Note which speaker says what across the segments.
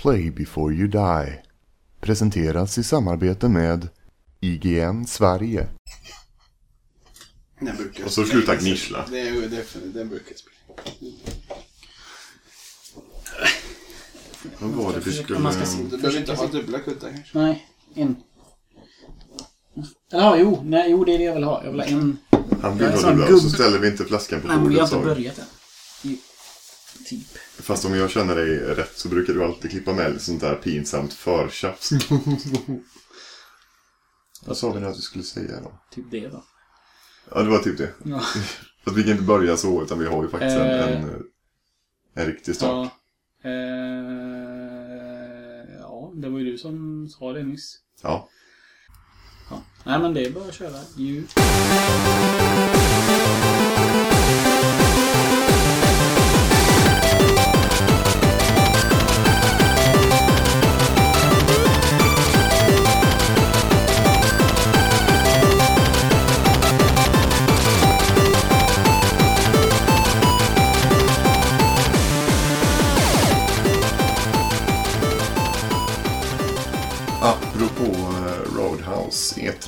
Speaker 1: Play before you die. Presenteras i samarbete med IGN Sverige.
Speaker 2: Den brukar
Speaker 3: Och så sluta gnissla.
Speaker 2: Den brukar jag spela.
Speaker 3: Vad var det vi skulle...
Speaker 4: Man ska se.
Speaker 2: Du behöver inte ha dubbla kuttar kanske.
Speaker 4: Nej, en. Ja, jo, nej, jo, det är det jag vill ha. Jag vill ha en.
Speaker 3: Han vill ha dubbla, och så ställer vi inte flaskan på
Speaker 4: Nej, men vi har
Speaker 3: bordet.
Speaker 4: inte börjat än. I- Typ.
Speaker 3: Fast om jag känner dig rätt så brukar du alltid klippa med lite sånt där pinsamt förtjafs. Vad sa vi nu att vi skulle säga då?
Speaker 4: Typ det då.
Speaker 3: Ja, det var typ det.
Speaker 4: Ja.
Speaker 3: Att vi kan inte börja så, utan vi har ju faktiskt en,
Speaker 4: Eh.
Speaker 3: en, en riktig start.
Speaker 4: Ja, eh, ja, det var ju du som sa det nyss.
Speaker 3: Ja.
Speaker 4: Ja. Nej, men det är bara att köra. Ljud.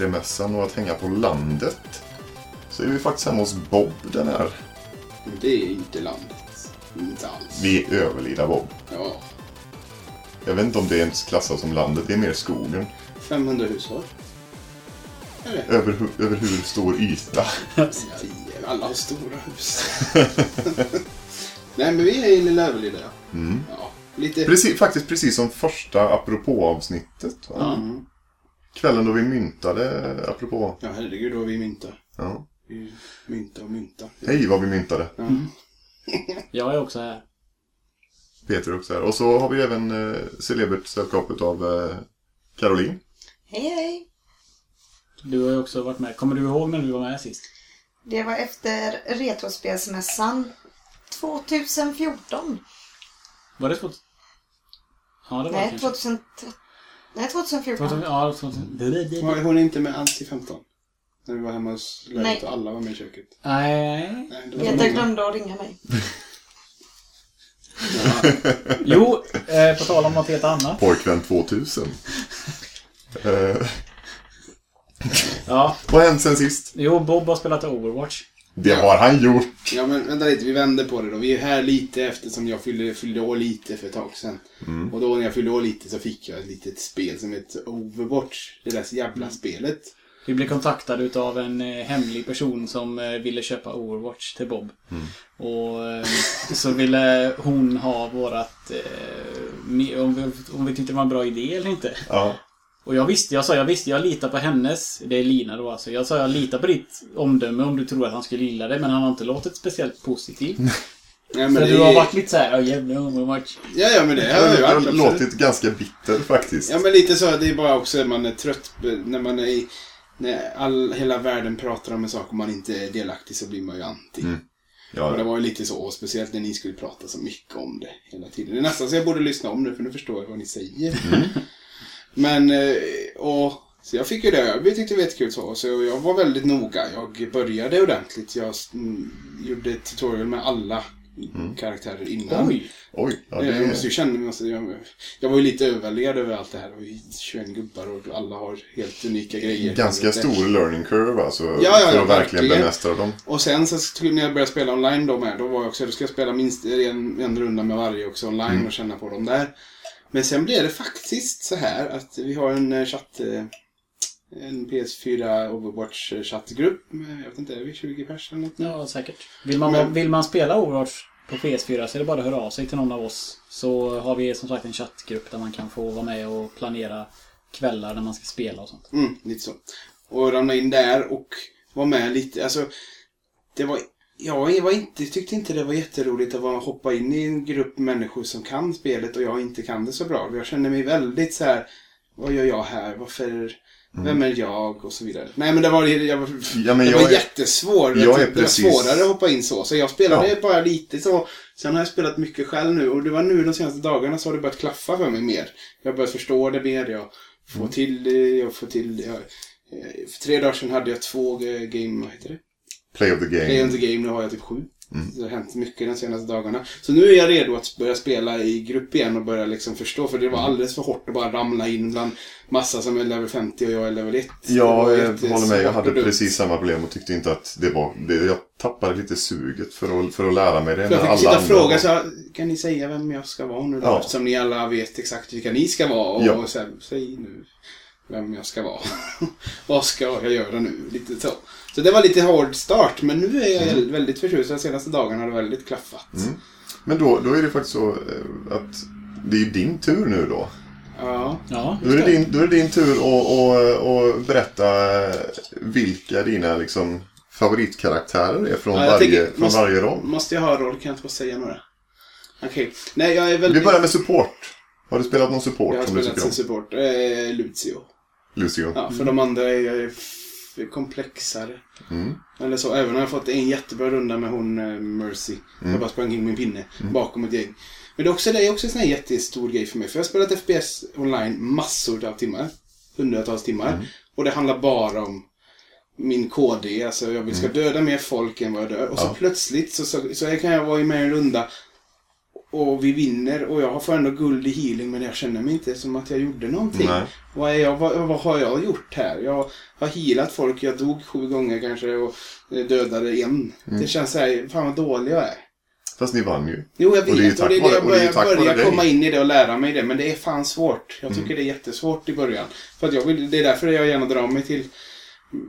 Speaker 3: E3-mässan och att hänga på landet. Så är vi faktiskt hemma hos Bob den här.
Speaker 2: Det är inte landet. Inte alls.
Speaker 3: Vi är överlida Bob.
Speaker 2: Ja.
Speaker 3: Jag vet inte om det ens klassas som landet, det är mer skogen.
Speaker 2: 500 hushåll. Eller?
Speaker 3: Över, hu- över hur stor yta.
Speaker 2: Alla har stora hus. Nej, men vi är i Lilla Överlida, ja.
Speaker 3: Mm.
Speaker 2: ja. Lite...
Speaker 3: Precis, faktiskt precis som första apropå-avsnittet. va?
Speaker 2: Mm.
Speaker 3: Kvällen då vi myntade apropå.
Speaker 2: Ja, herregud vad vi myntar.
Speaker 3: Ja.
Speaker 2: Vi och myntar.
Speaker 3: Hej vad vi myntade.
Speaker 2: Ja.
Speaker 4: Jag är också här.
Speaker 3: Peter också här. Och så har vi även eh, celebert sällskapet av eh, Caroline.
Speaker 5: Hej hej!
Speaker 4: Du har ju också varit med. Kommer du ihåg när du var med sist?
Speaker 5: Det var efter Retrospelsmässan 2014.
Speaker 4: Var det 2000? Ja, det var det
Speaker 5: Nej,
Speaker 4: kanske.
Speaker 5: 2013. Nej, 2014.
Speaker 4: 2000, ja, 2000.
Speaker 2: Var hon inte med alls i 15? När vi var hemma hos läget och alla var med i köket.
Speaker 4: Nej.
Speaker 2: Nej,
Speaker 5: Peter glömde att ringa mig.
Speaker 4: Jo, eh, på tal om något helt annat.
Speaker 3: Pojkvän 2000. eh,
Speaker 4: Ja,
Speaker 3: vad har hänt sen sist?
Speaker 4: jo, Bob har spelat Overwatch.
Speaker 3: Det har han gjort.
Speaker 2: Ja men vänta lite, vi vänder på det då. Vi är här lite eftersom jag fyllde, fyllde år lite för ett tag sedan. Och då när jag fyllde år lite så fick jag ett litet spel som heter Overwatch. Det där jävla spelet.
Speaker 4: Vi blev kontaktade utav en eh, hemlig person som eh, ville köpa Overwatch till Bob. Och eh, så ville hon ha vårat... Om, vi, om vi tyckte det var en bra idé eller inte.
Speaker 3: Ja.
Speaker 4: Och jag visste, jag sa jag visste, jag litar på hennes. Det är Lina då alltså. Jag sa jag litar på ditt omdöme om du tror att han skulle gilla det. Men han har inte låtit speciellt positiv.
Speaker 2: Ja, men
Speaker 4: För
Speaker 2: det
Speaker 4: du har varit lite såhär, ja jävla Overwatch.
Speaker 2: Ja, ja men det har jag ju
Speaker 3: har
Speaker 2: varit. absolut.
Speaker 3: låtit ganska bitter faktiskt.
Speaker 2: Ja men lite så, det är bara också att man är trött när man är i, när all, hela världen pratar om en sak och man inte är delaktig så blir man ju anti.
Speaker 3: Mm.
Speaker 2: Och det
Speaker 3: Ja,
Speaker 2: var ju lite så, och speciellt när ni skulle prata så mycket om det hela tiden. Det är nästan så jag borde lyssna om det för nu förstår jag vad ni säger. Men, eh, och så jag fick ju det, jag tyckte det var jättekul så. Så jag var väldigt noga. Jag började ordentligt. Jag mm, gjorde ett tutorial med alla karaktärer innan.
Speaker 4: Oj!
Speaker 3: oj. Ja,
Speaker 2: Jag måste
Speaker 3: det,
Speaker 2: ju känna måste, jag, jag var ju lite överväldigad över allt det här. Det ju 21 gubbar och alla har helt unika grejer.
Speaker 3: ganska
Speaker 2: Det-
Speaker 3: stor learning curve alltså.
Speaker 2: Ja, ja,
Speaker 3: för att verkligen bemästra dem.
Speaker 2: Och sen så när jag började spela online då med, då var jag också, då ska jag spela minst en, en runda med varje också online och känna på dem där. Men sen blev det faktiskt så här att vi har en eh, chatt, eh, en PS4 Overwatch chattgrupp med, jag vet inte, är vi 20 pers eller något?
Speaker 4: Ja, säkert. Vill man,
Speaker 2: Men-
Speaker 4: vill man spela Overwatch på PS4 så är det bara att höra av sig till någon av oss. Så har vi som sagt en chattgrupp där man kan få vara med och planera kvällar när man ska spela och sånt.
Speaker 2: Mm, lite så. Och ramla in där och vara med lite. Alltså, det var... Jag var inte, tyckte inte det var jätteroligt att vara, hoppa in i en grupp människor som kan spelet och jag inte kan det så bra. Jag kände mig väldigt så här. Vad gör jag här? Varför? Vem är jag? Och så vidare. Nej men det var, jag var,
Speaker 3: Ja, men
Speaker 2: det
Speaker 3: jag
Speaker 2: var
Speaker 3: är-
Speaker 2: jättesvårt.
Speaker 3: jag är
Speaker 2: det var
Speaker 3: precis-
Speaker 2: svårare att hoppa in så. Så jag spelade
Speaker 3: Ja.
Speaker 2: bara lite så. Sen har jag spelat mycket själv nu och det var nu de senaste dagarna så har det börjat klaffa för mig mer. Jag har börjat förstå det mer. Jag får
Speaker 3: Mm.
Speaker 2: till det. Jag får till jag, eh, För tre dagar sedan hade jag två eh, game, vad heter det?
Speaker 3: Play of the game.
Speaker 2: Play on the game, nu har jag typ sju. Det har hänt mycket de senaste dagarna. Så nu är jag redo att börja spela i grupp igen och börja liksom förstå. För det var alldeles för hårt att bara ramla in bland massa som är level 50 och jag är level 1. Det
Speaker 3: Jag håller med. Jag hade precis samma problem och tyckte inte att det var... Det, jag tappade lite suget för att, för att lära mig det.
Speaker 2: För jag fick
Speaker 3: alla
Speaker 2: sitta och fråga
Speaker 3: var-
Speaker 2: så här, kan ni säga vem jag ska vara nu då?
Speaker 3: Ja.
Speaker 2: Eftersom ni alla vet exakt vilka ni ska vara. Och,
Speaker 3: Ja.
Speaker 2: och så här, säg nu vem jag ska vara. Vad ska jag göra nu? Lite så. Så det var lite hård start, men nu är jag
Speaker 3: Mm.
Speaker 2: väldigt förtjust. De senaste dagarna har det väldigt klaffat.
Speaker 3: Men då, då är det faktiskt så eh, att det är ju din tur nu då.
Speaker 2: Ja.
Speaker 4: Ja,
Speaker 3: Då är det din, då är det din tur att, att, att berätta vilka dina liksom, favoritkaraktärer är från,
Speaker 2: Ja,
Speaker 3: varje,
Speaker 2: tänker-
Speaker 3: från
Speaker 2: måste-
Speaker 3: varje roll.
Speaker 2: Måste jag ha roll? Kan jag inte bara säga några? Okej. Nej, jag är
Speaker 3: Vi
Speaker 2: väldigt...
Speaker 3: börjar med support. Har du spelat någon support
Speaker 2: Jag har
Speaker 3: som du
Speaker 2: spelat
Speaker 3: om?
Speaker 2: support. Eh, Lucio.
Speaker 3: Lucio?
Speaker 2: Ja, för de andra är jag komplexare.
Speaker 3: Mm.
Speaker 2: Eller så. Även om jag har fått en jättebra runda med hon eh, Mercy.
Speaker 3: Mm.
Speaker 2: Jag bara sprang in en pinne bakom ett gäng. Men det är också, det är också en sån här jättestor grej för mig. För jag har spelat FPS online massor av timmar. Hundratals timmar.
Speaker 3: Mm.
Speaker 2: Och det handlar bara om min KD. Alltså jag vill ska döda mer folk än vad jag dör. Och så
Speaker 3: Mm. Ja.
Speaker 2: plötsligt så, så, så kan jag vara med i en runda. Och vi vinner och jag får ändå guld i healing men jag känner mig inte som att jag gjorde någonting. Vad, är jag, vad, vad har jag gjort här? Jag har healat folk, jag dog sju gånger kanske och eh, dödade en.
Speaker 3: Mm.
Speaker 2: Det känns så här, fan vad dålig jag är.
Speaker 3: Fast ni vann ju.
Speaker 2: Jo, jag
Speaker 3: Och det är ju
Speaker 2: vet. Och
Speaker 3: tack
Speaker 2: det är det
Speaker 3: vare-
Speaker 2: jag
Speaker 3: och det ju
Speaker 2: börjar,
Speaker 3: tack
Speaker 2: börjar komma in i det och lära mig det. Men det är fan svårt. Jag tycker
Speaker 3: Mm.
Speaker 2: det är jättesvårt i början. För att jag vill, det är därför jag gärna drar mig till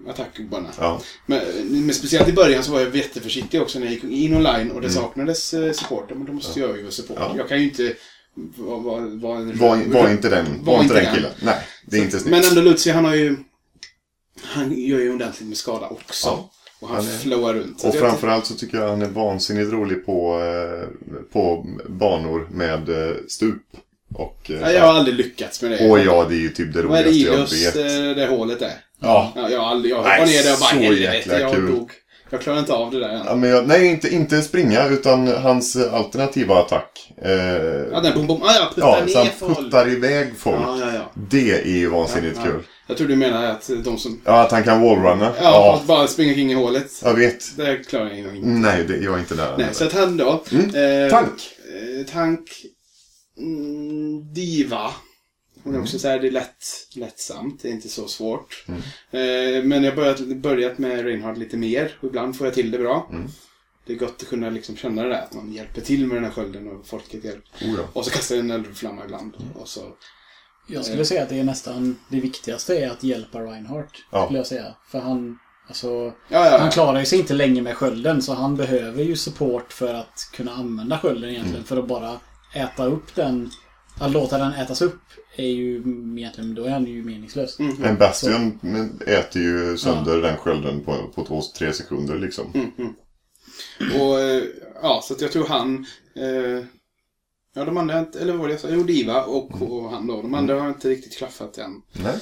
Speaker 2: attackgubbarna.
Speaker 3: Ja.
Speaker 2: Men, men speciellt i början så var jag jätteförsiktig också när jag gick in online och det
Speaker 3: Mm.
Speaker 2: saknades eh, supporter. Men då måste jag ju vara support.
Speaker 3: Ja.
Speaker 2: Jag kan ju inte vara var, var
Speaker 3: Var, var inte den, var inte den
Speaker 2: den.
Speaker 3: killen. Nej, det är inte snyggt.
Speaker 2: Men ändå Lucio, han har ju... Han gör ju ordentligt med skada också.
Speaker 3: Ja.
Speaker 2: Och han,
Speaker 3: Han
Speaker 2: flowar runt. Så
Speaker 3: Och framförallt så tycker jag han är vansinnigt rolig på, eh, på banor med eh, stup. Och, eh,
Speaker 2: Ja, jag har aldrig lyckats med det.
Speaker 3: och ja, det är ju typ det
Speaker 2: Vad
Speaker 3: roligaste jag vet.
Speaker 2: eh, det hålet är?
Speaker 3: Ja.
Speaker 2: Ja, jag har aldrig... Jag
Speaker 3: Nej,
Speaker 2: hoppade ner där och bara
Speaker 3: så
Speaker 2: helvete, jag
Speaker 3: kul.
Speaker 2: dog. Jag klarar inte av det där än.
Speaker 3: Ja, men jag, nej, inte, inte springa, utan hans eh, alternativa attack. Eh,
Speaker 2: Ja, den bom, bom. Ah, ja, putta
Speaker 3: ja, så
Speaker 2: ner
Speaker 3: han
Speaker 2: folk.
Speaker 3: puttar iväg folk.
Speaker 2: Ja, ja, ja.
Speaker 3: Det är ju vansinnigt
Speaker 2: Ja,
Speaker 3: kul.
Speaker 2: Jag tror du menar att de som...
Speaker 3: Ja, att han kan wallrunna.
Speaker 2: Ja,
Speaker 3: Ja,
Speaker 2: att bara springa kring i hålet.
Speaker 3: jag vet.
Speaker 2: Det klarar jag inte.
Speaker 3: Nej, det, jag är inte där.
Speaker 2: Nej, så att han då...
Speaker 3: Mm.
Speaker 2: Eh,
Speaker 3: Tank.
Speaker 2: Eh, tank... Mm, diva. Hon är också så här, det är lätt, lättsamt. Det är inte så svårt.
Speaker 3: Mm.
Speaker 2: Eh, men jag har börjat, börjat med Reinhardt lite mer. Och ibland får jag till det bra.
Speaker 3: Mm.
Speaker 2: Det är gott att kunna liksom känna det där. Att man hjälper till med den här skölden och folket hjälper.
Speaker 3: Oh, ja.
Speaker 2: Och så kastar jag en eldflamma ibland.
Speaker 3: Mm.
Speaker 2: Och så...
Speaker 4: Jag skulle säga att det är nästan det viktigaste är att hjälpa Reinhardt.
Speaker 3: Ja.
Speaker 4: Skulle jag säga. För han, alltså,
Speaker 2: Ja, ja, ja.
Speaker 4: han klarar ju sig inte länge med skölden så han behöver ju support för att kunna använda skölden egentligen.
Speaker 3: Mm.
Speaker 4: För att bara äta upp den. Att låta den ätas upp är ju egentligen, då är han ju meningslös.
Speaker 2: Mm.
Speaker 3: En Bastion men äter ju sönder den skölden på, på två, tre sekunder liksom.
Speaker 2: Mm. Och eh, ja, så att jag tror han... Eh, ja, de andra, eller vad var det jag sa? Jo, Diva och,
Speaker 3: Mm.
Speaker 2: och han då. De andra har inte riktigt klaffat än.
Speaker 3: Nej.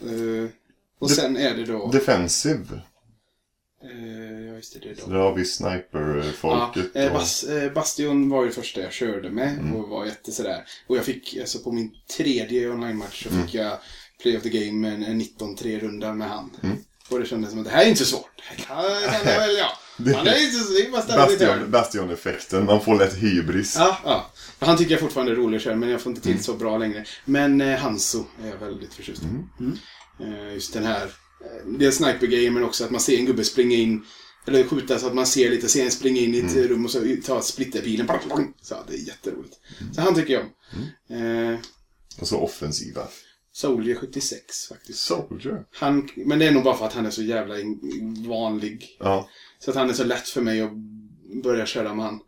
Speaker 2: Eh, och
Speaker 3: Det-
Speaker 2: sen är det då...
Speaker 3: Defensive.
Speaker 2: Eh, ja, just det, det är
Speaker 3: Så
Speaker 2: då.
Speaker 3: där har vi sniperfolket.
Speaker 2: Ja, eh, Bas, eh, Bastion var ju det första jag körde med
Speaker 3: Mm.
Speaker 2: och var jätte sådär. Och jag fick, alltså på min tredje online-match så fick
Speaker 3: Mm.
Speaker 2: jag Play of the Game med en, en 19-3-runda med han.
Speaker 3: Mm.
Speaker 2: Och det kändes som att det här är inte så svårt. Det kan, jag väl jag.
Speaker 3: Det-
Speaker 2: Han är inte så, det är bara ställa lite
Speaker 3: Bastion, Bastion-effekten. Man får lätt hybris.
Speaker 2: Ja, ja. Han tycker jag fortfarande är rolig att köra, men jag får inte till
Speaker 3: Mm.
Speaker 2: så bra längre. Men eh, Hanso är jag väldigt förtjust i.
Speaker 3: Mm.
Speaker 2: Eh, just den här, det är sniper men också att man ser en gubbe springa in, eller skjuta så att man ser lite, ser en springa in i ett
Speaker 3: Mm.
Speaker 2: rum och så ta splitterpilen. Så det är jätteroligt. Så han tycker jag om.
Speaker 3: Mm.
Speaker 2: Eh,
Speaker 3: Och så offensiva.
Speaker 2: Soldier 76 faktiskt.
Speaker 3: Soldier.
Speaker 2: Han, men det är nog bara för att han är så jävla vanlig.
Speaker 3: Ja.
Speaker 2: Så att han är så lätt för mig att börja köra med han.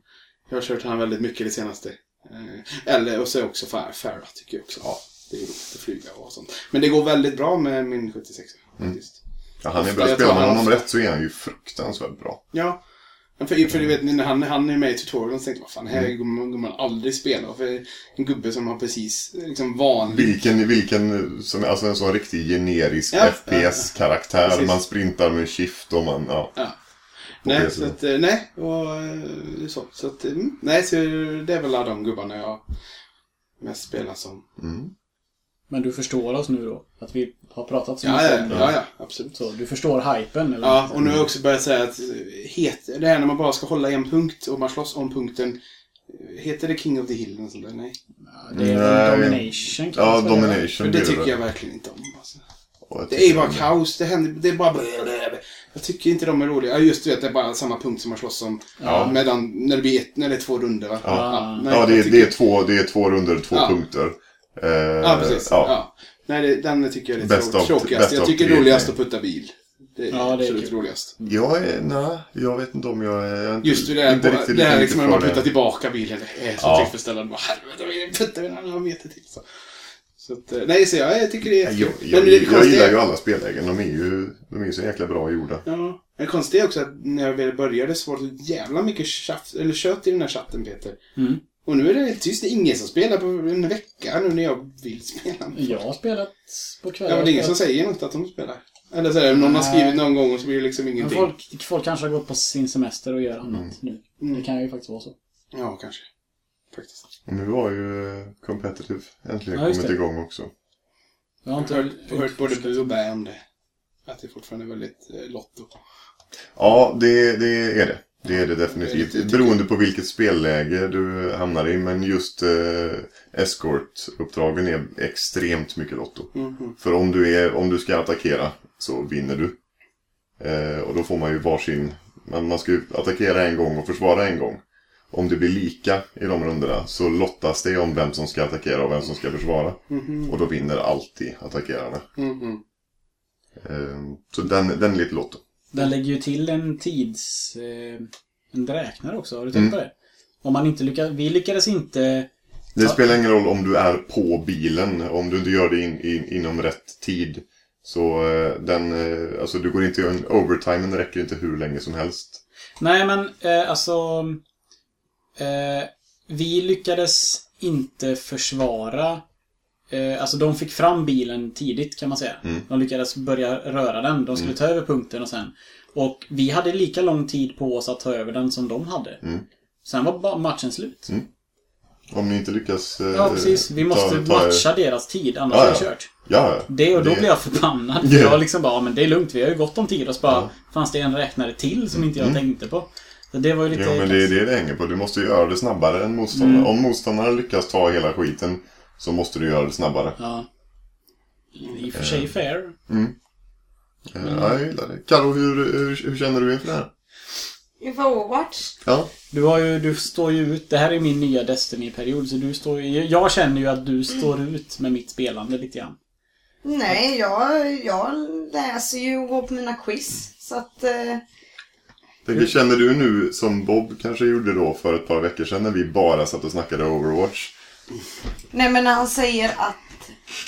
Speaker 2: Jag har kört han väldigt mycket det senaste. Eh, Eller, och så också Far- Farah tycker jag också.
Speaker 3: Ja.
Speaker 2: Det är roligt att flyga och sånt. Men det går väldigt bra med min 76 faktiskt.
Speaker 3: ja han är bra. Spelar man honom rätt så är han ju fruktansvärt bra.
Speaker 2: Ja. För, för du vet, när han, han är med i tutorialen så tänkte jag, vad fan, här kommer man, kommer man aldrig spela. För en gubbe som har precis liksom vanlig...
Speaker 3: Vilken, vilken, som, alltså en sån riktig generisk
Speaker 2: Ja,
Speaker 3: FPS-karaktär.
Speaker 2: Precis.
Speaker 3: Man sprintar med shift och man, ja.
Speaker 2: Ja. Nej,
Speaker 3: det
Speaker 2: så att, eh, nej, och eh, så. Så att, mm, nej, så det är väl alla de gubbarna jag mest spelar som.
Speaker 3: Mm.
Speaker 4: Men du förstår oss nu då? Att vi har pratat så
Speaker 2: Ja,
Speaker 4: mycket
Speaker 2: ja,
Speaker 4: om det?
Speaker 2: ja, ja, absolut.
Speaker 4: Så, du förstår hypen? Eller?
Speaker 2: Ja, och nu har jag också börjat säga att eh, het, det här när man bara ska hålla en punkt och man slåss om punkten. eh, Heter det King of the Hill eller sånt där? Nej.
Speaker 4: Det är väl
Speaker 3: Nej.
Speaker 4: domination kan
Speaker 3: Ja. Domination
Speaker 2: För det tycker jag verkligen inte om. Alltså. Det är ju bara kaos. Det händer, det är bara... Jag tycker inte de är roliga. Ja, just det, det är bara samma punkt som man slåss om.
Speaker 3: Ja.
Speaker 2: Medan, när, det blir ett, när det är två runder va?
Speaker 4: Ja.
Speaker 2: nej,
Speaker 3: Ja,
Speaker 2: jag
Speaker 3: det är,
Speaker 2: tycker-
Speaker 3: det, är två, det är två runder, två
Speaker 2: Ja.
Speaker 3: punkter. Eh,
Speaker 2: Ja, precis.
Speaker 3: ja.
Speaker 2: Ja. Nej, det, den tycker jag är
Speaker 3: Best
Speaker 2: lite
Speaker 3: of-
Speaker 2: tråkigast.
Speaker 3: best
Speaker 2: Jag tycker
Speaker 3: tre.
Speaker 2: roligast att putta bil. Det är
Speaker 4: Ja, det är
Speaker 2: absolut
Speaker 4: kul.
Speaker 2: roligast.
Speaker 3: Jag är, nej, jag vet inte om jag är... inte-
Speaker 2: Just det där,
Speaker 3: inte
Speaker 2: bara,
Speaker 3: riktigt
Speaker 2: det här liksom när man
Speaker 3: det.
Speaker 2: puttar tillbaka bilen. Det är så
Speaker 3: Ja.
Speaker 2: tillfredsställande. Bara, helvete, vi puttar vi en annan meter till. Så. Så att, eh, nej, så jag, jag tycker det är
Speaker 3: Jag, jag,
Speaker 2: Men det
Speaker 3: jag, gillar ju alla spellägen. De är ju, de är ju så jäkla bra gjorda.
Speaker 2: Ja. Men det konstiga är också att när jag väl började så var det så jävla mycket tjafs, eller kött i den här chatten, Peter.
Speaker 4: Mm.
Speaker 2: Och nu är det helt tyst. Det är ingen som spelar på en vecka nu när jag vill spela.
Speaker 4: Jag har spelat på kvällen.
Speaker 2: Ja, men det är ingen som säger något att de spelar. Eller så är det någon har skrivit någon gång och så blir det liksom
Speaker 4: Men
Speaker 2: ingenting.
Speaker 4: folk, folk kanske har gått på sin semester och gör annat
Speaker 3: Mm.
Speaker 4: nu.
Speaker 2: Mm.
Speaker 4: Det kan ju faktiskt vara så.
Speaker 2: Ja, kanske. Faktiskt.
Speaker 3: Och nu har ju eh, Competitive äntligen
Speaker 4: Ja,
Speaker 3: kommit
Speaker 4: det.
Speaker 3: igång också.
Speaker 4: Jag har inte
Speaker 2: hört, hört både bu och bä om det. Att det fortfarande är väldigt eh, lotto.
Speaker 3: Ja, det, det är det. Det är det definitivt. Beroende på vilket spelläge du hamnar i. Men just eh, escort-uppdragen är extremt mycket Lotto.
Speaker 2: Mhm.
Speaker 3: För om du, är, om du ska attackera så vinner du. Eh, och då får man ju varsin... Man, man ska ju attackera en gång och försvara en gång. Om det blir lika i de rundorna så lottas det om vem som ska attackera och vem som ska försvara.
Speaker 2: Mhm.
Speaker 3: Och då vinner alltid attackerarna.
Speaker 2: Mhm.
Speaker 3: Eh, så den, den är lite Lotto.
Speaker 4: Den lägger ju till en tids... Eh, en räknare också. Har du tänkt
Speaker 3: Mm.
Speaker 4: på det? Om man inte lyckas... Vi lyckades inte...
Speaker 3: Det spelar ingen roll om du är på bilen. Om du inte gör det in, in, inom rätt tid. Så eh, den, eh, alltså du går inte en overtimen räcker inte hur länge som helst.
Speaker 4: Nej, men eh, alltså... Eh, vi lyckades inte försvara... Eh, alltså de fick fram bilen tidigt kan man säga.
Speaker 3: Mm.
Speaker 4: De lyckades börja röra den. De skulle ta över punkten och sen. Och vi hade lika lång tid på oss att ta över den som de hade.
Speaker 3: Mm.
Speaker 4: Sen var matchen slut.
Speaker 3: Om ni inte lyckas... eh,
Speaker 4: Ja, precis. Vi
Speaker 3: ta-
Speaker 4: måste
Speaker 3: ta er-
Speaker 4: matcha deras tid, annars
Speaker 3: Ja,
Speaker 4: är det
Speaker 3: ja.
Speaker 4: kört.
Speaker 3: Ja, ja.
Speaker 4: Det och då
Speaker 3: Det-
Speaker 4: blir jag förbannad. För
Speaker 3: Ja.
Speaker 4: jag liksom bara, ja, men det är lugnt, vi har ju gott om tid. Och så bara,
Speaker 3: Ja.
Speaker 4: fanns det en räknare till som inte jag
Speaker 3: Mm.
Speaker 4: tänkte på. Så det var ju lite...
Speaker 3: Jo, men det är det det hänger på. Du måste ju göra det snabbare än motståndaren.
Speaker 4: Mm.
Speaker 3: Om motståndaren lyckas ta hela skiten så måste du göra det snabbare.
Speaker 4: Ja. I och för sig fair.
Speaker 3: Mm. Eh, Ja, jag gillar det. Karo, hur, hur, hur känner du inför det här?
Speaker 5: Inför Overwatch?
Speaker 3: Ja.
Speaker 4: Du, har ju, du står ju ut. Det här är min nya Destiny-period. Så du står ju, Jag känner ju att du står ut med mitt spelande lite grann.
Speaker 5: Nej, jag, jag läser ju och går på mina quiz. Så att... Eh,
Speaker 3: Hur känner du nu som Bob kanske gjorde då för ett par veckor sedan när vi bara satt och snackade Overwatch?
Speaker 5: Nej men när han säger att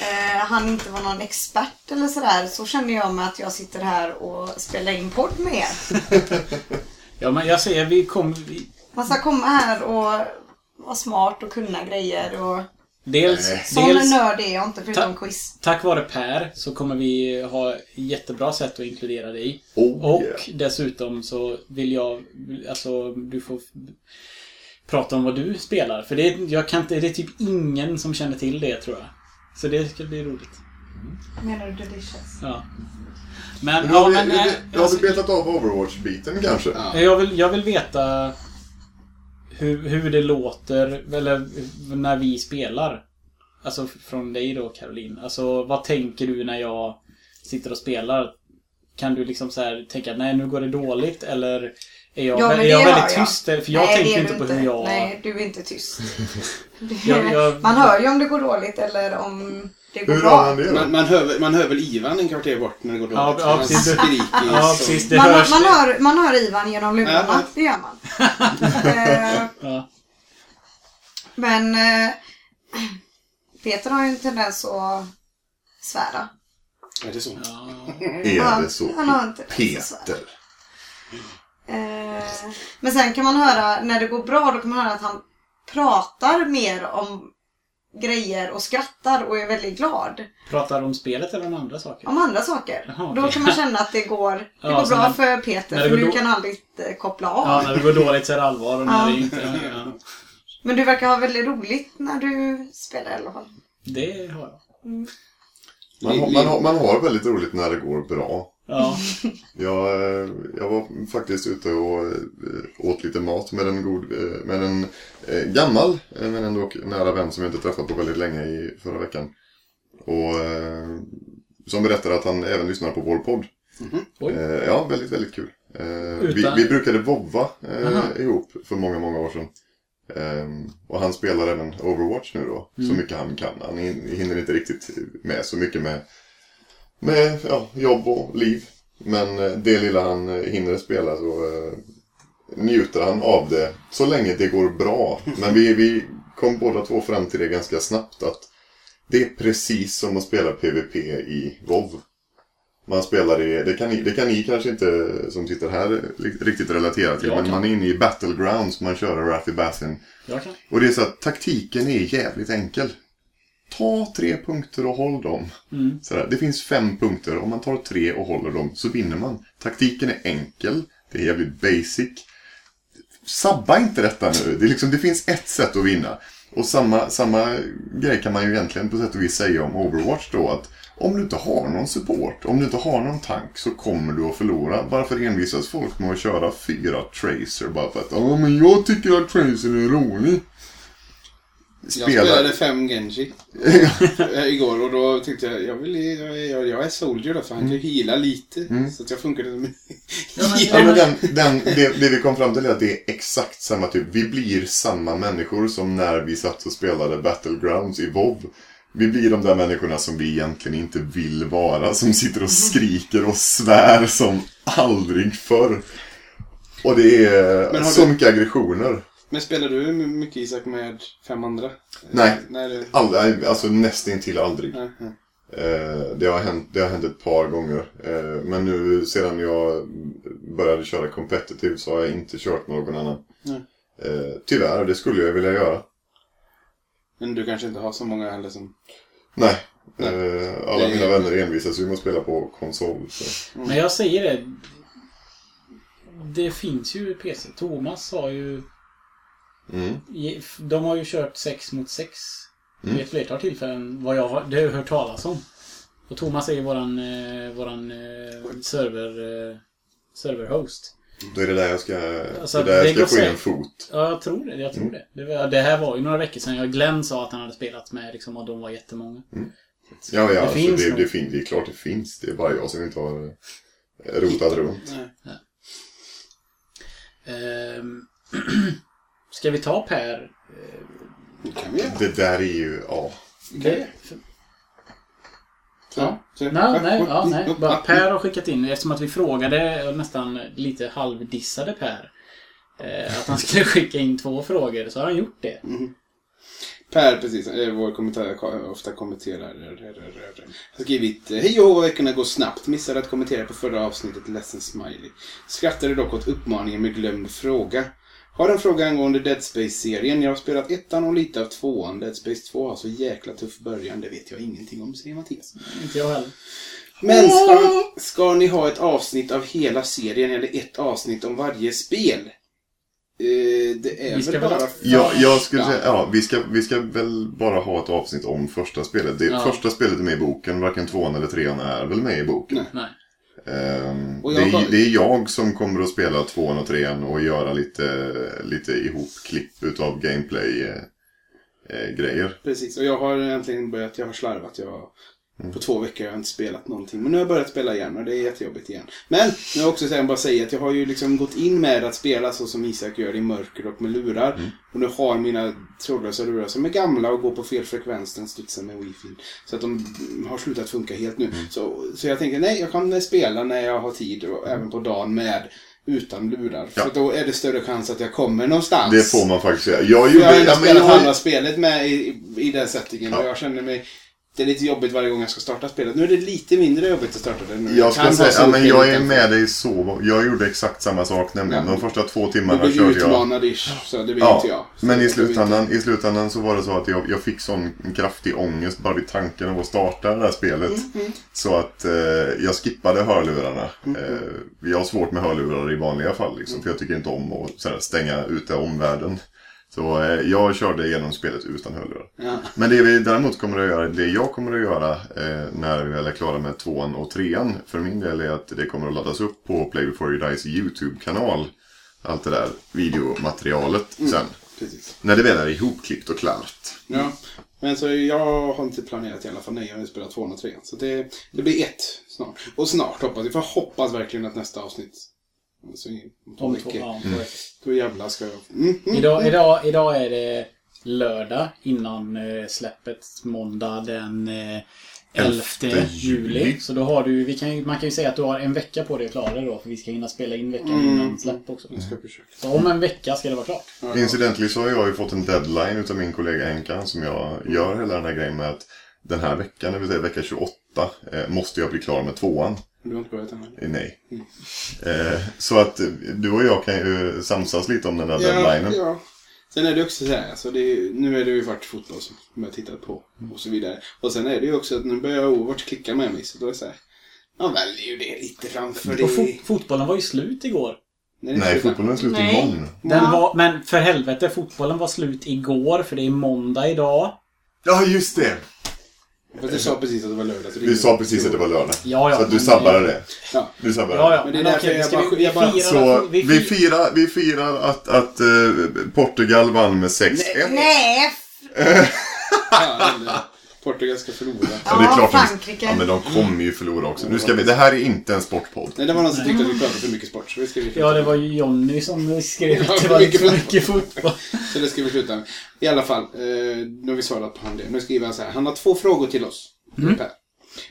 Speaker 5: eh, han inte var någon expert eller sådär. Så känner jag mig att jag sitter här och spelar in podd med er.
Speaker 4: Ja, men jag säger, vi kom... Vi,
Speaker 5: Man ska komma här och vara smart och kunna grejer och...
Speaker 4: dels...
Speaker 3: Nej.
Speaker 5: Sån
Speaker 4: dels
Speaker 5: nörd är jag inte förutom
Speaker 4: Ta-
Speaker 5: quiz.
Speaker 4: tack vare Per så kommer vi ha jättebra sätt att inkludera dig.
Speaker 3: Oh,
Speaker 4: Och
Speaker 3: yeah.
Speaker 4: dessutom så vill jag, alltså du får prata om vad du spelar. För det, jag kan inte, det är typ ingen som känner till det tror jag. Så det ska bli roligt.
Speaker 5: Menar du delicious?
Speaker 4: Ja. Men,
Speaker 3: Men
Speaker 4: ja,
Speaker 3: har vi,
Speaker 4: men, äh,
Speaker 3: vi, har
Speaker 4: alltså,
Speaker 3: vi betat av Overwatch-biten kanske?
Speaker 2: Ja.
Speaker 4: jag, vill, jag vill veta hur, hur det låter, eller när vi spelar. Alltså från dig då Caroline. Alltså vad tänker du när jag sitter och spelar? Kan du liksom så här tänka nej nu går det dåligt eller är jag,
Speaker 5: Ja, men
Speaker 4: är jag väldigt
Speaker 5: jag.
Speaker 4: tyst? För jag
Speaker 5: Nej,
Speaker 4: tänker inte på hur jag...
Speaker 5: Nej, du är inte tyst.
Speaker 4: Jag- jag-
Speaker 5: Man hör ju om det går dåligt eller om det går
Speaker 3: Hur
Speaker 5: bra.
Speaker 3: man det?
Speaker 2: Man, man, hör, väl- man hör väl Ivan en kvarter bort när det går dåligt.
Speaker 4: Ja, precis.
Speaker 2: skriker
Speaker 4: Ja, precis. Det
Speaker 5: Man,
Speaker 4: hörs.
Speaker 5: man, hör, man hör Ivan genom lurarna,
Speaker 2: ja.
Speaker 5: det gör man. Eh. Men eh, Peter har ju en tendens att svära.
Speaker 2: Är det så?
Speaker 4: Ja.
Speaker 3: Är det så?
Speaker 5: Han har en tendens att svära.
Speaker 3: Peter.
Speaker 5: Eh, men sen kan man höra, när det går bra, då kan man höra att han pratar mer om grejer och skrattar och är väldigt glad.
Speaker 4: Pratar om spelet eller om andra saker?
Speaker 5: Om andra saker.
Speaker 4: Jaha,
Speaker 5: Då
Speaker 4: okej.
Speaker 5: kan man känna att det går, det
Speaker 4: Ja,
Speaker 5: går bra
Speaker 4: när-
Speaker 5: för Peter, för nu
Speaker 4: då-
Speaker 5: kan han lite koppla av.
Speaker 4: Ja, när det går dåligt så är det allvar och när
Speaker 5: Ja.
Speaker 4: det inte... Ja.
Speaker 5: Men du verkar ha väldigt roligt när du spelar i alla fall.
Speaker 4: Det har jag.
Speaker 3: Man, har- man, har, man har väldigt roligt när det går bra.
Speaker 4: Ja.
Speaker 3: Jag, eh, jag var faktiskt ute och eh, åt lite mat med en, god, eh, med en gammal men ändå nära vän som jag inte träffat på väldigt länge i förra veckan. Och som berättade att han även lyssnar på vår podd.
Speaker 4: Oj.
Speaker 3: Eh, ja, väldigt, väldigt kul. Vi, vi brukade vovva ihop för många, många år sedan. Eh, och han spelar även Overwatch nu då,
Speaker 4: Mm.
Speaker 3: så mycket han kan. Han hin- hinner inte riktigt med så mycket med, med ja, jobb och liv. Men eh, det lilla han eh, hinner spela så eh, njuter han av det så länge det går bra. Men vi, vi kom båda två fram till det ganska snabbt att det är precis som att spela PVP i WoW. Man spelar i, det kan, ni, det kan ni kanske inte som sitter här riktigt relatera till, men man är inne i Battlegrounds, man kör Wrathy Bassin.
Speaker 4: Jag kan.
Speaker 3: Och det är så att taktiken är jävligt enkel. Ta tre punkter och håll dem.
Speaker 4: Mm.
Speaker 3: Sådär. Det finns fem punkter. Om man tar tre och håller dem så vinner man. Taktiken är enkel. Det är jävligt basic. Sabba inte detta nu. Det, liksom, det finns ett sätt att vinna. Och samma, samma grej kan man ju egentligen på sätt och vis säga om Overwatch då. Att om du inte har någon support, om du inte har någon tank så kommer du att förlora. Varför envisas folk med att köra fyra tracer bara för att Ja men jag tycker att tracer är rolig.
Speaker 2: Jag spelade fem Genji igår och då tyckte jag, jag, vill, jag, jag, är soldier då för han kan ju heala lite. Så att jag funkade som
Speaker 4: Ja, men-
Speaker 3: den, den, det, det vi kom fram till är att det är exakt samma typ. Vi blir samma människor som när vi satt och spelade Battlegrounds i WoW. Vi blir de där människorna som vi egentligen inte vill vara. Som sitter och skriker och svär som aldrig förr. Och det är så
Speaker 2: du-
Speaker 3: mycket aggressioner.
Speaker 2: Men spelar du mycket Isak med fem andra?
Speaker 3: Nej.
Speaker 2: Nej, det...
Speaker 3: Aldrig, alltså nästintill aldrig.
Speaker 2: Nej, nej.
Speaker 3: Eh, det, har hänt, det har hänt ett par gånger. Eh, men nu sedan jag började köra competitive så har jag inte kört någon annan.
Speaker 2: Nej.
Speaker 3: Eh, tyvärr, det skulle jag vilja göra.
Speaker 2: Men du kanske inte har så många heller som...
Speaker 3: Nej.
Speaker 2: Nej.
Speaker 3: Alla mina vänner envisas ju med att spela på konsol. Så.
Speaker 4: Men jag säger det. Det finns ju PC. Thomas har ju...
Speaker 3: Mm.
Speaker 4: De har ju kört 6 mot 6
Speaker 3: Mm.
Speaker 4: vid ett flertal tillfällen. Vad jag har, det har jag hört talas om. Och Thomas är ju våran, eh, våran eh, server, eh, serverhost.
Speaker 3: Då är det där jag ska,
Speaker 4: Alltså,
Speaker 3: det är där
Speaker 4: det
Speaker 3: jag ska få in en fot.
Speaker 4: Ja, jag tror det. Jag tror det. Det, var, det här var ju några veckor sedan. Jag Glenn sa att han hade spelat med liksom, och de var jättemånga. Så
Speaker 3: Ja, ja,
Speaker 4: det
Speaker 3: alltså,
Speaker 4: finns
Speaker 3: det, det, fin- det är klart det finns. Det är bara jag som inte har eh, rotat runt.
Speaker 2: Nej.
Speaker 4: Ehm, ska vi ta Per?
Speaker 2: Det kan vi göra.
Speaker 3: Det där är ju, ja.
Speaker 4: Det,
Speaker 2: Ja.
Speaker 4: Nej, nej, ja, nej. Bara Per har skickat in, eftersom att vi frågade och nästan lite halvdissade Per. Eh, att han skulle skicka in två frågor, så har han gjort det.
Speaker 2: Per, precis, eh, vår kommentar, ofta kommenterar. Har skrivit Hej och veckorna går snabbt. Missade att kommentera på förra avsnittet, ledsen smiley. Skrattade dock åt uppmaningen med glömd fråga. Har en fråga angående Dead Space-serien. Jag har spelat ettan och lite av tvåan. Dead Space 2 har så jäkla tuff början. Det vet jag ingenting om, säger Mattias.
Speaker 4: Inte jag heller.
Speaker 2: Men ska, ska ni ha ett avsnitt av hela serien eller ett avsnitt om varje spel? Eh, det är
Speaker 4: Vi ska
Speaker 2: väl bara...
Speaker 4: ha-
Speaker 3: Ja, jag skulle säga, ja, vi ska, vi ska väl bara ha ett avsnitt om första spelet. Det,
Speaker 4: Ja.
Speaker 3: Första spelet är med i boken, varken tvåan eller trean är väl med i boken.
Speaker 2: Nej.
Speaker 4: Nej.
Speaker 3: Ehm, det, är, det är jag som kommer att spela tvåan och trean och göra lite, lite ihopklipp utav gameplay eh, eh.
Speaker 2: Precis, och jag har äntligen börjat, jag har slarvat. Jag,
Speaker 3: Mm.
Speaker 2: På två veckor har jag inte spelat någonting. Men nu har jag börjat spela igen och det är jättejobbigt igen. Men, nu har jag också sen bara säga att jag har ju liksom gått in med att spela så som Isak gör i mörker och med lurar.
Speaker 3: Mm.
Speaker 2: Och nu har mina trådlösa lurar som är gamla och går på fel frekvens, den studsar med wifi. Så att de har slutat funka helt nu.
Speaker 3: Mm.
Speaker 2: Så, så jag tänker, nej, jag kan spela när jag har tid och även på dagen med utan lurar.
Speaker 3: Ja.
Speaker 2: För då är det större chans att jag kommer någonstans.
Speaker 3: Det får man faktiskt säga. Jag
Speaker 2: Jag har ändå
Speaker 3: ja,
Speaker 2: spelat
Speaker 3: jag-
Speaker 2: halva spelet med i, i, i den settingen
Speaker 3: Ja.
Speaker 2: och jag känner mig... Det är lite jobbigt varje gång jag ska starta spelet. Nu är det lite mindre jobbigt att starta det nu.
Speaker 3: Jag ska säga, ja, men jag är med dig så. Jag gjorde exakt samma sak nämligen.
Speaker 2: Ja.
Speaker 3: De första två
Speaker 2: Du
Speaker 3: timmarna
Speaker 2: blir
Speaker 3: körde jag...
Speaker 2: utmanad ish, så det blir
Speaker 3: Ja,
Speaker 2: inte jag. Så
Speaker 3: men i
Speaker 2: blir
Speaker 3: slutändan, i slutändan så var det så att jag, jag fick sån kraftig ångest bara vid tanken av att starta det här spelet.
Speaker 2: Mm,
Speaker 3: Så att eh, jag skippade hörlurarna. Eh, jag har svårt med hörlurar i vanliga fall liksom, för jag tycker inte om att sådär, stänga ute omvärlden. Så eh, jag körde igenom spelet utan hörlurar.
Speaker 2: Ja.
Speaker 3: Men det vi däremot kommer att göra, det jag kommer att göra eh, när vi väl är klara med tvåan och trean för min del är att det kommer att laddas upp på Play Before You Dies YouTube-kanal. Allt det där videomaterialet sen.
Speaker 2: Precis.
Speaker 3: När det väl är ihopklippt och klart.
Speaker 2: Ja. Men så jag har inte planerat i alla fall. Nej, jag har spelat tvåan och trean. Så det, det blir ett snart. Och snart hoppas vi. För jag hoppas verkligen att nästa avsnitt. Alltså, om två veckor.
Speaker 4: ja, veckor.
Speaker 2: Då jävlar ska jag... Mm, mm.
Speaker 4: Idag, idag, idag är det lördag innan eh, släppet. Måndag den eh, 11
Speaker 3: 11
Speaker 4: juli. Så då har du, vi kan, man kan ju säga att du har en vecka på dig att klara det då. För vi ska hinna spela in veckan
Speaker 2: Mm.
Speaker 4: innan släpp också. Så om en vecka ska det vara klart.
Speaker 3: Incidentally så har jag ju fått en deadline utav min kollega Henka som jag gör hela den här grejen med att den här veckan, det vill säga vecka 28, eh, måste jag bli klar med tvåan.
Speaker 2: Du har inte börjat än? eller?
Speaker 3: Eh, Nej. Eh, så att eh, du och jag kan ju samsas lite om den där deadlinen.
Speaker 2: ja. Sen är det också så här, alltså det är, nu är det ju varit fotboll som jag tittat på och så vidare. Och sen är det ju också att nu börjar Overwatch klicka med mig så då är det så här. Man väljer ju det lite framför det.
Speaker 4: Och fo fotbollen var ju slut igår.
Speaker 2: Nej,
Speaker 3: Nej, fotbollen är slut
Speaker 5: Nej.
Speaker 3: imorgon.
Speaker 4: Den
Speaker 5: Ja.
Speaker 4: var, men för helvete, fotbollen var slut igår för det är måndag idag.
Speaker 3: Ja, just det!
Speaker 2: Fast du sa precis att det var lördag. så det är
Speaker 3: Vi sa precis att det var lördag.
Speaker 4: Ja, ja,
Speaker 3: så att du
Speaker 4: men-
Speaker 3: sabbade det.
Speaker 2: Ja.
Speaker 3: Du sabbade
Speaker 4: Ja, ja.
Speaker 2: Men det är
Speaker 4: Men
Speaker 2: därför
Speaker 4: okej,
Speaker 2: jag
Speaker 4: ska
Speaker 2: bara-
Speaker 4: vi, vi
Speaker 2: jag bara-
Speaker 4: firar...
Speaker 3: Så
Speaker 4: vi,
Speaker 3: vi
Speaker 4: fi-
Speaker 3: firar, vi firar att, att eh, Portugal vann med 6-1.
Speaker 5: Nej!
Speaker 2: Ja, eller Portugal ska förlora.
Speaker 3: Ja, det är klart
Speaker 5: Frankrike.
Speaker 3: Ja, men de kommer ju förlora också. Nu ska vi, det här är inte en sportpodd.
Speaker 2: Nej, det var någon som tyckte att vi pratade för mycket sport. Så det ska vi
Speaker 4: Ja, det var ju Jonny som skrev
Speaker 2: Ja,
Speaker 4: att det var lite
Speaker 2: mycket
Speaker 4: för mycket fotboll.
Speaker 2: Så det ska vi sluta med. I alla fall, eh, nu har vi svarat på han det. Nu skriver han så här. Han har två frågor till oss. Per.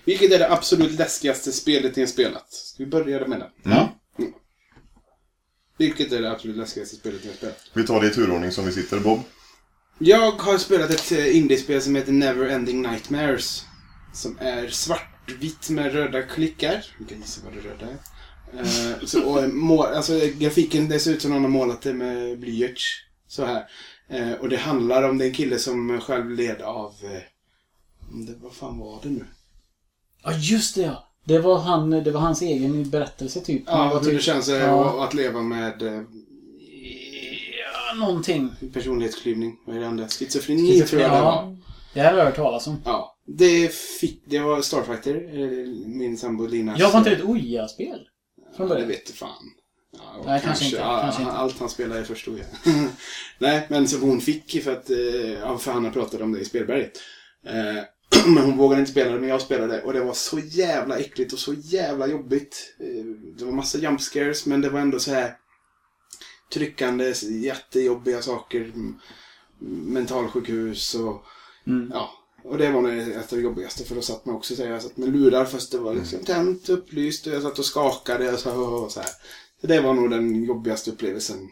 Speaker 2: Vilket är det absolut läskigaste spelet ni har spelat? Ska vi börja med det?
Speaker 4: Ja.
Speaker 2: Vilket är det absolut läskigaste spelet ni har spelat?
Speaker 3: Vi tar det i turordning som vi sitter, Bob.
Speaker 2: Jag har spelat ett eh, indiespel som heter Never Ending Nightmares. Som är svartvitt med röda klickar. Vi kan gissa vad det röda är. Eh, så, och, mål, alltså, grafiken det ser ut som någon har målat det med blyerts. Så här. Eh, och det handlar om det är en kille som själv led av... Om det, vad fan var det nu?
Speaker 4: Ja, just det ja. Det var, han, det var hans egen berättelse typ.
Speaker 2: Ja, hur det
Speaker 4: typ
Speaker 2: känns
Speaker 4: Ja.
Speaker 2: att leva med
Speaker 4: någonting.
Speaker 2: personlighetsklyvning. Vad är det andra? Schizofreni
Speaker 4: Schizofreni,
Speaker 2: tror jag det var.
Speaker 4: Det här har jag hört talas om.
Speaker 2: Ja, det fick... Det var Starfighter, eh, min sambo Linas...
Speaker 4: Jag var inte ett Oja-spel? Från
Speaker 2: Ja, det
Speaker 4: början.
Speaker 2: vet du fan. Ja,
Speaker 4: Nej, kanske inte,
Speaker 2: Ja,
Speaker 4: kanske inte.
Speaker 2: Allt han spelar är förstod jag. Nej, men så hon fick för att... eh, Ja, för han har pratat om det i spelberget. Eh, Men hon vågade inte spela det, men jag spelade och det var så jävla äckligt och så jävla jobbigt. Eh, Det var massa jump scares, men det var ändå så här tryckande, jättejobbiga saker. Mentalsjukhus och
Speaker 4: Mm.
Speaker 2: ja. Och det var nog ett av det jobbigaste för då satt man också så här, jag satt med lurar fast det var liksom tänt, upplyst och jag satt och skakade och så, och så här. Så det var nog den jobbigaste upplevelsen.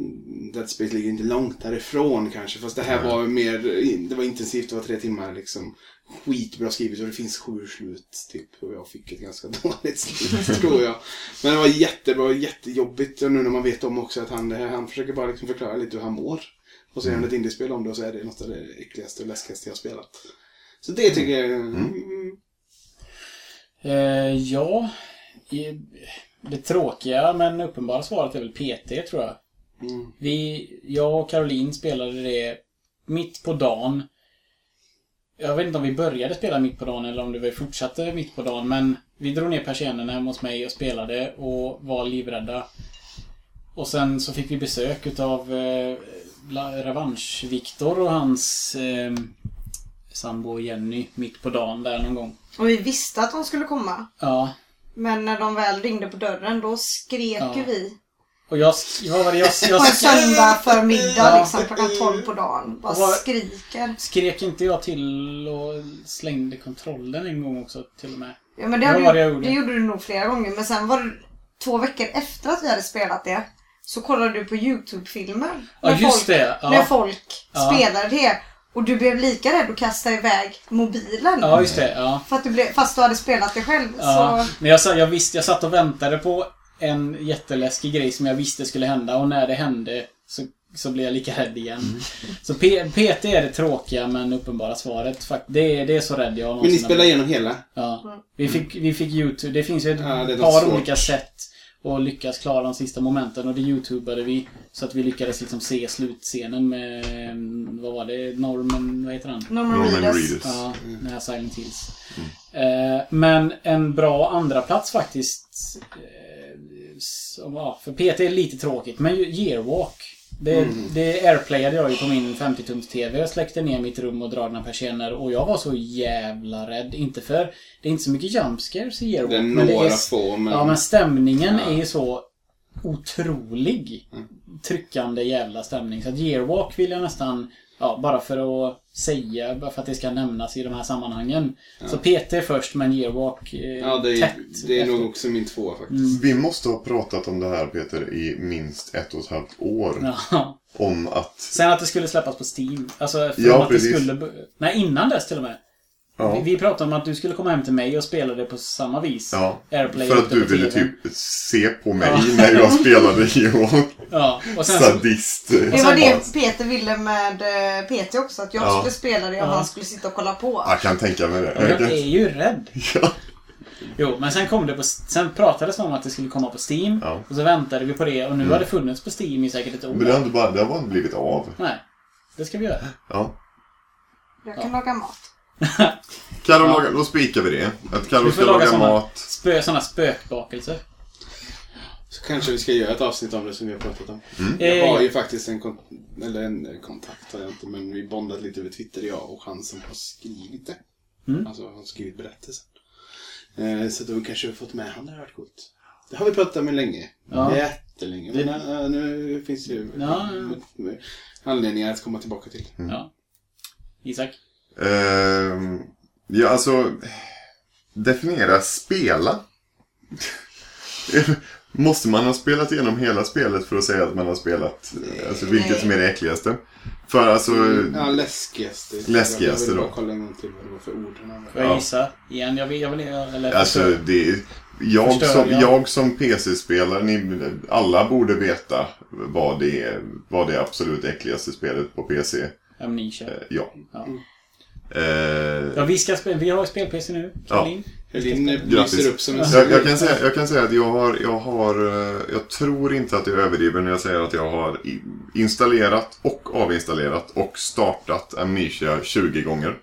Speaker 2: Mm, Dead Space ligger inte långt därifrån kanske. Fast det här var mer, det var intensivt, det var tre timmar liksom. Skitbra skrivet och det finns sju slut typ. Och jag fick ett ganska dåligt slut tror jag. Men det var jättebra och jättejobbigt. Och nu när man vet om också att han, han försöker bara liksom förklara lite hur han mår. Och så gör han ett indiespel om det och så är det något av det äckligaste och läskigaste jag har spelat. Så det tycker jag... Mm.
Speaker 4: Eh, ja. Det tråkiga men uppenbara svaret är väl PT tror jag.
Speaker 2: Mm.
Speaker 4: Vi, jag och Caroline spelade det mitt på dagen. Jag vet inte om vi började spela mitt på dagen eller om det vi fortsatte mitt på dagen. Men vi drog ner persiennerna hemma hos mig och spelade och var livrädda. Och sen så fick vi besök utav eh, Revansch-Viktor och hans eh, sambo Jenny mitt på dagen där någon gång.
Speaker 5: Och vi visste att de skulle komma.
Speaker 4: Ja.
Speaker 5: Men när de väl ringde på dörren då skrek
Speaker 4: Ja.
Speaker 5: ju vi.
Speaker 4: Och jag... Vad var det jag...
Speaker 5: På
Speaker 4: jag
Speaker 5: en
Speaker 4: sk-
Speaker 5: söndag förmiddag
Speaker 4: Ja.
Speaker 5: liksom klockan 12 på dagen. Bara
Speaker 4: vad-
Speaker 5: skriker.
Speaker 4: Skrek inte jag till och slängde kontrollen en gång också till och med?
Speaker 5: Ja men det,
Speaker 4: vad
Speaker 5: du,
Speaker 4: jag gjorde.
Speaker 5: det gjorde du nog flera gånger. Men sen var det två veckor efter att vi hade spelat det. Så kollade du på YouTube-filmer.
Speaker 4: Ja, just
Speaker 5: folk,
Speaker 4: det. Ja.
Speaker 5: När folk
Speaker 4: Ja.
Speaker 5: spelade det. Och du blev lika rädd att kasta iväg mobilen.
Speaker 4: Ja, just det. Ja.
Speaker 5: För att du blev, fast du hade spelat det själv.
Speaker 4: ja.
Speaker 5: Så,
Speaker 4: Men jag, jag visste, jag satt och väntade på en jätteläskig grej som jag visste skulle hända och när det hände så, så blev jag lika rädd igen.
Speaker 2: Mm.
Speaker 4: Så P, PT är det tråkiga men uppenbara svaret. Fakt, det, är, det är så rädd jag
Speaker 2: Men ni
Speaker 4: blivit.
Speaker 2: igenom hela?
Speaker 4: Ja. Vi fick, vi fick YouTube. Det finns ju ett
Speaker 2: Ja,
Speaker 4: par
Speaker 2: svårt.
Speaker 4: olika sätt Och lyckas klara de sista momenten och det youtubade vi. Så att vi lyckades liksom se slutscenen med, mm, vad var det, Norman, vad heter han?
Speaker 5: Norman,
Speaker 3: Norman
Speaker 5: Reedus.
Speaker 4: Ja, den här Silent Hills. Eh, men en bra andra plats faktiskt. Ja, för PT är lite tråkigt, men Yearwalk. Det, det airplayade jag ju på min 50-tums TV. Jag släckte ner mitt rum och dragna persienner och jag var så jävla rädd. Inte för... Det är inte så mycket jumpscares i Yearwalk.
Speaker 2: Det är
Speaker 4: men
Speaker 2: några
Speaker 4: är,
Speaker 2: få, men...
Speaker 4: Ja, men stämningen
Speaker 2: Ja.
Speaker 4: är så otrolig. Tryckande jävla stämning. Så att Yearwalk vill jag nästan... Ja, bara för att säga, bara för att det ska nämnas i de här sammanhangen. Så PT först, men Yearwalk eh,
Speaker 2: Ja, det är,
Speaker 4: tätt.
Speaker 2: det är
Speaker 4: efter.
Speaker 2: nog också min tvåa faktiskt.
Speaker 3: Vi måste ha pratat om det här Peter i minst ett och ett halvt år.
Speaker 4: Ja.
Speaker 3: Om att...
Speaker 4: Sen att det skulle släppas på Steam. Alltså, för
Speaker 3: Ja,
Speaker 4: att
Speaker 3: precis.
Speaker 4: det skulle... Nej, innan dess till och med.
Speaker 3: Ja.
Speaker 4: Vi, vi pratade om att du skulle komma hem till mig och spela det på samma vis.
Speaker 3: Ja,
Speaker 4: Airplay
Speaker 3: för att du ville typ se på mig
Speaker 4: Ja.
Speaker 3: när jag spelade Hero.
Speaker 4: Ja, och sen.
Speaker 3: Sadist.
Speaker 5: Det var det Peter ville med eh, PT också. Att jag
Speaker 3: Ja.
Speaker 5: skulle spela det och
Speaker 4: Ja.
Speaker 5: han skulle sitta och kolla på.
Speaker 3: Jag kan tänka mig det.
Speaker 4: Jag är ju rädd.
Speaker 3: Ja.
Speaker 4: Jo, men sen kom det på... Sen pratades det om att det skulle komma på Steam.
Speaker 3: Ja.
Speaker 4: Och så väntade vi på det och nu
Speaker 3: Mm.
Speaker 4: har det funnits på Steam i säkert ett år.
Speaker 3: Men det har inte bara, det har bara inte blivit av.
Speaker 4: Nej. Det ska vi göra.
Speaker 3: Ja.
Speaker 5: Jag kan laga mat.
Speaker 3: Carro
Speaker 4: Ja.
Speaker 3: lagar, då spikar vi det. Att Carro
Speaker 4: Vi
Speaker 3: ska
Speaker 4: laga
Speaker 3: laga
Speaker 4: såna-
Speaker 3: mat.
Speaker 4: Spö, såna spökbakelser.
Speaker 2: Så kanske vi ska göra ett avsnitt om det som vi har pratat om.
Speaker 3: Mm.
Speaker 2: Jag
Speaker 4: Eh,
Speaker 2: har ju faktiskt en, kon- eller en eh, kontakt, har jag inte, men vi bondat lite över Twitter, jag och han som har skrivit det.
Speaker 4: Mm.
Speaker 2: Alltså, han har skrivit berättelsen. Eh, så då kanske vi har fått med han, det har varit coolt. Det har vi pratat om länge.
Speaker 4: Ja.
Speaker 2: Jättelänge. Men eh, nu finns det ju
Speaker 4: Ja.
Speaker 2: anledningar att komma tillbaka till.
Speaker 4: Ja. Isak?
Speaker 3: Ehm, ja, alltså... Definiera spela. Måste man ha spelat igenom hela spelet för att säga att man har spelat? Alltså vilket som är det äckligaste? För alltså...
Speaker 2: Ja, läskigaste.
Speaker 3: Läskigaste
Speaker 2: jag vill
Speaker 3: då.
Speaker 2: bara kolla en gång till vad det var för ord han använde.
Speaker 4: Får jag
Speaker 3: Ja.
Speaker 4: gissa? Igen? Jag vill... Jag vill eller,
Speaker 3: Alltså det... Jag
Speaker 4: Förstör
Speaker 3: som,
Speaker 4: jag?
Speaker 3: jag som PC-spelare, ni, alla borde veta vad det är, vad det är absolut äckligaste spelet på PC.
Speaker 4: Amnesia.
Speaker 3: Eh, ja.
Speaker 4: Ja.
Speaker 3: Eh,
Speaker 4: Ja, vi ska spela... Vi har spel-PC nu.
Speaker 3: Ja.
Speaker 4: Caroline.
Speaker 2: Helin eh, lyser upp som en
Speaker 3: Jag, jag, kan säga, jag kan säga att jag har, jag har, eh, jag tror inte att jag överdriver när jag säger att jag har installerat och avinstallerat och startat Amnesia 20 gånger.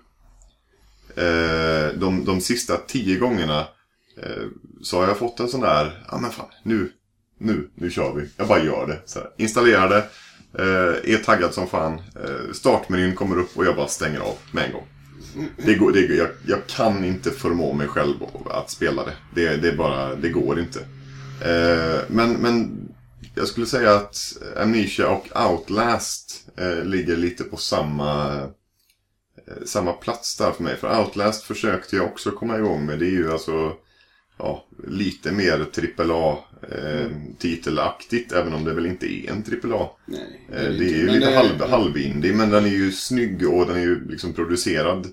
Speaker 3: Eh, de, de sista 10 gångerna eh, så har jag fått en sån där, ja men fan, nu, nu, nu kör vi. Jag bara gör det. Så här, installerar det, eh, är taggad som fan, eh, startmenyn kommer upp och jag bara stänger av med en gång. Det går, det, jag, jag kan inte förmå mig själv att spela det. Det, det, bara, det går inte. Eh, men, men jag skulle säga att Amnesia och Outlast eh, ligger lite på samma, eh, samma plats där för mig. För Outlast försökte jag också komma igång med. Det är ju alltså ja, lite mer AAA-titelaktigt. även om det väl inte är en AAA.
Speaker 2: Nej,
Speaker 3: Eh, Det är ju lite
Speaker 2: det-
Speaker 3: halv, halvindie, men den är ju snygg och den är ju liksom producerad.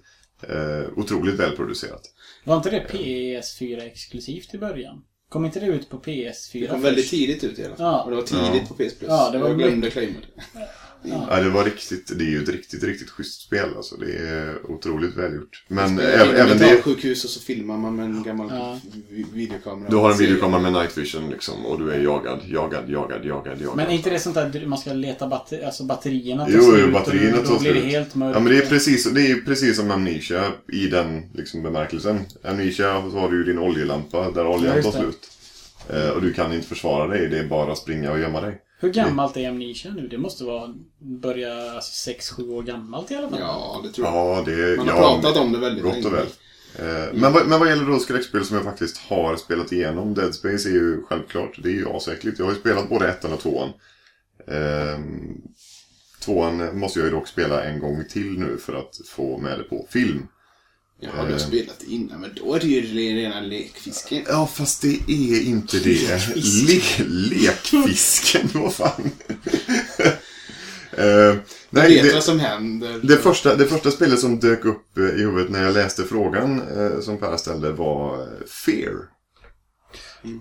Speaker 3: Eh, otroligt välproducerat.
Speaker 4: Var inte det PS4 exklusivt i början? Kom inte det ut på PS4
Speaker 2: Det kom
Speaker 4: först?
Speaker 2: väldigt tidigt ut i alla fall.
Speaker 4: Ja.
Speaker 2: Och det var tidigt
Speaker 3: Ja.
Speaker 2: på PS Plus.
Speaker 4: Ja, det var
Speaker 2: jag glömde.
Speaker 3: Ja, det var riktigt, det är ju ett riktigt, riktigt schysst spel alltså. Det är otroligt välgjort. Men även, även det...
Speaker 2: sjukhus och så filmar man med en gammal
Speaker 4: Ja.
Speaker 2: vi- videokamera.
Speaker 3: Du har en videokamera med night vision liksom och du är jagad, jagad, jagad, jagad, jagad.
Speaker 4: Men är inte det sånt där man ska leta batter alltså batterierna
Speaker 3: Jo,
Speaker 4: tar slut
Speaker 3: jo,
Speaker 4: och
Speaker 3: batterierna tar
Speaker 4: Då blir det
Speaker 3: slut.
Speaker 4: helt mörkt.
Speaker 3: Ja men det är precis, det är precis som Amnesia i den liksom, bemärkelsen. Amnesia så har du ju din oljelampa där oljan
Speaker 4: Ja,
Speaker 3: tar slut. Eh, och du kan inte försvara dig, det är bara att springa och gömma dig.
Speaker 4: Hur gammalt är Amnesia nu? Det måste vara börja alltså 6-7 år gammalt i alla fall.
Speaker 2: Ja, det tror jag.
Speaker 3: Ja, det...
Speaker 2: Man har
Speaker 3: ja,
Speaker 2: pratat om det väldigt länge.
Speaker 3: väl. Eh, Men, vad, men vad gäller då skräckspel som jag faktiskt har spelat igenom, Dead Space är ju självklart, det är ju asäckligt. Jag har ju spelat både ettan och tvåan. Ehm, tvåan måste jag ju dock spela en gång till nu för att få med det på film.
Speaker 2: Jag har ju
Speaker 3: Eh.
Speaker 2: spelat det innan, men då är det ju rena lekfisken.
Speaker 3: Ja, fast det är inte det. Le- lekfisken, vad fan. Eh,
Speaker 2: Nej, vet
Speaker 3: det,
Speaker 2: vad som händer.
Speaker 3: det, första, det första spelet som dök upp eh, i huvudet när jag läste frågan eh, som Per ställde var Fear.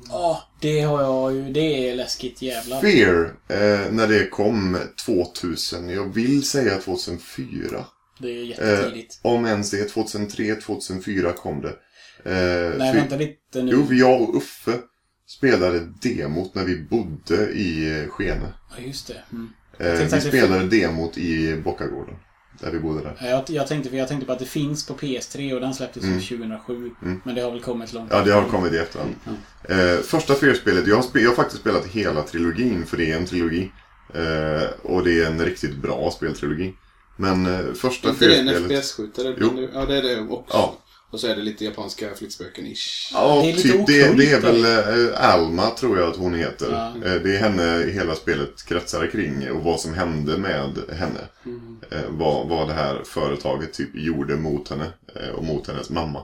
Speaker 4: Ja, det har jag ju. Det är läskigt jävlar.
Speaker 3: Fear, eh, när det kom 2000, jag vill säga 2004.
Speaker 4: Det är
Speaker 3: Eh,
Speaker 4: jättetidigt.
Speaker 3: om ens det, 2003, 2004 kom det. Eh,
Speaker 4: Nej, vänta lite nu.
Speaker 3: Jo, jag och Uffe spelade demot när vi bodde i eh, Skene.
Speaker 4: Ja, just det. Mm.
Speaker 3: Eh, vi
Speaker 4: att det
Speaker 3: spelade demot i Bockagården. Där vi bodde där.
Speaker 4: Ja, Jag, jag, tänkte, jag tänkte på att det finns på PS3 och den släpptes ju 2007. Men det har väl kommit långt
Speaker 3: Mm. Ja, det har kommit i efterhand. Eh, första Fear-spelet, jag jag har faktiskt spelat hela trilogin, för det är en trilogi. Eh, och det är en riktigt bra speltrilogi. Men eh, första
Speaker 2: Inte det en
Speaker 3: Fear-spelet...
Speaker 2: FPS-skjutare?
Speaker 3: Jo.
Speaker 2: Ja, det är det också.
Speaker 3: Ja.
Speaker 2: Och så är det lite japanska flyttspöken-ish.
Speaker 3: Ja,
Speaker 4: Det är lite
Speaker 3: typ, det, det är
Speaker 4: okult,
Speaker 3: väl eh, Alma, tror jag att hon heter.
Speaker 4: Ja.
Speaker 3: Eh, det är henne hela spelet kretsar kring och vad som hände med henne. Eh, vad, vad det här företaget typ gjorde mot henne eh, och mot hennes mamma.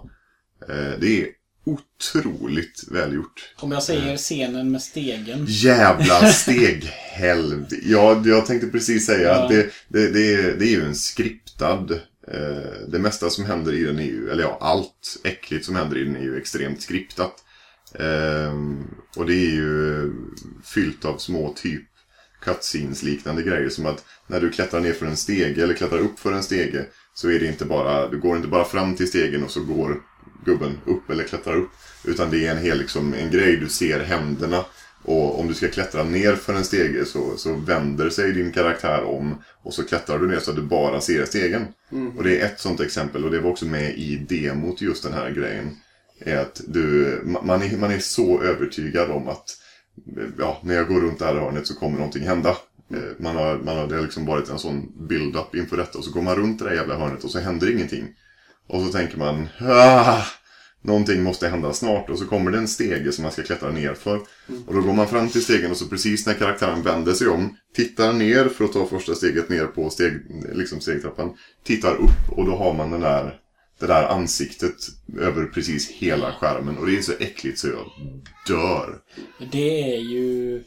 Speaker 3: Eh, det är otroligt välgjort.
Speaker 4: Om jag säger scenen med stegen.
Speaker 3: Jävla steghelvete. Ja, jag tänkte precis säga att det, det, det, är, det är ju en skriptad... Eh, det mesta som händer i den är ju, eller ja, allt äckligt som händer i den är ju extremt skriptat. Eh, och det är ju fyllt av små typ cutscenes liknande grejer som att när du klättrar ner för en stege eller klättrar upp för en stege så är det inte bara, du går inte bara fram till stegen och så går gubben upp eller klättrar upp. Utan det är en hel liksom, en grej, du ser händerna. Och om du ska klättra ner för en stege så, så vänder sig din karaktär om och så klättrar du ner så att du bara ser stegen. Och det är ett sånt exempel och det var också med i demot just den här grejen. Är att du, ma- man, är, man är så övertygad om att ja, när jag går runt det här hörnet så kommer någonting hända. Eh, Man har, man har, det har liksom varit en sån build-up inför detta och så går man runt det där jävla hörnet och så händer ingenting. Och så tänker man, ah, någonting måste hända snart. Och så kommer det en stege som man ska klättra ner för. Och då går man fram till stegen och så precis när karaktären vänder sig om, tittar ner för att ta första steget ner på steg, liksom stegtrappan, tittar upp och då har man den där, det där ansiktet över precis hela skärmen. Och det är så äckligt så jag dör.
Speaker 4: Det är ju...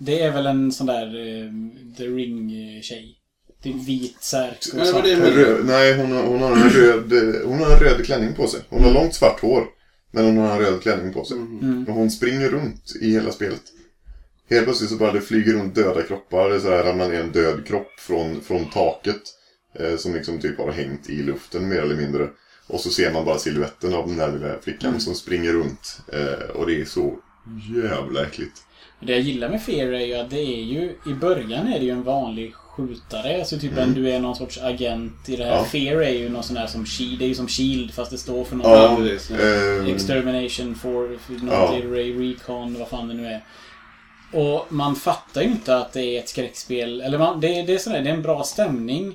Speaker 4: Det är väl en sån där eh, The Ring-tjej. Det är vit särk
Speaker 2: Ja, det var
Speaker 4: svart
Speaker 2: det
Speaker 4: hår.
Speaker 2: med-
Speaker 3: Röd, nej, hon har, hon, har en röd, hon har en röd klänning på sig. Hon har långt svart hår. Men hon har en röd klänning på sig. Och hon springer runt i hela spelet. Helt plötsligt så bara det flyger runt döda kroppar. Det så här, ramlar ner en död kropp från, från taket. Eh, som liksom typ har hängt i luften mer eller mindre. Och så ser man bara siluetten av den där lilla flickan som springer runt. Eh, och det är så jävla äckligt.
Speaker 4: Det jag gillar med Fear är ju att det är ju... I början är det ju en vanlig skjutare. Alltså typ en, du är någon sorts agent i det här.
Speaker 3: Ja.
Speaker 4: Fear är ju någon sån här som Shield. Det är ju som Shield fast det står för något.
Speaker 3: Ja,
Speaker 2: precis, ja.
Speaker 3: eh,
Speaker 4: Extermination for... Något
Speaker 3: Ja.
Speaker 4: Ray Recon, vad fan det nu är. Och man fattar ju inte att det är ett skräckspel. Eller man, det, det är sådär, det är en bra stämning.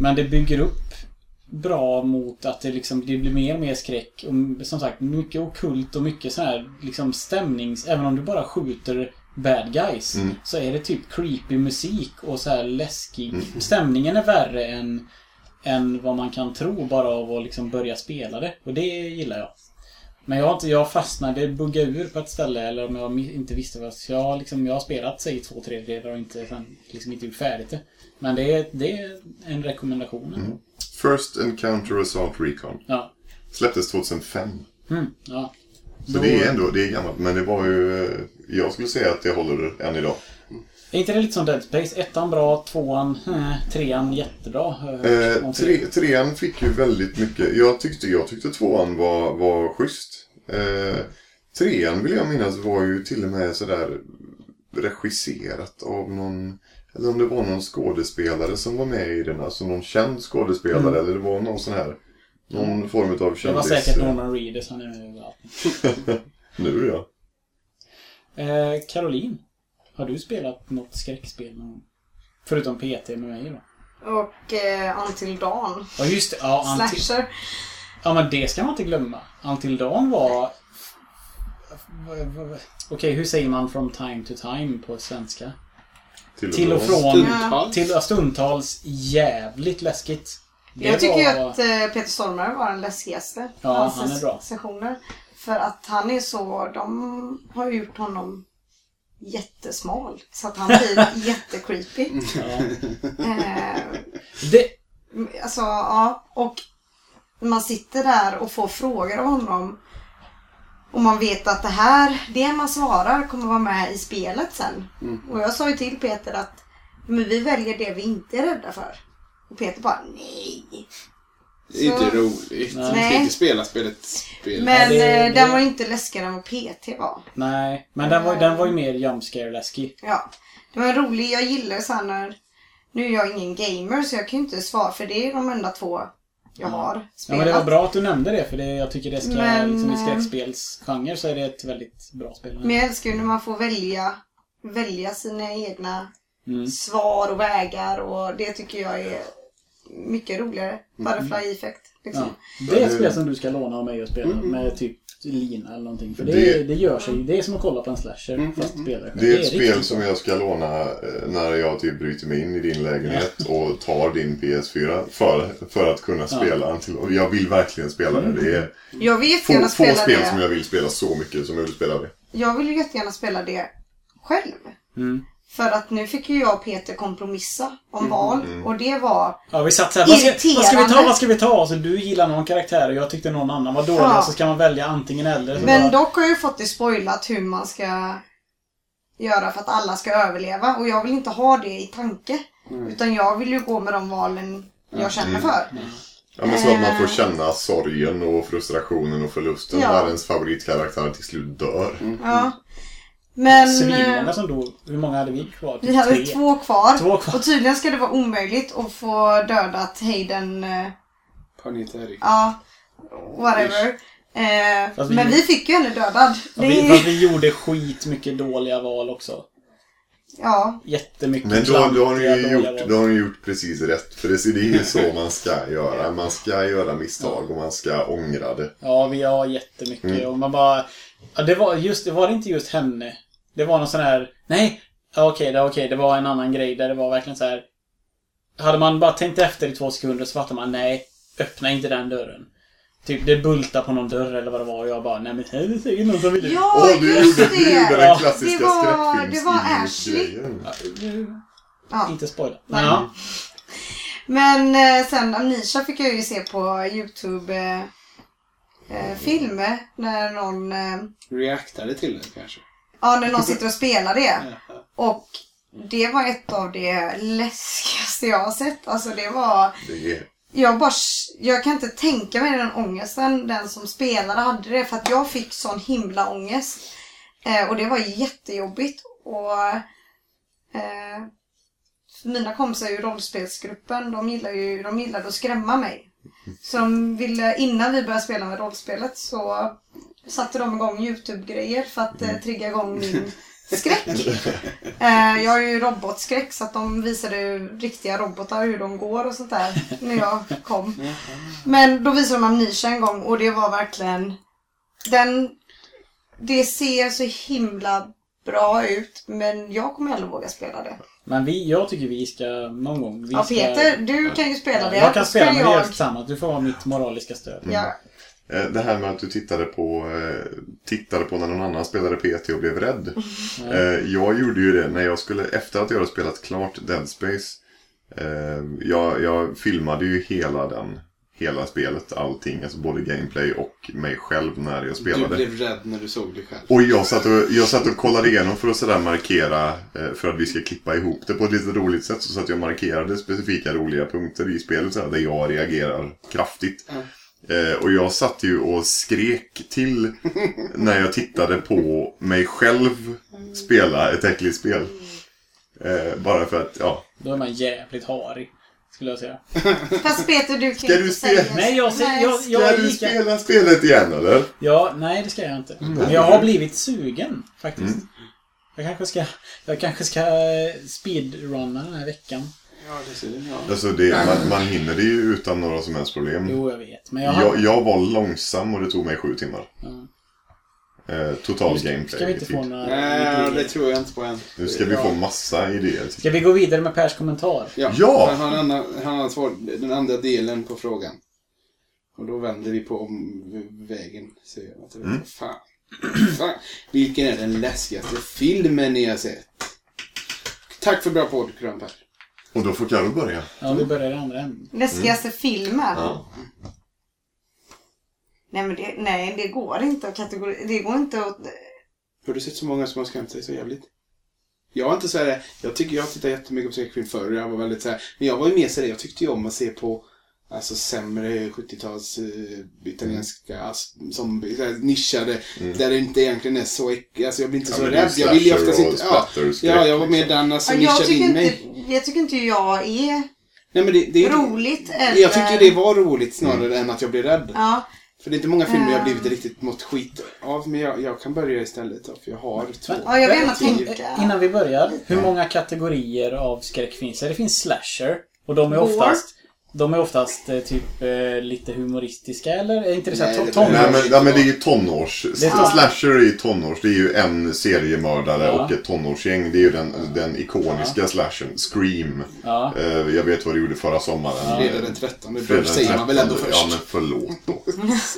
Speaker 4: Men det bygger upp bra mot att det liksom det blir mer och mer skräck. Och som sagt, mycket okult och mycket sån här liksom stämnings... Även om du bara skjuter bad guys.
Speaker 3: Mm.
Speaker 4: Så är det typ creepy musik och så här läskig. Stämningen är värre än, än vad man kan tro bara av att liksom börja spela det. Och det gillar jag. Men jag inte, jag fastnade, buggade ur på ett ställe eller om jag inte visste vad... Så jag, har liksom, jag har spelat säg två tredjedelar och inte, sen, liksom inte gjort färdigt det. Men det är, det är en rekommendation. ändå.
Speaker 3: First Encounter Assault Recon.
Speaker 4: Ja.
Speaker 3: Släpptes 2005.
Speaker 4: Mm, ja.
Speaker 3: Så
Speaker 4: Då-
Speaker 3: det är ändå, det är gammalt. Men det var ju, eh, jag skulle säga att det håller än idag.
Speaker 4: Är inte det lite som Dead Space? Ettan bra, tvåan, eh, trean jättebra.
Speaker 3: Eh, tre, trean fick ju väldigt mycket. Jag tyckte, jag tyckte tvåan var, var schysst. Eh, trean vill jag minnas var ju till och med sådär regisserat av någon... Eller om det var någon skådespelare som var med i den. Alltså någon känd skådespelare. Eller det var någon sån här... Någon form av kändis.
Speaker 4: Det var säkert Norman Reedus, han är med överallt.
Speaker 3: Nu ja.
Speaker 4: Eh, Caroline, har du spelat något skräckspel någon gång? Förutom PT med mig då?
Speaker 5: Och eh, Until Dawn.
Speaker 4: Ja just det, ja, Until,
Speaker 5: Slasher.
Speaker 4: ja men det ska man inte glömma. Until Dawn var... Okej, hur säger man from time to time på svenska? Till och från.
Speaker 2: Stundtals.
Speaker 4: Till stundtals jävligt läskigt. Det
Speaker 5: Jag tycker
Speaker 4: var-
Speaker 5: att eh, Peter Stormare var den läskigaste.
Speaker 4: Ja,
Speaker 5: hans
Speaker 4: han är bra.
Speaker 5: Sessioner. För att han är så, de har ju gjort honom jättesmal. Så att han blir jättecreepy.
Speaker 4: Ja.
Speaker 5: Eh,
Speaker 4: Det,
Speaker 5: alltså, ja. Och man sitter där och får frågor av honom. Och man vet att det här, det man svarar kommer vara med i spelet sen. Och jag sa ju till Peter att men vi väljer det vi inte är rädda för. Och Peter bara, nej.
Speaker 2: Det är inte roligt.
Speaker 4: Nej.
Speaker 2: Du ska inte spela spelet spel.
Speaker 5: Men
Speaker 4: det-
Speaker 5: eh,
Speaker 4: det-
Speaker 5: den var inte läskigare än vad PT var.
Speaker 4: Nej, men den var, den var ju mer jumpscare läskig.
Speaker 5: Ja. Det var en rolig, jag gillar så här när... Nu är jag ingen gamer så jag kan ju inte svara för det är de enda två jag har
Speaker 4: Ja,
Speaker 5: spelat.
Speaker 4: men det var bra att du nämnde det, för det, jag tycker det ska,
Speaker 5: Men,
Speaker 4: liksom, i
Speaker 5: eh,
Speaker 4: skräckspelsgenre så är det ett väldigt bra spel.
Speaker 5: Men jag älskar ju när man får välja, välja sina egna
Speaker 4: Mm.
Speaker 5: svar och vägar och det tycker jag är mycket roligare. Butterfly effect. Liksom.
Speaker 4: Ja. Det är ett spel som du ska låna av mig och spela med typ lina eller någonting. För det,
Speaker 3: Det-
Speaker 4: det gör sig Det är som att kolla på en slasher fast spelare.
Speaker 3: Det är ett spel
Speaker 4: riktigt
Speaker 3: som
Speaker 4: bra.
Speaker 3: jag ska låna eh, när jag typ bryter mig in i din lägenhet och tar din PS4 för, för att kunna spela. Till, och jag vill verkligen spela det. Det är
Speaker 5: Jag vill
Speaker 3: få, få spel
Speaker 5: det.
Speaker 3: som jag vill spela så mycket som jag vill spela det.
Speaker 5: Jag vill ju jättegärna spela det själv.
Speaker 4: Mm.
Speaker 5: För att nu fick ju jag och Peter kompromissa om
Speaker 3: Mm,
Speaker 5: val och det var
Speaker 4: Ja, vi satt såhär, vad ska, vad ska vi ta, vad ska vi ta? Så du gillar någon karaktär och jag tyckte någon annan var dålig.
Speaker 5: Ja.
Speaker 4: Så ska man välja antingen eller. Så
Speaker 5: Men
Speaker 4: bara,
Speaker 5: dock har jag ju fått det spoilat hur man ska göra för att alla ska överleva. Och jag vill inte ha det i tanke. Utan jag vill ju gå med de valen jag känner för.
Speaker 3: Ja, men så att man får
Speaker 5: Eh.
Speaker 3: känna sorgen och frustrationen och förlusten
Speaker 5: Ja.
Speaker 3: när ens favoritkaraktär till slut dör.
Speaker 5: Ja. Men
Speaker 4: Svinmånga
Speaker 5: eh,
Speaker 4: som dog. Hur många hade vi kvar?
Speaker 5: Vi hade två kvar.
Speaker 4: Två kvar.
Speaker 5: Och tydligen ska det vara omöjligt att få dödat Hayden. eh,
Speaker 2: Panitari.
Speaker 5: Ja, whatever. Eh,
Speaker 4: Fast vi-
Speaker 5: men vi fick ju henne dödad.
Speaker 4: Ja,
Speaker 5: Det
Speaker 4: vi, fast vi gjorde skit mycket dåliga val också.
Speaker 5: ja,
Speaker 4: Jättemycket
Speaker 3: Men då, då, har ni gjort, då har ni gjort precis rätt. För det, det är ju så man ska göra. Man ska göra misstag och man ska ångra det.
Speaker 4: Ja, vi har jättemycket.
Speaker 3: Mm.
Speaker 4: Och man bara... Ja, det var just det var inte just henne. Det var någon sån här... Nej! Ja, okej, det, okej, det var en annan grej där det var verkligen så här... Hade man bara tänkt efter i två sekunder så fattar man nej, öppna inte den dörren. Typ det bultar på någon dörr eller vad det var och jag bara nej men det är säkert någon som vill
Speaker 5: ja
Speaker 3: du
Speaker 5: just
Speaker 3: gjorde, du gjorde
Speaker 5: det!
Speaker 3: den
Speaker 4: Ja.
Speaker 3: klassiska
Speaker 5: Det var- det var Ashley. Ja.
Speaker 4: Inte spoila.
Speaker 5: Nej.
Speaker 4: Ja.
Speaker 5: Men eh, sen Amnesia fick jag ju se på Youtube eh, eh, filmer när någon, eh,
Speaker 2: Reactade till det kanske.
Speaker 5: Ja, när någon sitter och spelar det. Och det var ett av det läskigaste jag har sett. Alltså det var,
Speaker 3: Det
Speaker 5: jag bara, jag kan inte tänka mig den ångesten den som spelade hade det. För att jag fick sån himla ångest. Eh, och det var jättejobbigt. Och eh, mina kompisar i rollspelsgruppen, de gillar ju, de gillade att skrämma mig. Så de ville, innan vi började spela med rollspelet så satte de igång YouTube-grejer för att eh, trigga igång min skräck. Eh, jag har ju robotskräck så att de visade ju riktiga robotar hur de går och sånt där när jag kom. Men då visade de Amnesia en gång och det var verkligen den det ser så himla bra ut men jag kommer aldrig våga spela det.
Speaker 4: Men vi, jag tycker vi ska någon gång. Vi
Speaker 5: Ja
Speaker 4: ska,
Speaker 5: Peter, du kan ju spela det.
Speaker 4: Jag kan
Speaker 5: ska
Speaker 4: spela men det gör
Speaker 5: jag...
Speaker 4: tillsammans. Du får vara mitt moraliska stöd.
Speaker 5: Ja,
Speaker 3: det här med att du tittade på, eh, tittade på när någon annan spelade PT och blev rädd. Eh, jag gjorde ju det när jag skulle, efter att jag hade spelat klart Dead Space. Eh, jag, jag filmade ju hela den, hela spelet, allting. Alltså både gameplay och mig själv när jag
Speaker 2: Du
Speaker 3: spelade.
Speaker 2: blev rädd när du såg dig själv.
Speaker 3: Och jag satt och, jag satt och kollade igenom för att sådär markera, eh, för att vi ska klippa ihop det på ett lite roligt sätt. Så att jag markerade specifika roliga punkter i spelet sådär, där jag reagerar kraftigt. Eh, och jag satt ju och skrek till när jag tittade på mig själv spela ett äckligt spel. Eh, bara för att, ja.
Speaker 4: Då är man jävligt harig. Skulle jag säga.
Speaker 5: Fast Peter du kan
Speaker 3: Ska
Speaker 5: ju
Speaker 3: du
Speaker 5: inte
Speaker 3: spela-
Speaker 5: säga
Speaker 4: Nej, jag,
Speaker 5: Nej,
Speaker 4: jag, jag,
Speaker 3: Ska du
Speaker 4: lika...
Speaker 3: spela spelet igen eller?
Speaker 4: Ja, nej det ska jag inte. Men jag har blivit sugen faktiskt.
Speaker 3: Mm.
Speaker 4: Jag kanske ska, jag kanske ska eh, speedrunna den här veckan.
Speaker 2: Ja, det ser det. Ja.
Speaker 3: Alltså det, man, man hinner det ju utan några som helst problem.
Speaker 4: Jo, jag vet. Men jag har...
Speaker 3: Jag, jag var långsam och det tog mig sju timmar.
Speaker 4: Ja.
Speaker 3: Eh, total gameplay.
Speaker 4: Ska vi inte få några
Speaker 2: Nej, det tror jag inte på än.
Speaker 3: Nu ska vi få massa idéer.
Speaker 4: Ska vi gå vidare med Pers kommentar?
Speaker 2: Ja,
Speaker 3: Ja!
Speaker 2: Han, har en annan, han har svar, den andra delen på frågan. Och då vänder vi på om vägen. Säger jag. Att,
Speaker 3: Mm.
Speaker 2: Fan. Fan. Vilken är den läskigaste filmen ni har sett? Tack för bra podd, Kram Per.
Speaker 3: Och då får Carro börja.
Speaker 4: Ja, vi börjar i andra änden.
Speaker 5: Läskigaste filmen?
Speaker 3: Ja.
Speaker 5: Nej men det, nej, det går inte att kategori... Det går inte att...
Speaker 2: Har du sett så många som har skrämt sig så jävligt? Jag är inte så här, jag tycker jag har tittat jättemycket på skräckfilm förr. Jag var väldigt så här, men jag var ju mer så här, jag tyckte ju om att se på Alltså sämre 70-tals eh, italienska zombie, så här nischade. Där det inte egentligen är så äck- Alltså jag blir inte
Speaker 3: Ja,
Speaker 2: så rädd. Jag vill ju oftast inte... Ja, ja, jag var med
Speaker 3: liksom.
Speaker 2: den alltså
Speaker 5: Ja,
Speaker 2: nischade in mig.
Speaker 5: inte, jag tycker inte jag är
Speaker 2: Nej, men det, det är,
Speaker 5: roligt eller...
Speaker 2: Jag tycker det var roligt snarare än att jag blev rädd.
Speaker 5: Ja,
Speaker 2: För det är inte många filmer jag har
Speaker 5: Ehm.
Speaker 2: blivit riktigt mått skit av. Men jag, jag kan börja istället för jag har två.
Speaker 5: ja jag vill gärna
Speaker 4: In-
Speaker 5: tänka.
Speaker 4: Innan vi börjar, hur många kategorier av skräck finns det? Det finns slasher. Och de är oftast, de är oftast eh, typ eh, lite humoristiska, eller? Är inte det
Speaker 2: Nej,
Speaker 4: såhär
Speaker 2: det-
Speaker 4: tonårs?
Speaker 3: Nej men, ja, men det är ju tonårs.
Speaker 4: Det är-
Speaker 3: Slasher är ju tonårs. Det är ju en seriemördare
Speaker 4: Ja.
Speaker 3: och ett tonårsgäng. Det är ju den, den ikoniska slashern. Scream.
Speaker 4: Ja.
Speaker 3: Eh, jag vet vad du gjorde förra sommaren.
Speaker 2: Fredag den 13. Det
Speaker 3: Fredag den
Speaker 2: säger man väl ändå
Speaker 3: 13.
Speaker 2: först.
Speaker 3: Ja men förlåt då.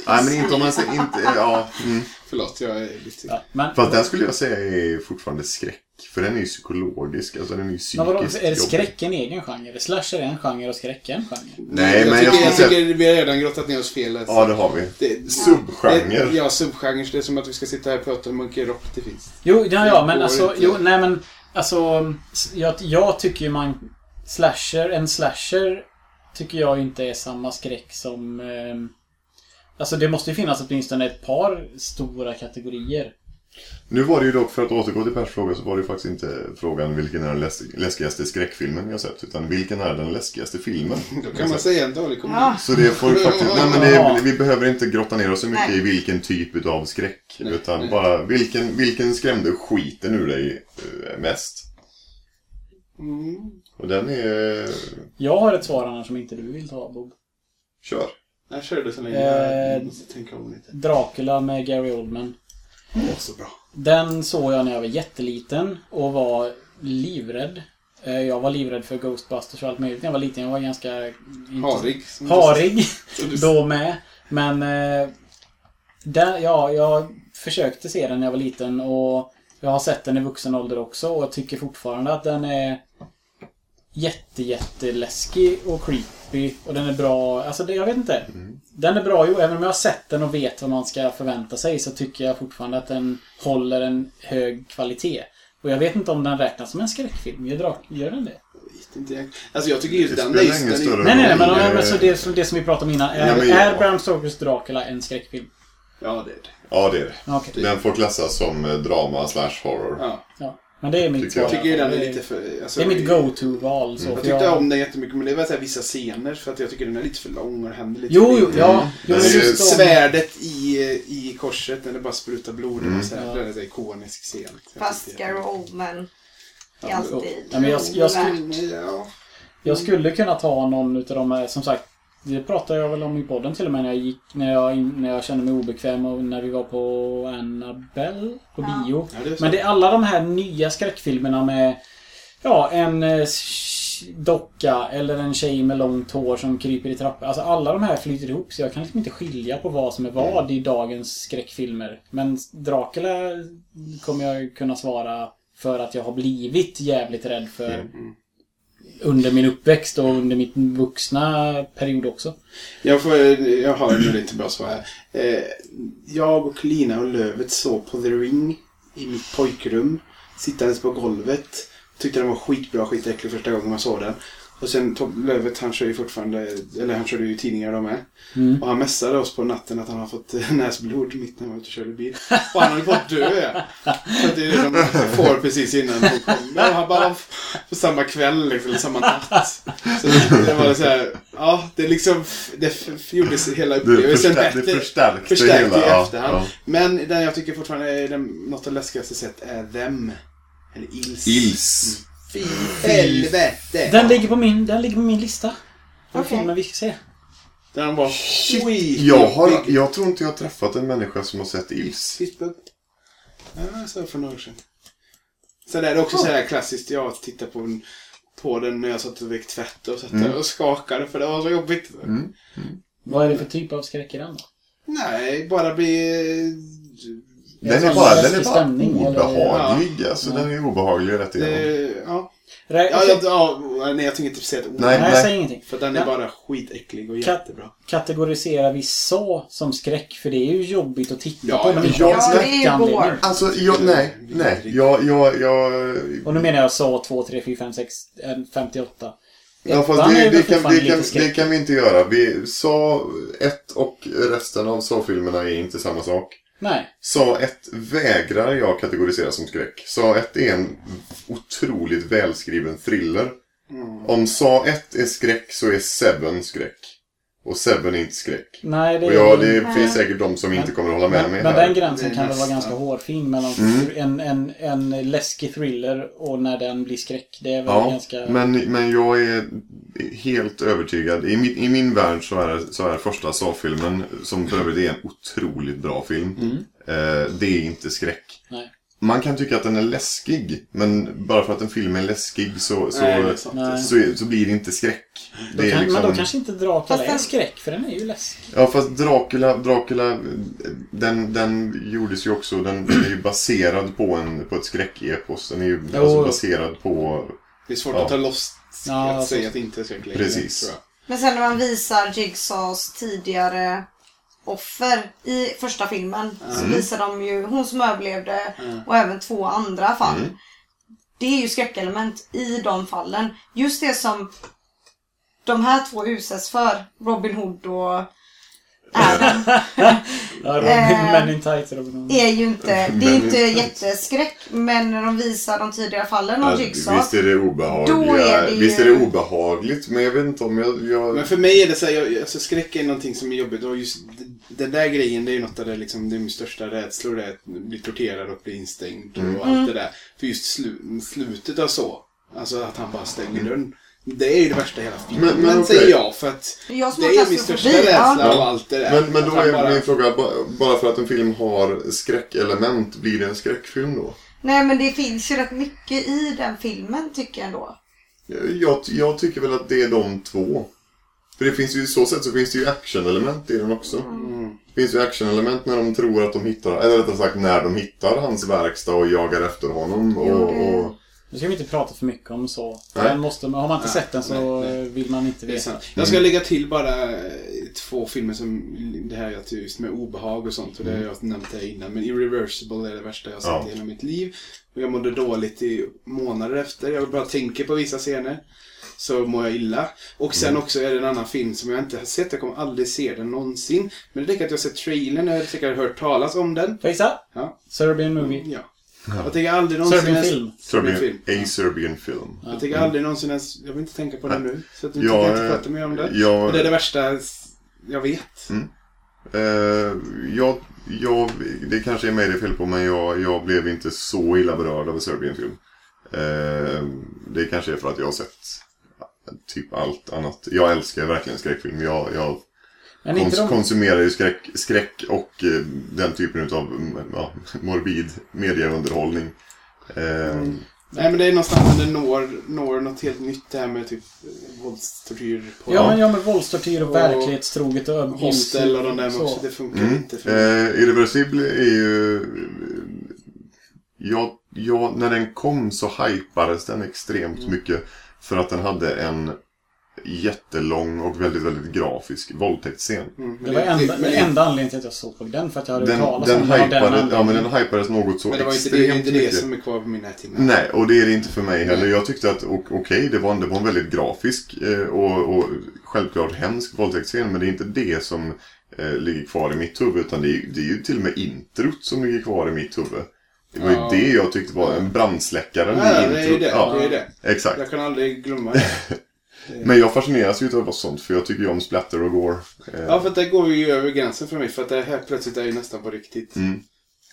Speaker 3: Nej men inte om man säger inte, ja. Mm.
Speaker 2: Förlåt, jag är lite...
Speaker 4: Ja, men,
Speaker 3: Fast den skulle jag säga är fortfarande skräck. För den är ju psykologisk, alltså den är ju
Speaker 4: men vadå,
Speaker 3: psykiskt
Speaker 4: är det skräck en egen genre? Slasher är en genre och skräck är en genre?
Speaker 3: Nej
Speaker 2: jag
Speaker 3: men
Speaker 2: tycker,
Speaker 3: jag
Speaker 2: jag tycker vi har redan grottat ner oss fel. Alltså.
Speaker 3: Ja det har vi.
Speaker 2: Det-
Speaker 3: Subgenre.
Speaker 2: Det- Ja, subgenre. Det är som att vi ska sitta här och prata om Monkey Rock. Det finns.
Speaker 4: Jo, ja, ja men alltså, jo, nej men alltså, jag, jag tycker ju man, slasher, en slasher tycker jag inte är samma skräck som, eh, alltså det måste ju finnas åtminstone ett par stora kategorier.
Speaker 3: Nu var det ju dock, för att återgå till Pers fråga, så var det ju faktiskt inte frågan vilken är den läs- läskigaste skräckfilmen jag har sett. Utan vilken är den läskigaste filmen
Speaker 2: Då kan man säga en dålig komedi.
Speaker 5: Ja.
Speaker 3: Så det får faktiskt, nej men det, vi behöver inte grotta ner oss så mycket
Speaker 5: Nej.
Speaker 3: i vilken typ av skräck.
Speaker 2: Nej,
Speaker 3: utan
Speaker 2: nej.
Speaker 3: bara vilken, vilken skrämde skiten ur dig eh, mest.
Speaker 2: Mm.
Speaker 3: Och den är...
Speaker 4: Jag har ett svar annars som inte du vill ta Bob.
Speaker 3: Kör.
Speaker 2: Jag körde så länge.
Speaker 4: Eh,
Speaker 2: Jag måste tänka om lite.
Speaker 4: Dracula med Gary Oldman.
Speaker 2: Var så bra.
Speaker 4: Den såg jag när jag var jätteliten och var livrädd. Eh, Jag var livrädd för Ghostbusters och allt möjligt när jag var liten. Jag var ganska...
Speaker 2: Harig.
Speaker 4: Harig. då med. Men eh, där, ja, jag försökte se den när jag var liten och jag har sett den i vuxen ålder också och jag tycker fortfarande att den är jätte, jätteläskig och creepy och den är bra. Alltså, det, jag vet inte. Den är bra, jo, även om jag har sett den och vet vad man ska förvänta sig så tycker jag fortfarande att den håller en hög kvalitet. Och jag vet inte om den räknas som en skräckfilm. Gör, gör den det?
Speaker 2: Vet inte jag. Alltså jag tycker just
Speaker 3: Det
Speaker 2: den
Speaker 3: spelar
Speaker 2: är
Speaker 3: ingen
Speaker 2: den
Speaker 4: Nej, nej, nej, men, men, men så det, som- det som vi pratade om innan. Är,
Speaker 3: Ja, men-
Speaker 4: är Bram Stokers Dracula en skräckfilm?
Speaker 2: Ja, det är det.
Speaker 3: Ja, det är det.
Speaker 4: Okej.
Speaker 3: Den får klassas som eh, drama slash horror.
Speaker 2: Ja.
Speaker 4: Ja. Men det är mitt
Speaker 3: Tycker jag.
Speaker 2: Jag tycker den är lite för... Alltså,
Speaker 4: Det är mitt go-to-val. så
Speaker 2: Jag tyckte om den jättemycket, men det var så här vissa scener för att jag tycker den är lite för lång och det händer lite
Speaker 4: Jo, jo,
Speaker 2: lite.
Speaker 4: ja. Om-
Speaker 2: Svärdet i, i korset när det bara sprutar blod.
Speaker 3: Mm.
Speaker 2: Och så här,
Speaker 4: Ja.
Speaker 2: Det är en ikonisk scen. Jag
Speaker 5: Fast Gary Oldman är alltid
Speaker 4: Ja, men jag- jag skulle-. Jag skulle kunna ta någon utav de här, som sagt. Det pratade jag väl om i podden till och med när jag gick, när jag, när jag kände mig obekväm och när vi var på Annabelle på
Speaker 5: Ja.
Speaker 4: bio.
Speaker 2: Ja, det.
Speaker 4: Men det är alla de här nya skräckfilmerna med Ja, en eh, docka eller en tjej med långt hår som kryper i trappor. Alltså alla de här flyter ihop så jag kan liksom inte skilja på vad som är vad i dagens skräckfilmer. Men Dracula kommer jag kunna svara för att jag har blivit jävligt rädd för under min uppväxt och under min vuxna period också.
Speaker 2: Jag, får, jag har nu lite bra svar här. Eh, jag och Lina och Lövet såg på The Ring i mitt pojkrum. Sittandes på golvet. Tyckte den var skitbra, skitäcklig första gången man såg den. Och sen Tom Lövet, han kör ju fortfarande, eller han körde ju tidningar de med.
Speaker 4: Mm.
Speaker 2: Och han messade oss på natten att han har fått eh, näsblod mitt när han var ute och körde bil. Och han höll på att dö. Att det är det de får precis innan hon kommer. Och han bara, på samma kväll liksom, eller samma natt. Så det, var så här, ja, det liksom, det f- gjorde hela upplevelsen
Speaker 3: förstär, det
Speaker 2: bättre.
Speaker 3: förstärkte
Speaker 2: Förstärkt i
Speaker 3: hela. ja,
Speaker 2: efterhand.
Speaker 3: ja.
Speaker 2: Men den jag tycker fortfarande är den, något av det läskigaste sett är Them. Eller Ils.
Speaker 3: Ils.
Speaker 2: Fy helvete!
Speaker 4: Den ligger på min, den ligger på min lista. För
Speaker 5: Okej.
Speaker 4: filmen vi ska se.
Speaker 2: Den var skit.
Speaker 3: Jag, har, jag tror inte jag har träffat en människa som har sett Ils.
Speaker 2: Fistbug. Ja, såg för några år sedan. Sen är det också så här klassiskt. Jag tittade på, en- på den när jag satt och vek tvätt och satt där och skakade för det var så jobbigt.
Speaker 3: Mm.
Speaker 4: Vad är det för typ av skräck i den då?
Speaker 2: Nej, bara bli...
Speaker 3: Den är bara, den är bara
Speaker 4: stämning, eller?
Speaker 3: obehaglig. Alltså, den är obehaglig rätt igenom.
Speaker 2: Ja.
Speaker 4: Rä-
Speaker 2: Ja, ja, ja, nej, jag tänker inte säga ett ord.
Speaker 3: Nej.
Speaker 4: Nej, säg ingenting.
Speaker 2: För den är
Speaker 4: Ja.
Speaker 2: bara skitäcklig och
Speaker 4: Kat-
Speaker 2: jättebra.
Speaker 4: Kategorisera vi så som skräck, för det är ju jobbigt att titta
Speaker 2: Ja,
Speaker 4: på. Men inte
Speaker 3: ja,
Speaker 5: det är ju gore.
Speaker 3: Alltså, jag, nej, nej. Jag, jag, jag...
Speaker 4: Och nu menar jag så 2, 3, 4, 5, 6, 58.
Speaker 3: Ja, fast det, det, kan, det, kan, det kan vi inte göra. Vi sa ett och resten av Saw-filmerna är inte samma sak.
Speaker 4: Nej.
Speaker 3: Sa 1 vägrar jag kategorisera som skräck. Sa 1 är en otroligt välskriven thriller. Om Sa 1 är skräck så är Seven skräck. Och Seven är inte skräck.
Speaker 4: Nej, det
Speaker 3: Och ja, det
Speaker 5: Nej.
Speaker 3: finns säkert de som inte kommer att hålla med
Speaker 4: men,
Speaker 3: mig
Speaker 4: men
Speaker 3: här.
Speaker 4: den gränsen kan väl vara ganska hårfin mellan
Speaker 3: Mm.
Speaker 4: en, en, en läskig thriller och när den blir skräck. Det är väl
Speaker 3: Ja,
Speaker 4: ganska...
Speaker 3: men, men jag är helt övertygad. I min, I min värld så är, så är första Saw-filmen, som för övrigt är en otroligt bra film, eh, det är inte skräck.
Speaker 4: Nej.
Speaker 3: Man kan tycka att den är läskig, men bara för att en film är läskig så, så,
Speaker 2: Nej,
Speaker 3: så, är- så blir det inte skräck.
Speaker 4: Då
Speaker 3: Det är
Speaker 4: kan,
Speaker 3: liksom...
Speaker 4: Men då kanske inte Dracula
Speaker 5: Fast
Speaker 4: är
Speaker 5: den-
Speaker 4: skräck, för den är ju läskig.
Speaker 3: Ja, fast Dracula, Dracula den, den gjordes ju också, den, den är ju baserad på, en, på ett skräckepos. Den är ju
Speaker 4: Jo.
Speaker 3: alltså baserad på...
Speaker 2: Det är svårt
Speaker 3: Ja.
Speaker 2: att ta loss
Speaker 4: Ja,
Speaker 2: att
Speaker 4: så-
Speaker 2: säga att det inte är skräck längre,
Speaker 3: Precis.
Speaker 5: Men sen när man visar Jigsaws tidigare offer i första filmen så visar de ju hon som överlevde och även två andra fall. Det är ju skräckelement i de fallen. Just det som de här två utsätts för, Robin Hood och Adam,
Speaker 4: Ja, Robin,
Speaker 5: Eh,
Speaker 4: Robin
Speaker 5: är ju inte, det är inte jätteskräck. Men när de visar de tidigare fallen
Speaker 3: Ja,
Speaker 5: Jigsaw.
Speaker 3: visst är det
Speaker 5: är ju-
Speaker 3: Visst är det obehagligt, men jag vet inte om jag... jag...
Speaker 2: Men för mig är det så här, jag, alltså skräck är någonting som är jobbigt och just den där grejen det är ju något av det, liksom, det är min största rädslor det är att bli torterad och bli instängd och allt det där. För just slu, slutet av så, alltså att han bara stänger dörren. Det är ju det värsta i hela filmen,
Speaker 3: Men- men okej.
Speaker 2: säger jag. För att
Speaker 5: Jag
Speaker 2: det är min största rädsla
Speaker 5: ja.
Speaker 2: av allt det där.
Speaker 3: Men, men då är
Speaker 2: bara-
Speaker 3: min fråga, ba- bara för att en film har skräckelement, blir det en skräckfilm då?
Speaker 5: Nej men det finns ju rätt mycket i den filmen tycker jag ändå.
Speaker 3: Jag, jag tycker väl att det är de två. För det finns ju, i så sätt så finns det ju actionelement i den också. Det finns ju actionelement när de tror att de hittar, eller rättare sagt när de hittar hans verkstad och jagar efter honom. Och, och,
Speaker 4: Nu ska vi inte prata för mycket om så.
Speaker 3: Nej.
Speaker 4: Den måste, har man inte
Speaker 2: Nej,
Speaker 4: sett den så
Speaker 2: nej, nej.
Speaker 4: vill man inte veta.
Speaker 2: Jag ska lägga till bara eh, två filmer som det här jag just med obehag och sånt. Och det har jag nämnt här innan. Men Irreversible är det värsta jag har sett
Speaker 3: Ja.
Speaker 2: i hela mitt liv. Och jag mådde dåligt i månader efter. Jag bara tänker på vissa scener. Så mår jag illa. Och sen också är det en annan film som jag inte har sett. Jag kommer aldrig se den någonsin. Men det räcker att jag har sett trailern. Jag har säkert hört talas om den.
Speaker 4: Får jag?
Speaker 2: Ja.
Speaker 4: Serbian Movie.
Speaker 2: ja. Jag tänker aldrig någonsin...
Speaker 4: Serbian
Speaker 2: ens-
Speaker 4: film.
Speaker 2: Serbian
Speaker 3: Serbian,
Speaker 2: film.
Speaker 3: a Serbian film.
Speaker 2: Jag tänker aldrig någonsin ens... Jag vill inte tänka på den nu. Så att du
Speaker 3: Ja,
Speaker 2: inte
Speaker 3: eh,
Speaker 2: prata mer om det.
Speaker 3: ja.
Speaker 2: Men det är det värsta jag vet.
Speaker 3: Eh, jag, jag, det kanske är mig det är fel på, men jag, jag blev inte så illa berörd av en Serbian-film. Eh, det kanske är för att jag har sett typ allt annat. Jag älskar verkligen skräckfilm. Jag, jag
Speaker 4: Men
Speaker 3: kons-
Speaker 4: de...
Speaker 3: konsumerar ju skräck, skräck och eh, den typen av ja, morbid medieunderhållning. Eh,
Speaker 2: Nej men det är någonstans när det når, når något helt nytt det här med typ våldstortyr på
Speaker 4: Ja, men ja, med våldstortyr och
Speaker 2: Och
Speaker 4: verklighetstroget och
Speaker 2: hostel och de där
Speaker 4: så.
Speaker 2: också. Det funkar
Speaker 3: Mm.
Speaker 2: inte för mig.
Speaker 3: Eh, Irreversible är ju... Ja, ja, när den kom så hypades den extremt
Speaker 2: Mm.
Speaker 3: mycket. För att den hade en jättelång och väldigt, väldigt grafisk våldtäktsscen.
Speaker 2: Mm, men
Speaker 4: Det var enda,
Speaker 2: det-
Speaker 4: enda anledningen till att jag såg på den, för att jag hade hört
Speaker 3: Den,
Speaker 4: talas
Speaker 3: den,
Speaker 4: om den av den
Speaker 3: hypade, ja, men den hypades något så
Speaker 2: Men det var inte det,
Speaker 3: extremt
Speaker 2: inte det
Speaker 3: mycket.
Speaker 2: som är kvar på min näthinna.
Speaker 3: Nej, och det är det inte för mig heller. Jag tyckte att okej, det, var en, det var en väldigt grafisk eh, och, och självklart hemsk våldtäktsscen. Men det är inte det som eh, ligger kvar i mitt huvud. Utan det är, det är ju till och med introt som ligger kvar i mitt huvud. Det var ju
Speaker 2: Ja.
Speaker 3: det jag tyckte var en brandsläckare
Speaker 2: Ja, det är ju det.
Speaker 3: Ja,
Speaker 2: Det är det.
Speaker 3: exakt.
Speaker 2: Jag kan aldrig glömma det.
Speaker 3: Men jag fascineras ju av sånt för jag tycker ju om splatter och gore.
Speaker 2: Ja, för det går ju över gränsen för mig. För att det här plötsligt är ju nästan på riktigt.
Speaker 3: Mm.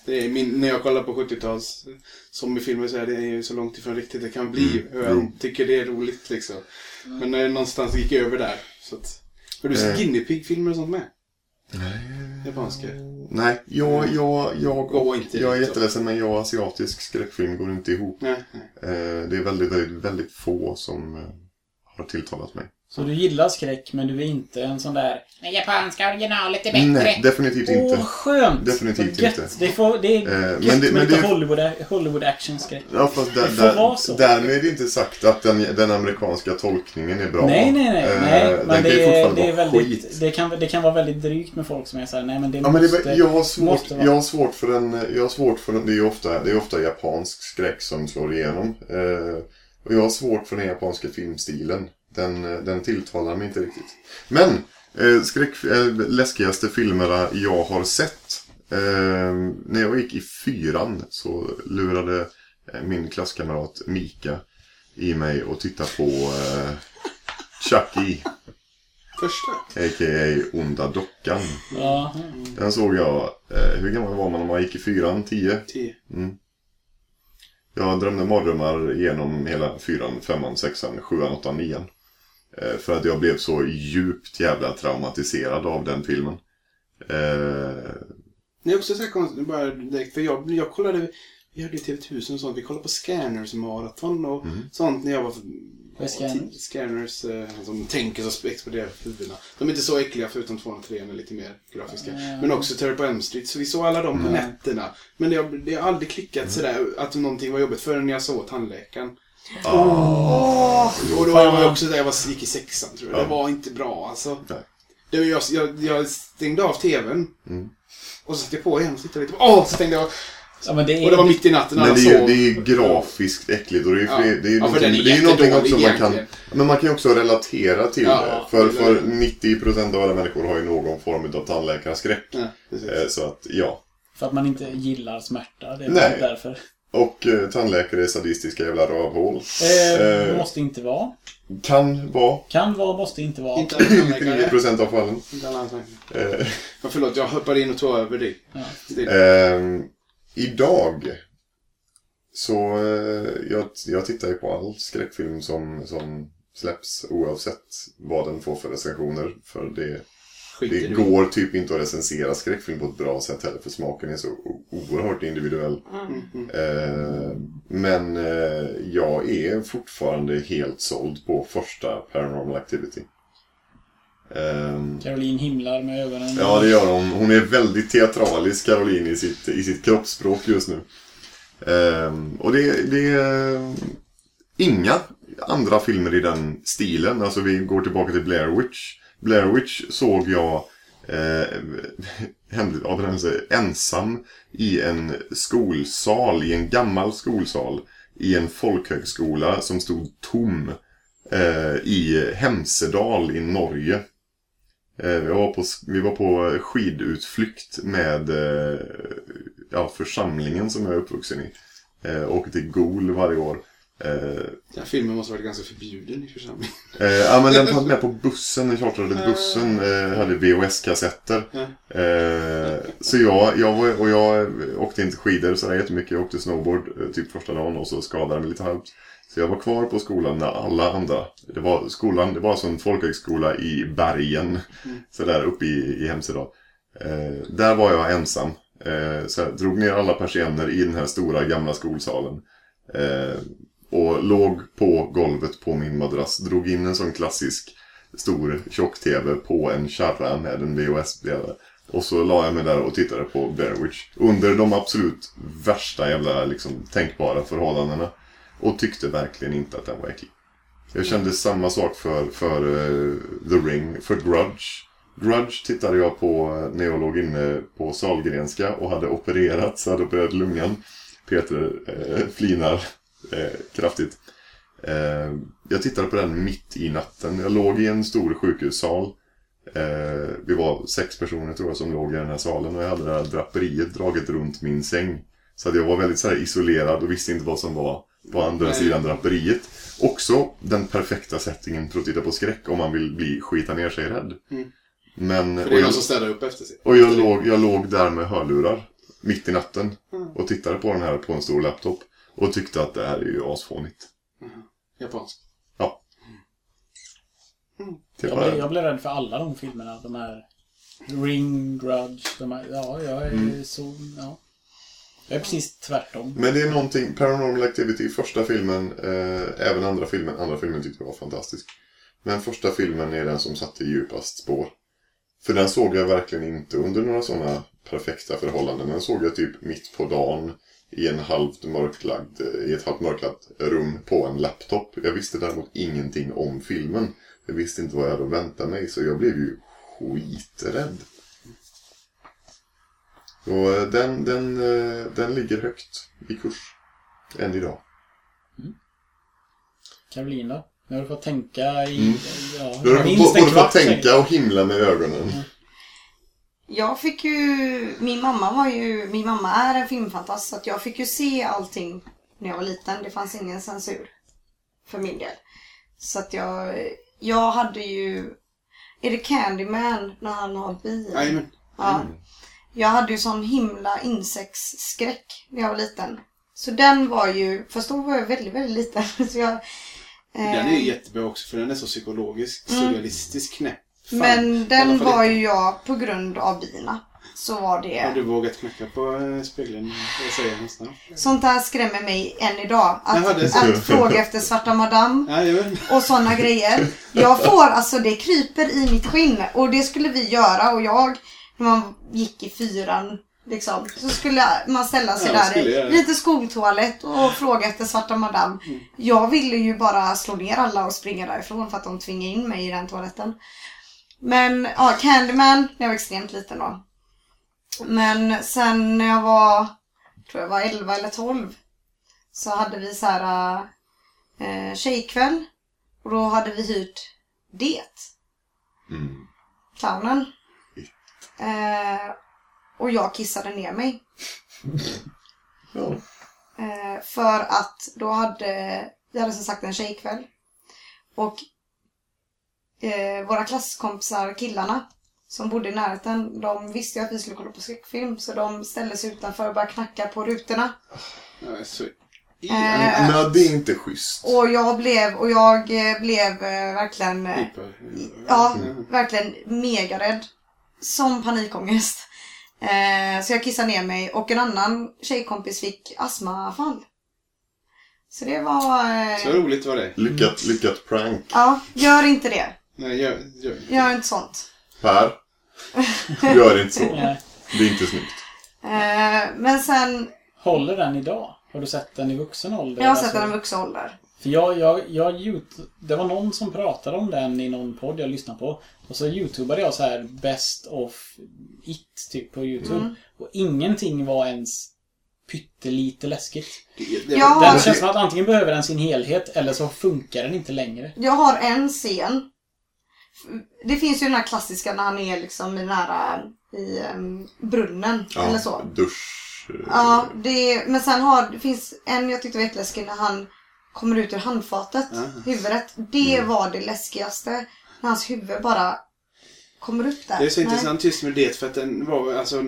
Speaker 2: Det är min, när jag kollar på 70-tals zombiefilmer så är det ju så långt ifrån riktigt det kan bli.
Speaker 3: Mm.
Speaker 2: Jag tycker det är roligt liksom. Men när det någonstans gick över där. Så att, har du sett
Speaker 3: Eh.
Speaker 2: Guinea Pig-filmer och sånt med? Japanska?
Speaker 3: Nej, jag, jag, jag,
Speaker 2: Gå inte
Speaker 3: jag är jätteledsen men jag och asiatisk skräckfilm går inte ihop.
Speaker 2: Nej, nej.
Speaker 3: Eh, det är väldigt, väldigt, väldigt få som eh, har tilltalat mig.
Speaker 4: Så du gillar skräck, men du är inte en sån där...
Speaker 6: Det japanska originalet är bättre.
Speaker 3: Nej, definitivt inte.
Speaker 4: Åh, skönt!
Speaker 3: Definitivt
Speaker 4: gött.
Speaker 3: inte.
Speaker 4: Det, får, det är
Speaker 3: Eh,
Speaker 4: gött
Speaker 3: men det-
Speaker 4: med
Speaker 3: men
Speaker 4: lite
Speaker 3: det-
Speaker 4: Hollywood, Hollywood action-skräck.
Speaker 3: Ja, fast där,
Speaker 4: Det får vara så.
Speaker 3: där, därmed är det inte sagt att den, den amerikanska tolkningen är bra.
Speaker 4: Nej, nej, nej.
Speaker 3: Eh,
Speaker 4: nej
Speaker 3: den
Speaker 4: men
Speaker 3: kan ju
Speaker 4: det, är,
Speaker 3: fortfarande
Speaker 4: det, är
Speaker 3: vara
Speaker 4: väldigt,
Speaker 3: skit.
Speaker 4: det, kan, det kan vara väldigt drygt med folk som är såhär, nej men det
Speaker 3: Ja, men det,
Speaker 4: måste...
Speaker 3: är- jag, har svårt,
Speaker 4: måste vara-
Speaker 3: jag har svårt för en, jag har svårt för en, det är ju ofta, det är ofta japansk skräck som slår igenom. Eh, och jag har svårt för den japanska filmstilen. Den, den tilltalar mig inte riktigt. Men, eh, skräck, eh, läskigaste filmerna jag har sett. Eh, när jag gick i fyran så lurade eh, min klasskamrat Mika i mig och titta på eh, Chucky,
Speaker 2: Första?
Speaker 3: a.k.a. Onda Dockan.
Speaker 4: Ja.
Speaker 3: Den såg jag, eh, hur gammal var man när man gick i fyran? Tio?
Speaker 2: Tio.
Speaker 3: Jag drömde mardrömmar genom hela fyran, femman, sexan, sjuan, åttan, nian. Eh, för att jag blev så djupt jävla traumatiserad av den filmen. Eh,
Speaker 2: Det är också så här konstigt, bara direkt, för jag, jag kollade, vi hade ju TV1000 och sånt, vi kollade på Scanners maraton och sånt när jag var...
Speaker 4: Vad Scanners?
Speaker 2: Scanners eh, som tänker så exploderar huvudena. De är inte så äckliga förutom 203 är lite mer grafiska. Men också Terry på Elm Street, så vi såg alla dem på nätterna. Men det har, det har aldrig klickat sådär att någonting var jobbigt förrän jag såg tandläkaren. Och då var jag också där, jag var, gick i sexan tror jag. Det var inte bra alltså.
Speaker 3: Nej.
Speaker 2: Det var jag, jag, jag stängde av TVn. Och så satte jag på igen och tittade lite. Åh! Så tänkte jag.
Speaker 4: ja, men det är...
Speaker 2: Och det var mitt i natten
Speaker 3: men
Speaker 2: alla
Speaker 3: det är,
Speaker 2: sov.
Speaker 3: det är grafiskt äckligt och det är,
Speaker 2: Ja.
Speaker 3: det är, det är,
Speaker 2: Ja,
Speaker 3: någonting,
Speaker 2: är
Speaker 3: det är ju någonting också man kan...
Speaker 2: egentligen.
Speaker 3: Men man kan ju också relatera till
Speaker 2: Ja,
Speaker 3: det. För, för 90% av alla människor har ju någon form av tandläkarskräck.
Speaker 2: Ja.
Speaker 3: Eh, Så att, ja.
Speaker 4: För att man inte gillar smärta. Det är
Speaker 3: Nej.
Speaker 4: därför.
Speaker 3: Och eh, tandläkare är sadistiska jävla rövhål.
Speaker 4: Eh,
Speaker 3: Eh.
Speaker 4: Måste inte vara.
Speaker 3: Kan vara
Speaker 4: Kan vara, måste inte vara.
Speaker 2: Inte alla tandläkare.
Speaker 3: 99% av fallen.
Speaker 2: Inte alla tandläkare.
Speaker 3: Eh,
Speaker 2: Ja, förlåt, jag hoppade in och tog över dig.
Speaker 4: Ja.
Speaker 2: Det,
Speaker 3: Ehm, idag så eh, jag, jag tittar ju på all skräckfilm som, som släpps oavsett vad den får för recensioner. För det, det
Speaker 2: i.
Speaker 3: går typ inte att recensera skräckfilm på ett bra sätt heller för smaken är så oerhört individuell. Eh, men eh, jag är fortfarande helt såld på första Paranormal Activity. Ehm,
Speaker 4: Caroline himlar med ögonen.
Speaker 3: Ja, det gör hon. Hon är väldigt teatralisk, Caroline, i sitt, i sitt kroppsspråk just nu. Ehm, och det, det är inga andra filmer i den stilen. Alltså vi går tillbaka till Blair Witch. Blair Witch såg jag eh, av den ensam i en skolsal, i en gammal skolsal i en folkhögskola som stod tom eh, i Hemsedal i Norge. Eh, Vi var, på, vi var på skidutflykt med eh, ja, församlingen som jag är uppvuxen i. Eh, åker till Gol varje år. Eh,
Speaker 2: Den filmen måste ha varit ganska förbjuden i församlingen.
Speaker 3: eh, ja, men den fanns med på bussen, den chartrade bussen. Eh, hade VHS-kassetter.
Speaker 2: Ja.
Speaker 3: Eh, så jag, jag, var, och jag åkte inte skidor sådär jättemycket. Jag åkte snowboard eh, typ första dagen och så skadade mig lite halvt. Så jag var kvar på skolan när alla andra... Det var skolan, det var alltså en folkhögskola i bergen. Så där uppe i, i Hemsedal. Eh, där var jag ensam. Eh, så jag drog ner alla persienner i den här stora gamla skolsalen. Eh, och låg på golvet på min madrass. Drog in en sån klassisk stor tjock-tv på en kärra med en VHS-spelare. Och så la jag mig där och tittade på Bear Witch. Under de absolut värsta jävla liksom, tänkbara förhållandena. Och tyckte verkligen inte att den var äcklig. Jag kände samma sak för, för uh, The Ring, för Grudge. Grudge tittade jag på eh, när jag låg inne på Salgrenska och hade opererats, hade opererat lungan. Peter eh, flinar kraftigt. Eh, jag tittade på den mitt i natten. Jag låg i en stor sjukhussal. Eh, vi var sex personer tror jag som låg i den här salen och jag hade det här draperiet draget runt min säng. Så att jag var väldigt så här isolerad och visste inte vad som var på andra
Speaker 2: Nej.
Speaker 3: sidan draperiet. Också den perfekta settingen för att titta på skräck om man vill bli skita ner sig rädd. Men,
Speaker 2: För det är
Speaker 3: jag,
Speaker 2: någon som städar upp efter sig.
Speaker 3: och jag låg, jag låg där med hörlurar mitt i natten och tittade på den här på en stor laptop. Och tyckte att det här är ju asfånigt.
Speaker 2: Japansk.
Speaker 3: Ja. Det
Speaker 4: Jag
Speaker 3: var
Speaker 4: blev, jag blev rädd för alla de filmerna. De här Ring, Grudge, de här, Ja, jag är
Speaker 3: Mm.
Speaker 4: så... Ja. Jag är precis tvärtom.
Speaker 3: Men det är någonting, Paranormal Activity, första filmen, eh, även andra filmen, andra filmen tyckte jag var fantastisk. Men första filmen är den som satte djupast spår. För den såg jag verkligen inte under några sådana perfekta förhållanden. Den såg jag typ mitt på dagen i en halvt mörklagd, i ett halvt mörklagt rum på en laptop. Jag visste däremot ingenting om filmen. Jag visste inte vad jag hade att vänta mig, så jag blev ju skiträdd. Och eh, den, den, eh, den ligger högt i kurs. Än idag.
Speaker 4: Caroline då? Nu har du fått tänka i... Ja,
Speaker 3: Du har både fått
Speaker 4: säkert.
Speaker 3: tänka och himla med ögonen.
Speaker 5: Jag fick ju, min mamma var ju, min mamma är en filmfantast så att jag fick ju se allting när jag var liten. Det fanns ingen censur för min del. Så att jag, jag hade ju, är det Candyman när han har bin?
Speaker 2: Jajamän.
Speaker 5: Ja. Jag hade ju sån himla insektsskräck när jag var liten. Så den var ju, fast då var jag väldigt, väldigt liten. Så jag,
Speaker 2: Den är
Speaker 5: eh,
Speaker 2: ju jättebra också för den är så psykologisk, surrealistisk, knäpp. Fan.
Speaker 5: men den var ju jag på grund av bina. Så var det.
Speaker 2: Har du vågat knacka på eh, spegeln? Jag nästan?
Speaker 5: Sånt där skrämmer mig än idag. Att,
Speaker 2: Jaha,
Speaker 5: att fråga efter svarta madam och sådana grejer. Jag får, alltså det kryper i mitt skinn. Och det skulle vi göra och jag, när man gick i fyran, liksom, så skulle man ställa sig
Speaker 2: Ja,
Speaker 5: där lite skoltoalett och fråga efter svarta madam. Jag ville ju bara slå ner alla och springa därifrån för att de tvingade in mig i den toaletten. Men ja, Candyman, när jag var extremt liten då. Men sen när jag var, tror jag var 11 eller 12. Så hade vi så här eh, tjejkväll. Och då hade vi hyrt Det.
Speaker 3: Mm.
Speaker 5: Clownen. Eh, och jag kissade ner mig.
Speaker 3: Ja.
Speaker 5: Eh, för att då hade vi hade som sagt en tjejkväll. Och eh, våra klasskompisar, killarna, som bodde i närheten, de visste ju att vi skulle kolla på skräckfilm. Så de ställde sig utanför och började knacka på rutorna.
Speaker 2: Ja, så...
Speaker 5: Eh,
Speaker 3: Nej, det är inte schysst.
Speaker 5: och jag blev, och jag eh, blev eh, verkligen, eh, ja, verkligen megarädd. Som panikångest. Eh, så jag kissade ner mig och en annan tjejkompis fick astmafall. Så det var... Eh,
Speaker 2: Så roligt var det.
Speaker 3: Lyckat, lyckat prank.
Speaker 5: Ja, gör inte det.
Speaker 2: Nej, gör, gör.
Speaker 5: Gör inte sånt.
Speaker 3: Per. Gör inte så.
Speaker 4: Nej.
Speaker 3: Det är inte snyggt.
Speaker 5: Eh, men sen,
Speaker 4: Håller den idag? Har du sett den i vuxen ålder?
Speaker 5: jag har sett
Speaker 4: Alltså-
Speaker 5: den i vuxen ålder.
Speaker 4: För jag, jag, jag, det var någon som pratade om den i någon podd jag lyssnade på. Och så youtubade jag så här Best of It typ på youtube.
Speaker 5: Mm.
Speaker 4: Och ingenting var ens pyttelite läskigt.
Speaker 2: Det, det.
Speaker 4: Den
Speaker 5: det-
Speaker 4: känns som att antingen behöver den sin helhet eller så funkar den inte längre.
Speaker 5: Jag har en scen. Det finns ju den här klassiska när han är liksom i den här i um, brunnen eller så.
Speaker 3: dusch. eh,
Speaker 5: Ja, det, men sen har, det finns en jag tyckte var jätteläskig när han kommer ut ur handfatet,
Speaker 2: Aha.
Speaker 5: huvudet. Det
Speaker 2: Mm.
Speaker 5: var det läskigaste. När hans huvud bara kommer upp där.
Speaker 2: Det är så
Speaker 5: Nej.
Speaker 2: intressant just med det för att den var alltså...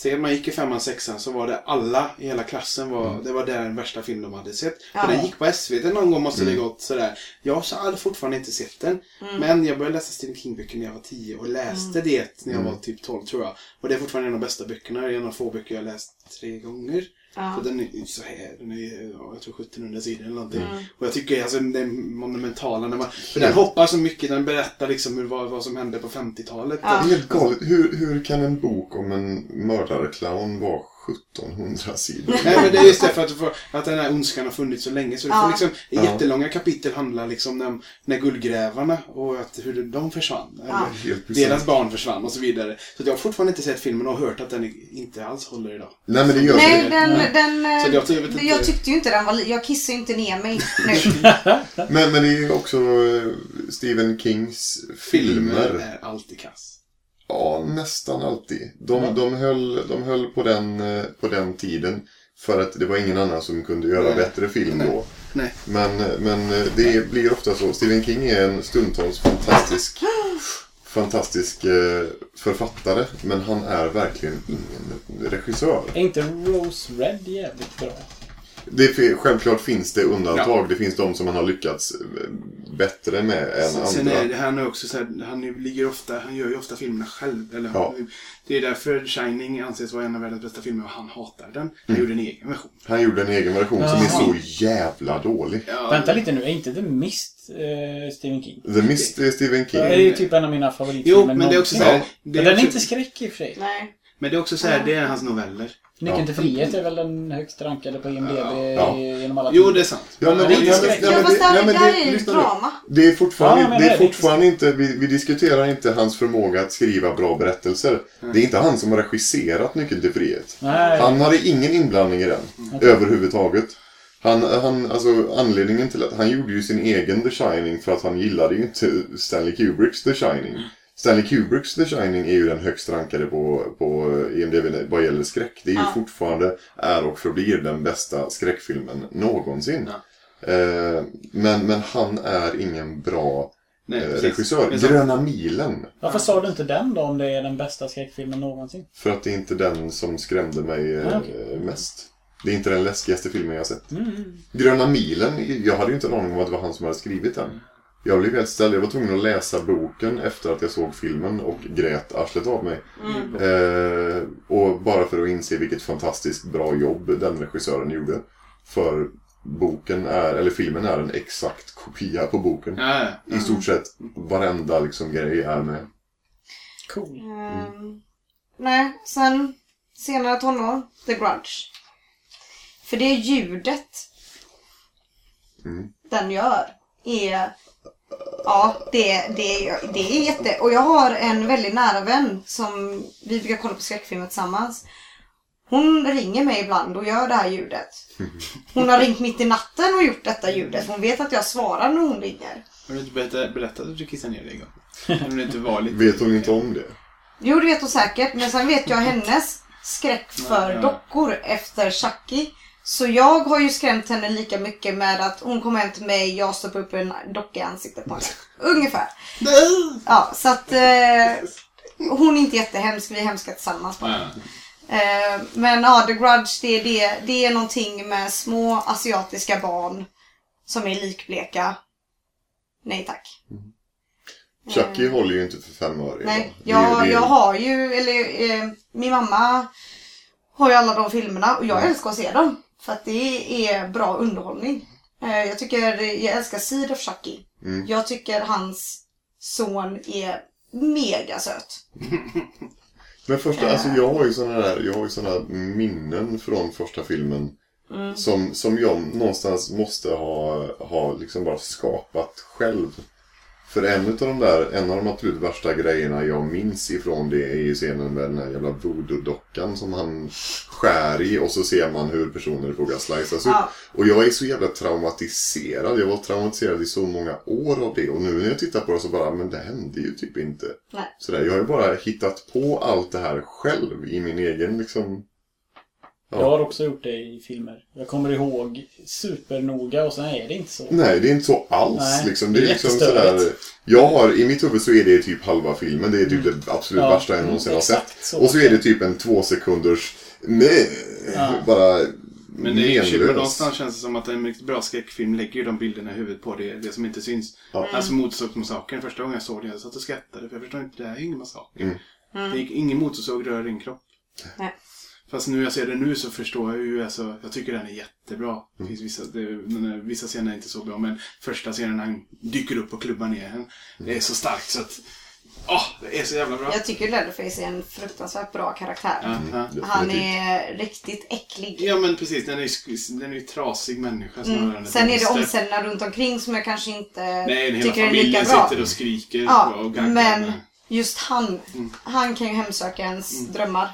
Speaker 2: Se, man gick i femman, sexan så var det alla i hela klassen var, det var den värsta film de hade sett.
Speaker 5: Ja.
Speaker 2: För den gick på SVT någon gång måste det
Speaker 3: Mm.
Speaker 2: gått sådär. Jag så hade fortfarande inte sett den.
Speaker 5: Mm.
Speaker 2: Men jag började läsa Stephen King-böcker när jag var 10 och läste det när jag var typ 12 tror jag. Och det är fortfarande en av de bästa böckerna. Det är en av få böcker jag läst tre gånger.
Speaker 5: Ja.
Speaker 2: För den är ju så här, den är, ja, jag tror 1700 sidor eller någonting.
Speaker 5: Mm.
Speaker 2: Och jag tycker alltså den är monumentala. När man, för den hoppar så mycket, den berättar liksom hur, vad, vad som hände på 50-talet.
Speaker 5: Ja.
Speaker 3: Det är helt galet. Hur, hur kan en bok om en mördarclown vara 1700 sidor?
Speaker 2: Nej men det är just därför att, för, att den här ondskan har funnits så länge. Så det
Speaker 5: Ja.
Speaker 2: får liksom,
Speaker 3: Ja.
Speaker 2: jättelånga kapitel handlar liksom om när guldgrävarna och att, hur de försvann.
Speaker 5: Ja.
Speaker 2: Deras barn försvann och så vidare. Så att jag har fortfarande inte sett filmen och hört att den inte alls håller idag.
Speaker 3: Nej men det gör
Speaker 5: Nej,
Speaker 3: det.
Speaker 5: den,
Speaker 4: Nej.
Speaker 5: den, eh,
Speaker 2: Så jag tror- jag vet
Speaker 5: jag,
Speaker 2: inte-
Speaker 5: tyckte ju inte den var Jag kissade ju inte ner mig nu.
Speaker 3: Men, men det är ju också eh, Stephen Kings
Speaker 2: Filmer
Speaker 3: filmer.
Speaker 2: är alltid kass.
Speaker 3: Ja, nästan alltid. De, de, höll, de höll på den, eh, på den tiden. För att det var ingen annan som kunde göra
Speaker 2: Nej.
Speaker 3: bättre film då.
Speaker 2: Nej.
Speaker 3: Men, men eh, det blir ofta så. Stephen King är en stundtals fantastisk, fantastisk eh, författare. Men han är verkligen ingen regissör.
Speaker 4: Är inte Rose Red jävligt bra?
Speaker 3: Det, självklart finns det undantag.
Speaker 2: Ja.
Speaker 3: Det finns de som man har lyckats eh, bättre med än
Speaker 2: Sen, sen
Speaker 3: andra.
Speaker 2: är det, han är också så här, han ligger ofta, han gör ju ofta filmerna själv. Eller,
Speaker 3: Ja.
Speaker 2: Det är därför Shining anses vara en av världens bästa filmer och han hatar den. Han
Speaker 3: Mm.
Speaker 2: gjorde en egen version.
Speaker 3: Han gjorde en egen version som är så jävla dålig.
Speaker 2: Ja,
Speaker 4: Vänta lite nu, är inte The Mist eh, Stephen King?
Speaker 3: The Mist är Stephen King.
Speaker 4: Det är ju typ en av mina favoritfilmer
Speaker 2: Jo, men det är också så här, det
Speaker 4: Men
Speaker 2: är
Speaker 4: den är
Speaker 2: också,
Speaker 4: inte skräck i och för sig.
Speaker 5: Nej.
Speaker 2: Men det är också så här, det är hans noveller.
Speaker 4: Nyckeln till frihet är väl den högst rankade på IMDB
Speaker 3: Ja.
Speaker 4: genom alla
Speaker 2: Jo,
Speaker 4: tider.
Speaker 2: det är sant.
Speaker 3: Ja, men,
Speaker 4: det är
Speaker 3: det,
Speaker 4: inte
Speaker 3: ja,
Speaker 4: skräck.
Speaker 3: men,
Speaker 5: fast där, där
Speaker 3: det,
Speaker 5: är ju drama.
Speaker 3: Det är fortfarande,
Speaker 4: Ja,
Speaker 3: det är fortfarande inte, vi, vi diskuterar inte hans förmåga att skriva bra berättelser. Det är inte han som har regisserat Nyckeln till frihet.
Speaker 4: Nej.
Speaker 3: Han hade ingen inblandning i den, överhuvudtaget. Han, han, alltså anledningen till att han gjorde ju sin egen The Shining för att han gillade ju inte Stanley Kubricks The Shining. Stanley Kubricks The Shining är ju den högst rankade på, på IMDb vad gäller skräck. Det är ju
Speaker 5: Ja.
Speaker 3: fortfarande, är och förblir den bästa skräckfilmen någonsin. Eh, men, men han är ingen bra
Speaker 2: Nej,
Speaker 3: eh, regissör.
Speaker 2: Så-
Speaker 3: Gröna milen.
Speaker 4: Varför sa du inte den då om det är den bästa skräckfilmen någonsin?
Speaker 3: För att det är inte den som skrämde mig eh,
Speaker 4: Ah, okej.
Speaker 3: mest. Det är inte den läskigaste filmen jag har sett.
Speaker 4: Mm.
Speaker 3: Gröna milen, jag hade ju inte en aning om att det var han som hade skrivit den. Jag blev helt ställd. Jag var tvungen att läsa boken efter att jag såg filmen och grät arslet av mig. Eh, och bara för att inse vilket fantastiskt bra jobb den regissören gjorde. För boken är, eller filmen är en exakt kopia på boken.
Speaker 2: Ja.
Speaker 3: I stort sett varenda liksom grej är med.
Speaker 4: Cool.
Speaker 5: Ehm, nej, sen senare tonår, The Grudge. För det ljudet
Speaker 3: Mm.
Speaker 5: den gör är... Ja, det, det, det är jätte... Och jag har en väldigt nära vän som vi brukar kolla på skräckfilmer tillsammans. Hon ringer mig ibland och gör det här ljudet. Hon har ringt mitt i natten och gjort detta ljudet. Hon vet att jag svarar när hon ringer.
Speaker 2: Har du inte berättat, berättat att du kissade ner dig gång? Om det inte var lite...
Speaker 3: Vet hon inte om det?
Speaker 5: Jo, det vet hon säkert. Men sen vet jag hennes skräck för dockor efter Chucky. Så jag har ju skrämt henne lika mycket med att hon kommer hem till mig, jag stoppar upp en docka i ansiktet på henne. Ungefär. Ja, så att eh, hon är inte jättehemsk, vi är hemska tillsammans bara. Eh, men ja, The Grudge, det är, det, det är någonting med små asiatiska barn som är likbleka. Nej tack.
Speaker 3: Chucky håller ju inte för fem öre.
Speaker 5: Eh. Nej,
Speaker 3: idag. Det-
Speaker 5: jag,
Speaker 3: det-
Speaker 5: jag har ju, eller eh, min mamma har ju alla de filmerna och jag
Speaker 3: Mm.
Speaker 5: älskar att se dem. För att det är bra underhållning. Eh, jag tycker, jag älskar Seed of Chucky.
Speaker 3: Mm.
Speaker 5: Jag tycker hans son är mega söt.
Speaker 3: Men första,
Speaker 5: Eh.
Speaker 3: alltså jag har ju såna där, jag har ju såna minnen från första filmen.
Speaker 5: Mm.
Speaker 3: Som, som jag någonstans måste ha, ha liksom bara skapat själv. För en av de där, en av de absolut värsta grejerna jag minns ifrån det är ju scenen med den här jävla voodoo-dockan som han skär i och så ser man hur personer får sliceas upp.
Speaker 5: Ja.
Speaker 3: Och jag är så jävla traumatiserad. Jag var traumatiserad i så många år av det. Och nu när jag tittar på det så bara, men det hände ju typ inte.
Speaker 5: Nej.
Speaker 3: Sådär, jag har ju bara hittat på allt det här själv i min egen liksom... Ja.
Speaker 4: Jag har också gjort det i filmer. Jag kommer ihåg supernoga och sen är det inte så.
Speaker 3: Nej, det är inte så alls.
Speaker 4: Nej,
Speaker 3: liksom. Det är
Speaker 4: det är
Speaker 3: liksom sådär, jag har, I mitt huvud så är det typ halva filmen. Det är typ det absolut
Speaker 4: Ja,
Speaker 3: värsta jag
Speaker 4: mm,
Speaker 3: någonsin har sett.
Speaker 4: så.
Speaker 3: Och så är det typ en två sekunders med,
Speaker 4: Ja.
Speaker 3: bara
Speaker 2: Men det är ju någonstans känns det som att en riktigt bra skräckfilm lägger ju de bilderna i huvudet på det, det som inte syns.
Speaker 3: Ja.
Speaker 2: Alltså Motorsågsmassakern, första gången jag såg den, jag satt och skrattade för jag förstår inte, det här är ingen massaker.
Speaker 3: Mm.
Speaker 2: Det är, ingen motorsåg rör din kropp.
Speaker 5: Nej.
Speaker 2: Fast nu jag ser det nu så förstår jag ju, alltså, jag tycker den är jättebra. Det finns vissa, det, den är- vissa scener är inte så bra, men första scenen när han dyker upp och klubbar ner henne. Det är så starkt så att, åh, det är så jävla bra.
Speaker 5: Jag tycker Leatherface är en fruktansvärt bra karaktär.
Speaker 2: Ja, ja.
Speaker 5: Han är riktigt äcklig.
Speaker 2: ja men precis, den är ju sk- den är ju trasig människa snarare
Speaker 5: Mm. Sen är det omständerna runt omkring som jag kanske inte
Speaker 2: Nej, hela
Speaker 5: tycker är lika
Speaker 2: familjen
Speaker 5: bra.
Speaker 2: sitter och skriker
Speaker 5: Ja,
Speaker 2: och gaggar.
Speaker 5: men just han,
Speaker 2: Mm.
Speaker 5: han kan ju hemsöka ens drömmar.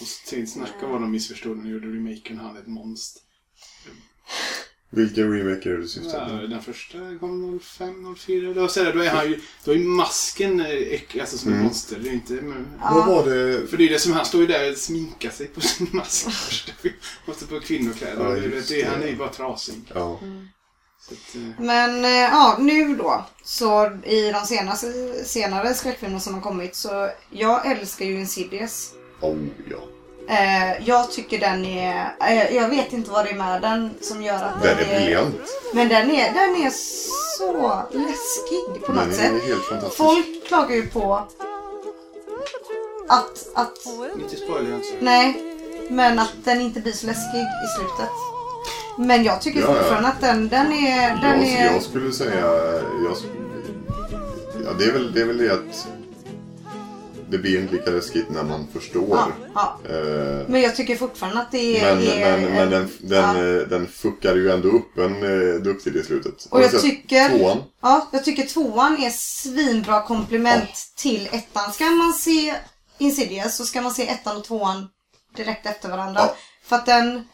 Speaker 2: Och så snacka vad de missförstod när de gjorde remaken. Han är ett monster.
Speaker 3: Vilken remake är du syftar
Speaker 2: Ja,
Speaker 3: på?
Speaker 2: den första kom 05, 04. Då, så då är han ju, då är masken eh, alltså som ett
Speaker 3: Mm.
Speaker 2: monster. Det är inte, men,
Speaker 3: Vad var det?
Speaker 2: för det är det som han står ju där och sminkar sig på sin mask. Måste på kvinnokläder.
Speaker 3: Ja,
Speaker 2: det, det, han är ju bara trasig.
Speaker 3: Ja.
Speaker 2: Så att, eh,
Speaker 5: Men eh, ja, nu då. Så i de senaste, senare skräckfilmerna som har kommit så jag älskar ju Insidious.
Speaker 3: Oh, ja.
Speaker 5: Eh, jag tycker den är, eh, jag vet inte vad det är med den som gör att
Speaker 3: Den är briljant.
Speaker 5: Men den är, den är så läskig på något
Speaker 3: Den
Speaker 5: sätt.
Speaker 3: är helt fantastisk.
Speaker 5: Folk klagar ju på att, att,
Speaker 2: inte spoiler inte.
Speaker 5: nej, men att den inte blir så läskig i slutet. Men jag tycker
Speaker 3: Ja, ja.
Speaker 5: fortfarande att den, den är, den
Speaker 3: Jag,
Speaker 5: är,
Speaker 3: jag skulle säga... Jag, ja, det, är väl, det är väl det att... Det blir inte lika läskigt när man förstår.
Speaker 5: ja, ja.
Speaker 3: Eh,
Speaker 5: Men jag tycker fortfarande att det är...
Speaker 3: men
Speaker 5: är
Speaker 3: men, men den, den,
Speaker 5: ja.
Speaker 3: eh, den fuckar ju ändå upp en eh, duktig i slutet.
Speaker 5: Och
Speaker 3: du
Speaker 5: jag tycker,
Speaker 3: Tvåan?
Speaker 5: ja, jag tycker tvåan är svinbra komplement till ettan. Ska man se Insidious så ska man se ettan och tvåan direkt efter varandra.
Speaker 3: Ja.
Speaker 5: För att den,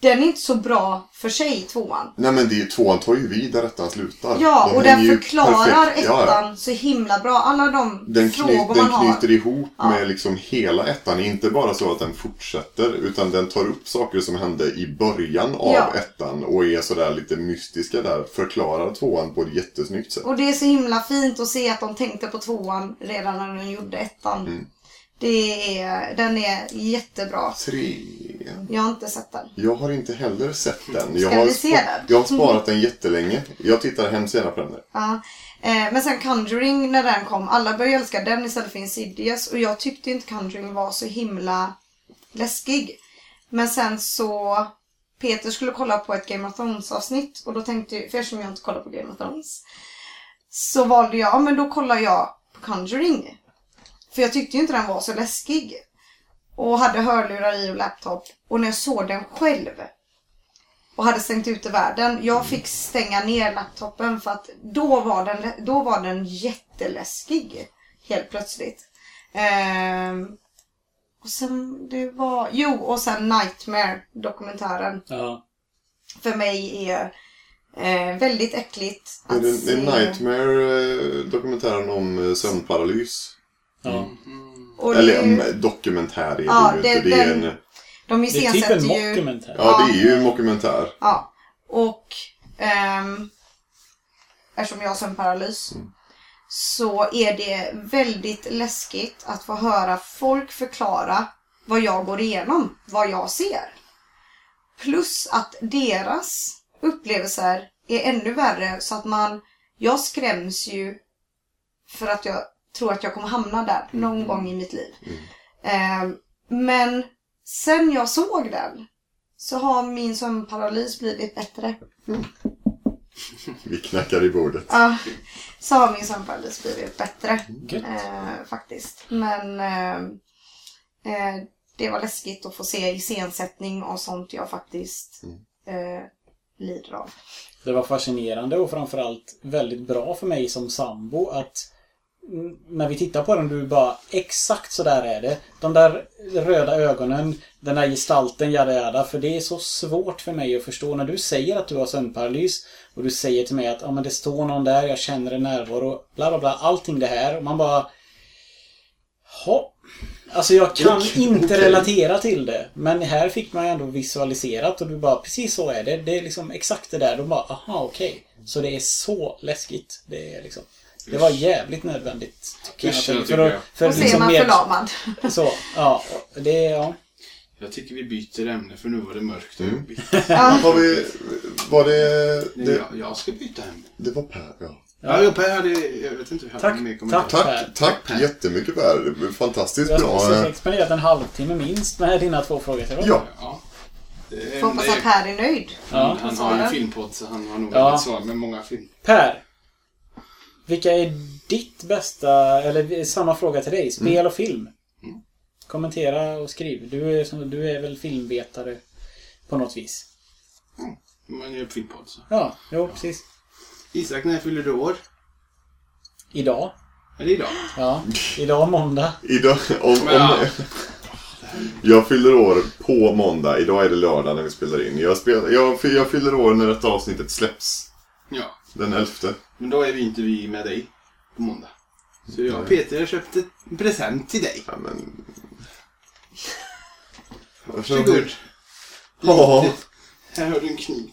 Speaker 5: den är inte så bra för sig, tvåan.
Speaker 3: Nej men det är, tvåan tar ju vid där ettan slutar.
Speaker 5: Ja,
Speaker 3: De
Speaker 5: och den
Speaker 3: ju
Speaker 5: förklarar
Speaker 3: perfekt. Ja,
Speaker 5: ettan
Speaker 3: ja.
Speaker 5: så himla bra. Alla de
Speaker 3: Den,
Speaker 5: frågor
Speaker 3: den
Speaker 5: man har.
Speaker 3: knyter ihop med liksom hela ettan. Inte bara så att den fortsätter utan den tar upp saker som hände i början av
Speaker 5: Ja.
Speaker 3: ettan och är sådär lite mystiska där. Förklarar tvåan på ett jättesnyggt sätt.
Speaker 5: Och det är så himla fint att se att de tänkte på tvåan redan när de gjorde ettan.
Speaker 3: Mm.
Speaker 5: Det är, den är jättebra.
Speaker 3: Trean?
Speaker 5: Jag har inte sett den.
Speaker 3: Jag har inte heller sett den. Jag
Speaker 5: Ska
Speaker 3: har,
Speaker 5: vi se den?
Speaker 3: jag har sparat den jättelänge. Jag tittar hemskt gärna på den där.
Speaker 5: Ja. Eh, men sen Conjuring när den kom, alla började älska den istället för Insidious. Och jag tyckte inte Conjuring var så himla läskig. Men sen så, Peter skulle kolla på ett Game of Thrones avsnitt. Och då tänkte jag, för eftersom jag inte kollar på Game of Thrones. Så valde jag, ja men då kollar jag på Conjuring. För jag tyckte ju inte den var så läskig. Och hade hörlurar i och laptop. Och när jag såg den själv och hade stängt ute världen. Jag fick stänga ner laptopen för att då var den, då var den jätteläskig. Helt plötsligt. Ehm, och sen det var, jo och sen Nightmare dokumentären.
Speaker 4: Ja.
Speaker 5: För mig är eh, väldigt äckligt att
Speaker 3: det, det
Speaker 5: se.
Speaker 3: är Nightmare eh, dokumentären om eh, sömnparalys?
Speaker 4: Ja.
Speaker 5: Och
Speaker 3: Eller
Speaker 5: det,
Speaker 3: mm, dokumentär är det
Speaker 5: Ja,
Speaker 3: ju
Speaker 5: det-
Speaker 3: inte. Det är en,
Speaker 5: de
Speaker 4: Det är typ en
Speaker 5: iscensätter ju...
Speaker 4: mockumentär.
Speaker 3: ja, det är ju en dokumentär.
Speaker 5: Ja. Och ehm, eftersom jag har sömnparalys så är det väldigt läskigt att få höra folk förklara vad jag går igenom, vad jag ser. Plus att deras upplevelser är ännu värre så att man, jag skräms ju för att jag tror att jag kommer hamna där någon gång i mitt liv. Ehm, men sen jag såg den så har min sömnparalys blivit bättre.
Speaker 3: Vi knackar i bordet.
Speaker 5: Ja, så har min sömnparalys blivit bättre. Eh, faktiskt. Men eh, eh, det var läskigt att få se iscensättning och sånt jag faktiskt eh, lider av.
Speaker 4: Det var fascinerande och framförallt väldigt bra för mig som sambo att mm, när vi tittar på den, du bara exakt så där är det. De där röda ögonen, den där gestalten, jada jada. För det är så svårt för mig att förstå. När du säger att du har sömnparalys och du säger till mig att ja, men det står någon där, jag känner en närvaro, bla bla bla. Allting det här. Och man bara... Ha. Alltså jag kan inte relatera till det. Men här fick man ju ändå visualiserat och du bara, precis så är det. Det är liksom exakt det där. De bara, aha okej. Så det är så läskigt. Det är liksom... Det var jävligt nödvändigt. Tycker
Speaker 2: Usch,
Speaker 4: jag.
Speaker 2: jag
Speaker 4: För,
Speaker 2: tycker
Speaker 4: att-
Speaker 2: jag.
Speaker 4: för
Speaker 5: Och så är
Speaker 4: liksom
Speaker 5: man förlamad.
Speaker 4: Så, ja. Det ja.
Speaker 2: Jag tycker vi byter ämne för nu var det mörkt och
Speaker 3: Mm.
Speaker 2: jobbigt.
Speaker 5: Ja.
Speaker 3: Har vi, var det...
Speaker 2: Det...
Speaker 3: Det,
Speaker 2: Jag, jag ska byta ämne.
Speaker 3: det var Per, ja.
Speaker 2: Ja, jag Per hade... Jag vet inte hur jag
Speaker 4: Tack,
Speaker 2: hade mer kommentarer.
Speaker 4: tack.
Speaker 3: Tack,
Speaker 4: Per.
Speaker 3: tack jättemycket Per. Det var Fantastiskt
Speaker 4: Jag
Speaker 3: bra.
Speaker 4: har spenderat en halvtimme minst med dina två frågor till
Speaker 3: Ja.
Speaker 2: Ja.
Speaker 5: Får hoppas att Per är nöjd.
Speaker 4: Ja.
Speaker 2: Han har ju filmpodd så han har nog
Speaker 4: Ja.
Speaker 2: väldigt svar med många film.
Speaker 4: Per. Vilka är ditt bästa, eller samma fråga till dig, spel och film? Kommentera och skriv. Du är, du är väl filmvetare på något vis?
Speaker 2: Man gör filmpodd så.
Speaker 4: Ja, jo precis.
Speaker 2: Isak, när fyller du år?
Speaker 4: Idag.
Speaker 2: Är det idag?
Speaker 4: Ja, idag måndag.
Speaker 3: Idag, om,
Speaker 2: Ja.
Speaker 3: om, jag fyller år på måndag. Idag är det lördag när vi spelar in. Jag, spel, jag, jag fyller år när detta avsnittet släpps.
Speaker 2: Ja.
Speaker 3: Den 11.
Speaker 2: Men då är vi inte vi med dig på måndag. Så jag och Peter har köpt en present till dig.
Speaker 3: Ja, men...
Speaker 2: Varsågod.
Speaker 3: Ja,
Speaker 2: Här har du en kniv.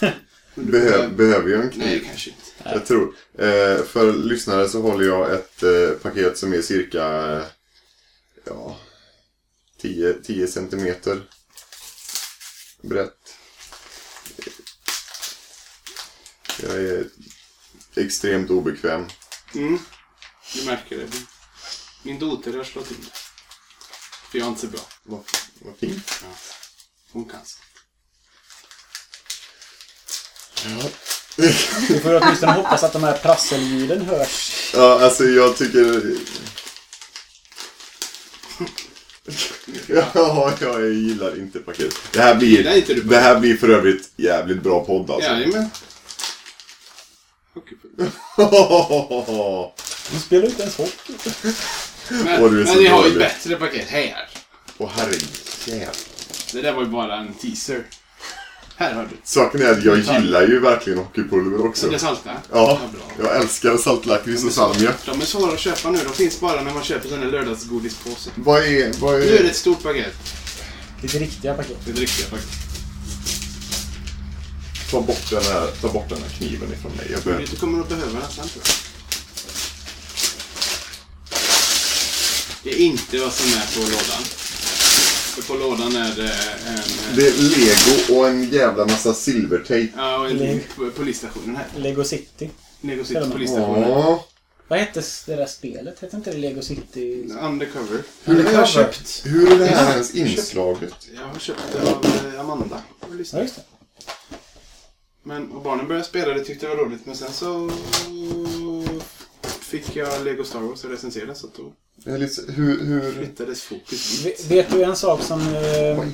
Speaker 3: behö, behöver jag en
Speaker 2: Nej,
Speaker 3: kniv?
Speaker 2: kanske inte.
Speaker 3: Jag tror. Eh, för lyssnare så håller jag ett eh, paket som är cirka eh, ja, 10, 10 centimeter brett. Jag är extremt obekväm.
Speaker 2: Mm. Du märker det. Min dotter har slått in det. För jag är inte så bra.
Speaker 3: Vad, vad fint.
Speaker 2: Ja. Hon kan så.
Speaker 4: Vi får ju åtminstone hoppas att de här prasselljuden hörs.
Speaker 3: Ja, alltså jag tycker... Ja, jag gillar inte paket. Det här
Speaker 2: du
Speaker 3: blir, det här blir för övrigt jävligt bra podd alltså.
Speaker 2: Jajamän. Okej.
Speaker 4: De spelar inte ens hockey.
Speaker 2: Men,
Speaker 3: Åh, du är
Speaker 2: men
Speaker 3: så
Speaker 2: ni har ju
Speaker 3: dålig.
Speaker 2: bättre paket här.
Speaker 3: Åh herrejävlar.
Speaker 2: Det där var ju bara en teaser. Här har du.
Speaker 3: Saken är att jag gillar ju verkligen hockeypulver också.
Speaker 2: Är det salta?
Speaker 3: Ja,
Speaker 2: bra.
Speaker 3: jag älskar saltlakrits och salmiak.
Speaker 2: De är svåra att köpa nu. De finns bara när man köper sån här lördagsgodispåse.
Speaker 3: Vad är... Vad
Speaker 2: Nu är det
Speaker 3: är...
Speaker 2: ett stort paket.
Speaker 4: Ditt riktiga paket.
Speaker 2: Det är riktiga paket.
Speaker 3: Ta bort den här, ta bort den här kniven ifrån mig. Jag behöver...
Speaker 2: Du kommer att behöva den sen tror jag. Det är inte vad som är på lådan. För på lådan är det en...
Speaker 3: Det är lego och en jävla massa silvertejp.
Speaker 2: Ja, och en
Speaker 4: Lego.
Speaker 2: på polisstationen här.
Speaker 4: Lego City.
Speaker 2: Lego City polisstationen.
Speaker 3: Ja.
Speaker 4: Vad hette det där spelet? Hette inte det Lego City?
Speaker 2: Undercover.
Speaker 3: Hur-
Speaker 2: det har jag köpt.
Speaker 3: Hur är det här ens inslaget?
Speaker 2: Jag har köpt det av eh, Amanda.
Speaker 4: Ja, just det.
Speaker 2: Men, och barnen började spela det tyckte det var roligt. Men sen så fick jag Lego Star Wars och recensera så då
Speaker 3: Jag lite, hur, hur...
Speaker 2: flyttades fokus dit.
Speaker 4: Vet du en sak som... Eh,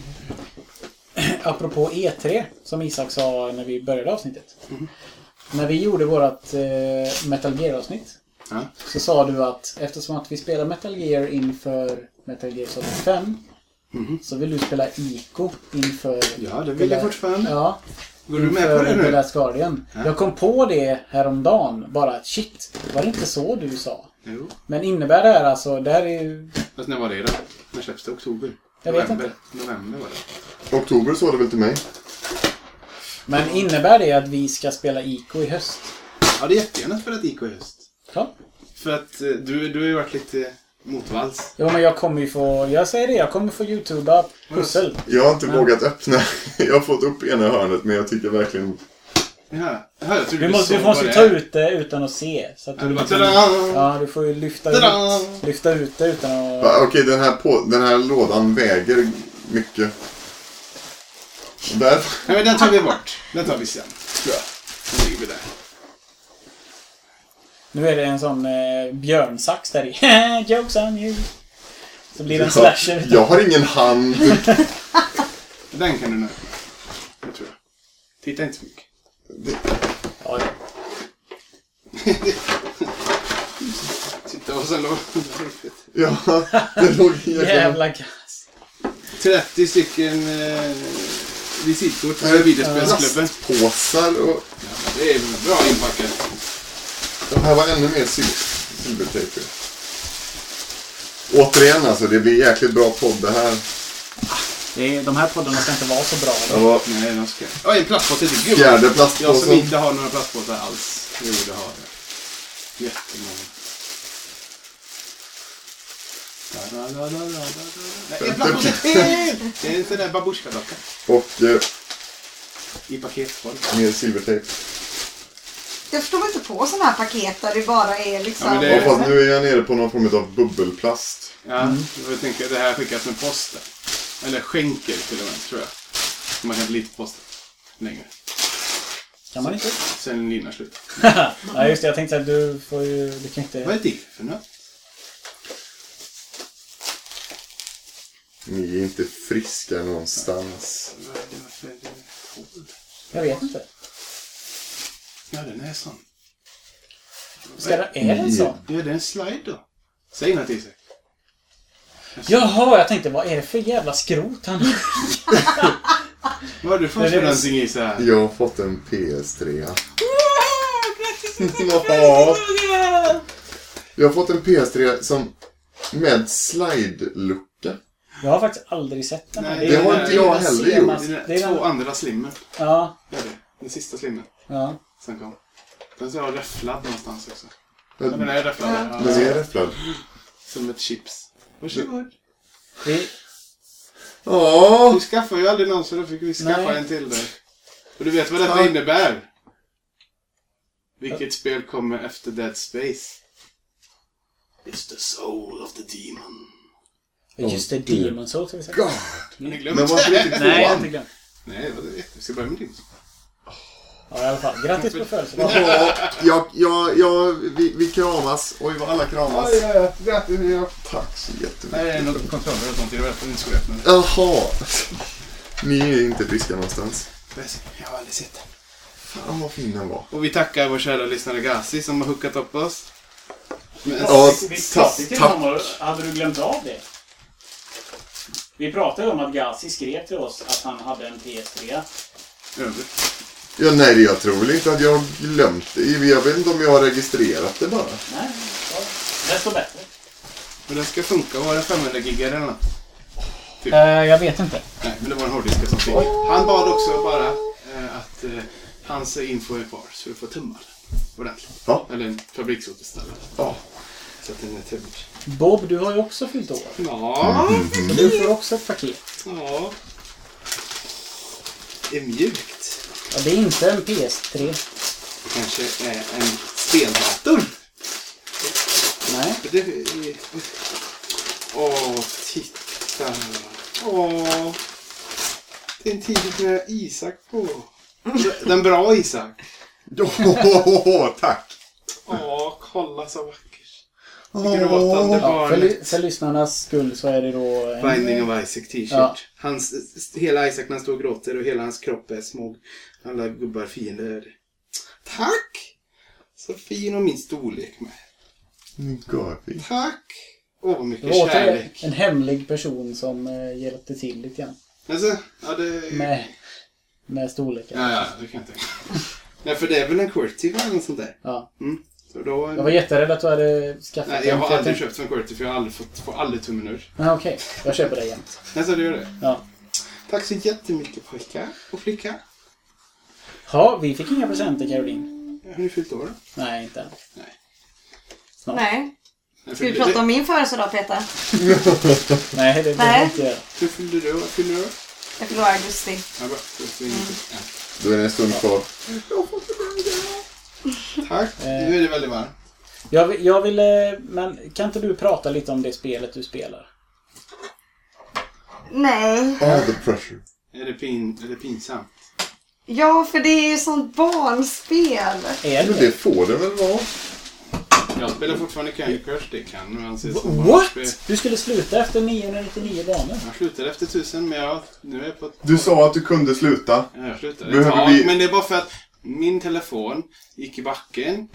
Speaker 4: apropå E3, som Isak sa när vi började avsnittet. När vi gjorde vårt eh, Metal Gear-avsnitt
Speaker 2: Ja.
Speaker 4: så sa du att eftersom att vi spelar Metal Gear inför Metal Gear Solid 5 så vill du spela ICO inför...
Speaker 2: Ja, det vill jag fortfarande.
Speaker 4: Ja,
Speaker 2: Går du med på det
Speaker 4: The
Speaker 2: nu?
Speaker 4: Last Guardian. Jag kom på det häromdagen. Bara att shit, var det inte så du sa?
Speaker 2: Jo.
Speaker 4: Men innebär det här alltså, det här är ju...
Speaker 2: Fast när var det då? När släpps det? Oktober?
Speaker 4: Jag vet
Speaker 2: November.
Speaker 4: inte.
Speaker 2: November var det.
Speaker 3: Oktober sa det väl till mig?
Speaker 4: Men innebär det att vi ska spela ICO i höst?
Speaker 2: Ja, det är jättegärna spelat IK i höst.
Speaker 4: Ja.
Speaker 2: För att eh, du, du har ju varit lite motvalls.
Speaker 4: Jo, men jag kommer ju få... Jag säger det, jag kommer få youtuba pussel.
Speaker 3: Jag har inte
Speaker 4: Men-
Speaker 3: vågat öppna. Jag har fått upp ena hörnet men jag tycker verkligen...
Speaker 2: Ja, Jaha, jag
Speaker 4: Du måste, du måste ta ut det utan att se. Så att
Speaker 2: Ja,
Speaker 4: du,
Speaker 2: bara
Speaker 4: liksom- ja, du får ju lyfta
Speaker 2: Tada!
Speaker 4: ut, lyfta ut det utan att...
Speaker 3: Va, Okej, den, här på, den här lådan väger mycket. Och där...
Speaker 2: Nej, men den tar vi bort. Den tar vi sen. Tror jag. Den lägger vi där.
Speaker 4: Nu är det en sån eh, björnsax där i. Jokes on you. Så blir det en
Speaker 3: Jag,
Speaker 4: slasher.
Speaker 3: jag har ingen hand.
Speaker 2: Den kan du nu. Det tror jag. Titta inte så mycket.
Speaker 4: Ja, ja.
Speaker 2: Titta och sen låg
Speaker 3: Ja, det låg i...
Speaker 4: Jävla gas.
Speaker 2: 30 stycken eh, visitkort för videospelsklubben.
Speaker 3: Plastpåsar och...
Speaker 2: Ja, det är bra inpackat.
Speaker 3: De här var ännu mer sil silvertejp. Återigen alltså, det blir jäkligt bra podd det här.
Speaker 4: Det är, de här poddarna ska inte vara så bra.
Speaker 3: Det var
Speaker 2: Nej, de ska... Oj, en plastpåse till. Gud,
Speaker 3: fjärde
Speaker 2: Jag som
Speaker 3: plastpåsen.
Speaker 2: inte har några plastpåsar alls. Jo, det har jag. Jättemånga. Nej, en plastpåse till! Det är en sån där babusjkadocka.
Speaker 3: Och eh,
Speaker 2: I paketform.
Speaker 3: mer silvertejp.
Speaker 5: Jag förstår inte på sådana här paket där det bara är liksom...
Speaker 2: Ja, men det är-
Speaker 3: fast nu är jag nere på någon form av bubbelplast.
Speaker 2: Ja, jag tänker det här skickas med posten. Eller skänker till och med, tror jag. Man kan inte lita på posten längre.
Speaker 4: Kan man inte?
Speaker 2: Sen är linan slut.
Speaker 4: ja, just det. Jag tänkte att du får ju... Du kan inte...
Speaker 2: Vad är det för något?
Speaker 3: Ni är inte friska någonstans.
Speaker 4: Jag vet inte.
Speaker 2: Ja, den är sån.
Speaker 4: Ska det, är det en sån?
Speaker 2: Ja, det är en slide då. Säg något Isak.
Speaker 4: Jaha, jag tänkte vad är det för jävla skrot han
Speaker 2: Vad har du fått för någonting Isak?
Speaker 3: Jag har fått en PS3. Ja. Jag har fått en PS3 som med slide-lucka.
Speaker 4: Jag har faktiskt aldrig sett den. här.
Speaker 2: Nej,
Speaker 3: det har
Speaker 2: inte
Speaker 4: den
Speaker 3: jag heller gjort.
Speaker 2: Det är
Speaker 4: är
Speaker 2: två
Speaker 4: den...
Speaker 2: andra slimmen.
Speaker 4: Ja,
Speaker 2: Det är det. Den sista slimmen
Speaker 4: ja.
Speaker 2: Som kom. Den ska vara räfflad någonstans också. Ja,
Speaker 3: Den
Speaker 2: den är räfflad. Ja.
Speaker 3: är räfflad.
Speaker 2: Som ett chips. Varsågod.
Speaker 4: Det,
Speaker 3: Ja.
Speaker 2: Du skaffade ju aldrig någon så då fick vi skaffa
Speaker 4: Nej.
Speaker 2: en till dig. Och du vet vad detta
Speaker 3: Ja.
Speaker 2: innebär? Vilket spel kommer efter Dead Space? It's the soul of the demon.
Speaker 4: just det, Demon Souls ska vi säga.
Speaker 3: God. Men varför inte
Speaker 4: Nej, jag har inte glömt.
Speaker 2: Nej? Vi ska börja med din.
Speaker 4: Ja, i alla fall. Grattis på födelsedagen.
Speaker 3: Ja, ja, ja, ja vi, vi kramas. Oj, vad alla kramas.
Speaker 2: ja, ja. Grattis. Ja.
Speaker 3: Tack så jättemycket.
Speaker 2: Nej, det är något kontroller och sånt. Jag vet att inte skulle öppna.
Speaker 3: Jaha. Ni är inte friska någonstans.
Speaker 2: Jag har aldrig sett den.
Speaker 3: Fan vad fin den var.
Speaker 2: Och vi tackar vår kära lyssnare Gazi som har hookat upp oss. Men,
Speaker 3: Ja, tack.
Speaker 4: Hade du glömt av det? Vi pratade om att Gazi skrev till oss att han hade en PS3.
Speaker 2: över.
Speaker 3: Ja, nej, jag tror väl inte att jag har glömt det. Jag vet inte om jag har registrerat det bara.
Speaker 4: Nej, ja. desto bättre.
Speaker 2: Men den ska funka. Var det 500 gigar eller något?
Speaker 4: Eh, jag vet inte.
Speaker 2: Nej, men det var en hårddisk som fick. Han bad också bara eh, att eh, hans info är kvar så du får tumma den ordentligt.
Speaker 3: Ja.
Speaker 2: Eller en fabriksåterställare.
Speaker 3: Ja.
Speaker 2: Så att den är tömd.
Speaker 4: Bob, du har ju också fyllt år.
Speaker 2: Ja.
Speaker 4: Så du får också ett paket.
Speaker 2: Ja. Det är mjukt.
Speaker 4: Ja, det är inte en PS3.
Speaker 2: Det kanske är en speldator.
Speaker 4: Nej.
Speaker 2: Det är... Åh, titta. Åh. Det är en t-shirt med Isak på. Den bra Isak.
Speaker 3: Åh, tack!
Speaker 2: Åh, kolla så vackert. Gråtande
Speaker 3: Åh.
Speaker 4: Ja, för, för lyssnarnas skull så är det då... en-
Speaker 2: Binding of Isaac t-shirt.
Speaker 4: Ja.
Speaker 2: Hans, hela Isaac när han står och gråter och hela hans kropp är små. Alla gubbar fiender. Tack! Så fin och min storlek med.
Speaker 3: Garfield.
Speaker 2: Tack! Åh, vad mycket
Speaker 4: återigen
Speaker 2: kärlek.
Speaker 4: en hemlig person som eh, hjälpte till lite grann.
Speaker 2: Alltså, ja det...
Speaker 4: Med, med storleken.
Speaker 2: Ja, ja, det kan jag tänka Nej, för det är väl en QWERTY eller något sånt där.
Speaker 4: Ja.
Speaker 2: Mm. Så då...
Speaker 4: Jag var jätterädd att du hade skaffat
Speaker 2: Nej, jag har aldrig
Speaker 4: tänkte-
Speaker 2: köpt en QWERTY för jag har aldrig fått, får aldrig tummen ur.
Speaker 4: Ah, Okej, jag köper det jämt.
Speaker 2: Nej, så du gör det.
Speaker 4: Ja.
Speaker 2: Tack så jättemycket pojkar och flicka.
Speaker 4: ja, vi fick inga presenter Caroline.
Speaker 2: Har ni fyllt år?
Speaker 4: Nej, inte än.
Speaker 2: Nej.
Speaker 4: Snart.
Speaker 5: Nej. Ska vi prata om min födelsedag Peter?
Speaker 4: Nej, det behöver vi inte göra.
Speaker 2: Hur fyllde du? Vad fyllde du?
Speaker 5: Jag i augusti.
Speaker 2: Ja, bra. Då är det inget- ja.
Speaker 3: Då är det en stund kvar.
Speaker 2: Tack.
Speaker 4: Eh.
Speaker 2: Nu är det väldigt varmt.
Speaker 4: Jag, vill- jag ville... Men kan inte du prata lite om det spelet du spelar?
Speaker 5: Nej.
Speaker 3: All the pressure.
Speaker 2: Är det, pin, är det pinsamt?
Speaker 5: Ja, för det är ju sånt barnspel.
Speaker 4: Är
Speaker 3: Men
Speaker 4: det?
Speaker 3: det får det väl vara?
Speaker 2: Jag spelar fortfarande Candy Crush. Det kan nog anses som
Speaker 4: What?
Speaker 2: barnspel.
Speaker 4: Du skulle sluta efter 999 banor?
Speaker 2: Jag slutade efter tusen, men jag, nu är jag på...
Speaker 3: Du sa att du kunde sluta.
Speaker 2: Ja, jag slutade
Speaker 3: Behöver
Speaker 2: ett tag,
Speaker 3: vi-
Speaker 2: Men det är bara för att min telefon gick i backen.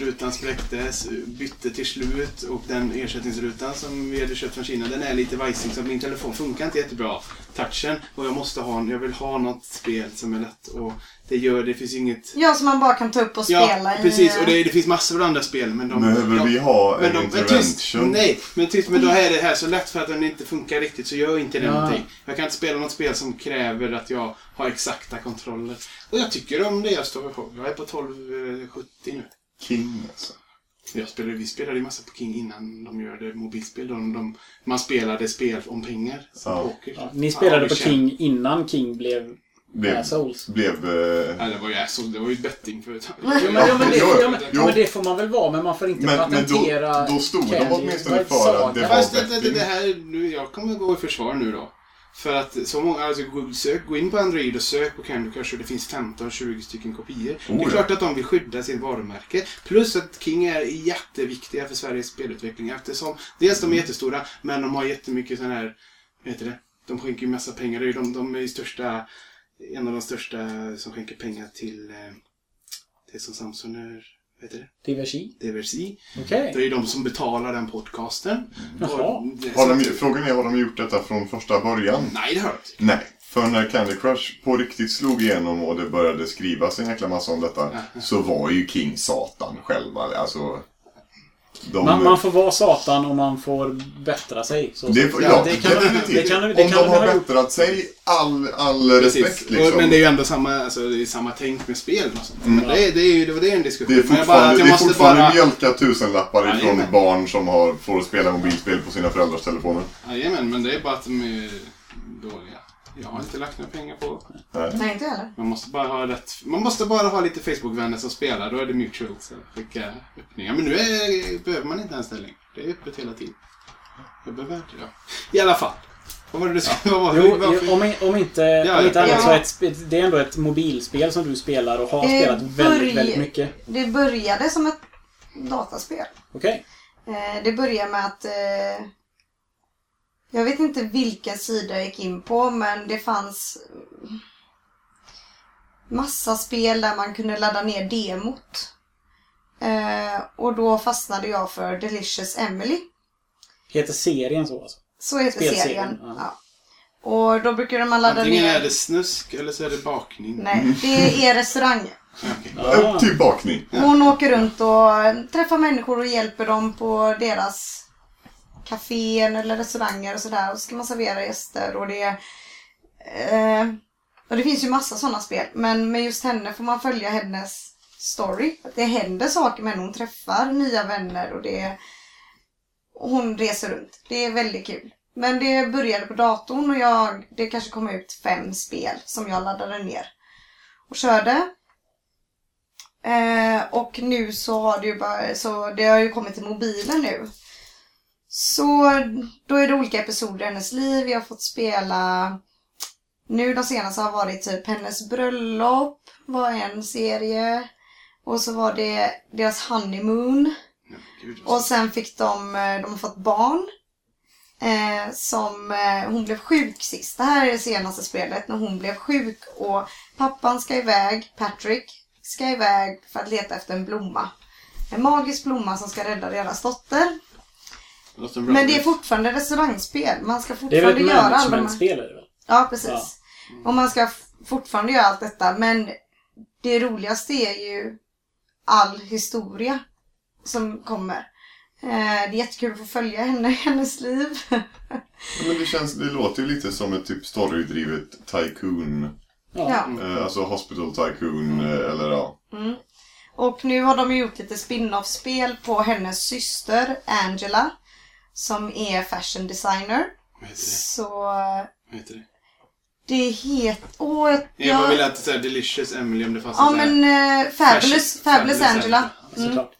Speaker 2: Rutan spräcktes, bytte till slut och den ersättningsrutan som vi hade köpt från Kina den är lite vajsig så min telefon funkar inte jättebra. Touchen. Och jag måste ha, jag vill ha något spel som är lätt att det gör, det finns inget...
Speaker 5: Ja, som man bara kan ta upp och
Speaker 2: Ja,
Speaker 5: spela
Speaker 2: precis.
Speaker 5: i.
Speaker 2: Och det, det finns massor av andra spel men de...
Speaker 3: Behöver
Speaker 2: de,
Speaker 3: vi ha
Speaker 2: men
Speaker 3: en
Speaker 2: de, men tyst,
Speaker 3: intervention?
Speaker 2: nej, men tyst, men då är det här så lätt för att den inte funkar riktigt så gör inte det
Speaker 4: Ja.
Speaker 2: någonting. Jag kan inte spela något spel som kräver att jag har exakta kontroller. Och jag tycker om det jag står på. Jag är på 1270 nu.
Speaker 3: King alltså.
Speaker 2: Jag spelade, vi spelade ju massa på King innan de gör det mobilspel. De, de, man spelade spel om pengar.
Speaker 3: Ja.
Speaker 2: poker.
Speaker 4: Ja, ni spelade
Speaker 2: Ja,
Speaker 4: på King innan King blev
Speaker 3: Blev,
Speaker 4: Assholes.
Speaker 3: blev eh,
Speaker 2: Nej, det var ju asshole. Det var ju bettingföretag.
Speaker 4: Ja, men, ja, men, det, ja, men, ja, men det får man väl vara, men man får inte
Speaker 3: Men- men då-
Speaker 4: patentera
Speaker 3: då stod de åtminstone för att det var-
Speaker 2: Fast det, det, det, här, nu, jag kommer gå i försvar nu då. För att så många, alltså sök, gå in på Android och sök på Candy Crush och det finns 15-20 stycken kopior. det är
Speaker 3: Oh, ja.
Speaker 2: klart att de vill skydda sitt varumärke. Plus att King är jätteviktiga för Sveriges spelutveckling eftersom dels de är jättestora men de har jättemycket sån här, vad heter det? De skänker ju massa pengar. De, de är ju största, en av de största som skänker pengar till eh, det som Samsung är, vad heter det?
Speaker 4: Diversi?
Speaker 2: Diversi.
Speaker 4: Okej.
Speaker 2: Det är de som betalar den podcasten.
Speaker 4: Jaha.
Speaker 3: Har de, frågan är, har de gjort detta från första början?
Speaker 2: Nej, det har jag inte.
Speaker 3: Nej. För när Candy Crush på riktigt slog igenom och det började skrivas en jäkla massa om detta
Speaker 2: Ja.
Speaker 3: så var ju King Satan själva. Alltså... De,
Speaker 4: Man, man får vara satan och man får bättra sig. Så
Speaker 3: det, får-
Speaker 4: Ja, det kan de-
Speaker 3: definitivt.
Speaker 4: det kan de- det
Speaker 3: Om
Speaker 4: kan
Speaker 3: de
Speaker 4: de
Speaker 3: har bättrat sig, all, all
Speaker 2: Precis.
Speaker 3: respekt liksom.
Speaker 2: Men det är ju ändå samma, alltså, det är samma tänk med spel och sånt. Men det, är, det, är ju, det var det en diskussion.
Speaker 3: Det är
Speaker 2: Men jag
Speaker 3: fortfarande,
Speaker 2: bara, jag
Speaker 3: det är fortfarande
Speaker 2: bara...
Speaker 3: mjölka tusenlappar
Speaker 2: Ja,
Speaker 3: ifrån barn som har, får spela mobilspel på sina föräldrars telefoner.
Speaker 2: Jajamän, men det är bara att de är dåliga. Jag har inte lagt några pengar på.
Speaker 5: Nej, inte heller.
Speaker 2: Man måste bara ha rätt... Man måste bara ha lite Facebook-vänner som spelar. Då är det mutuals. Skicka öppningar. Men nu är, behöver man inte ens det längre. Det är öppet hela tiden. Jag behöver inte ja. I alla fall. Vad var det du var,
Speaker 4: Jo, om, om inte,
Speaker 2: Ja,
Speaker 4: om inte
Speaker 2: ja.
Speaker 4: annat så är ett, det är ändå ett mobilspel som du spelar och har
Speaker 5: Eh,
Speaker 4: spelat väldigt,
Speaker 5: börj-
Speaker 4: väldigt mycket.
Speaker 5: Det började som ett dataspel.
Speaker 4: Okej.
Speaker 5: Eh, det började med att... Jag vet inte vilken sida jag gick in på, men det fanns massa spel där man kunde ladda ner demot. Eh, och då fastnade jag för Delicious Emily.
Speaker 4: Heter serien så alltså?
Speaker 5: Så heter
Speaker 4: Spelserien,
Speaker 5: serien.
Speaker 4: ja.
Speaker 5: Ja. Och då brukar man ladda
Speaker 2: Antingen
Speaker 5: ner...
Speaker 2: är det snusk eller så är det bakning.
Speaker 5: Nej, det är restaurang.
Speaker 3: Upp till bakning.
Speaker 5: Hon åker runt och träffar människor och hjälper dem på deras kaféer eller restauranger och sådär. Och så ska man servera gäster och det... Eh, och det finns ju massa sådana spel. Men med just henne får man följa hennes story. Att Det händer saker med henne. Hon träffar nya vänner och det... Och hon reser runt. Det är väldigt kul. Men det började på datorn och jag, det kanske kom ut fem spel som jag laddade ner. Och körde. Eh, och nu så har det ju bara, så det har ju kommit till mobilen nu. Så då är det olika episoder i hennes liv. Jag har fått spela, nu de senaste har varit typ hennes bröllop var en serie. Och så var det deras honeymoon.
Speaker 2: Gud, vad
Speaker 5: Och sen fick de, eh, de har fått barn. Eh, som, eh, hon blev sjuk sist. Det här är det senaste spelet när hon blev sjuk och pappan ska iväg, Patrick, ska iväg för att leta efter en blomma. En magisk blomma som ska rädda deras dotter. Men det är fortfarande restaurangspel. Man ska
Speaker 4: Det är väl
Speaker 5: fortfarande
Speaker 4: ett
Speaker 5: göra alla de här...
Speaker 4: managementspel är det väl?
Speaker 5: Ja, precis.
Speaker 4: Ja.
Speaker 5: Och man ska fortfarande göra allt detta. Men det roligaste är ju all historia som kommer. Eh, det är jättekul att få följa henne i hennes liv.
Speaker 3: Ja, Men det, känns, det låter ju lite som ett typ storydrivet tycoon.
Speaker 4: Ja.
Speaker 3: Eh, alltså hospital tycoon eh, eller ja.
Speaker 5: Och nu har de gjort lite spin-off-spel på hennes syster Angela. Som är fashion designer.
Speaker 2: Vad heter det?
Speaker 5: Så
Speaker 2: Vad heter det?
Speaker 5: det heter... Åh, jag...
Speaker 2: Jag bara ville att säga Delicious Emily om det fanns
Speaker 5: Ja men eh, Fabulous, Fabulous Angela.
Speaker 4: Såklart.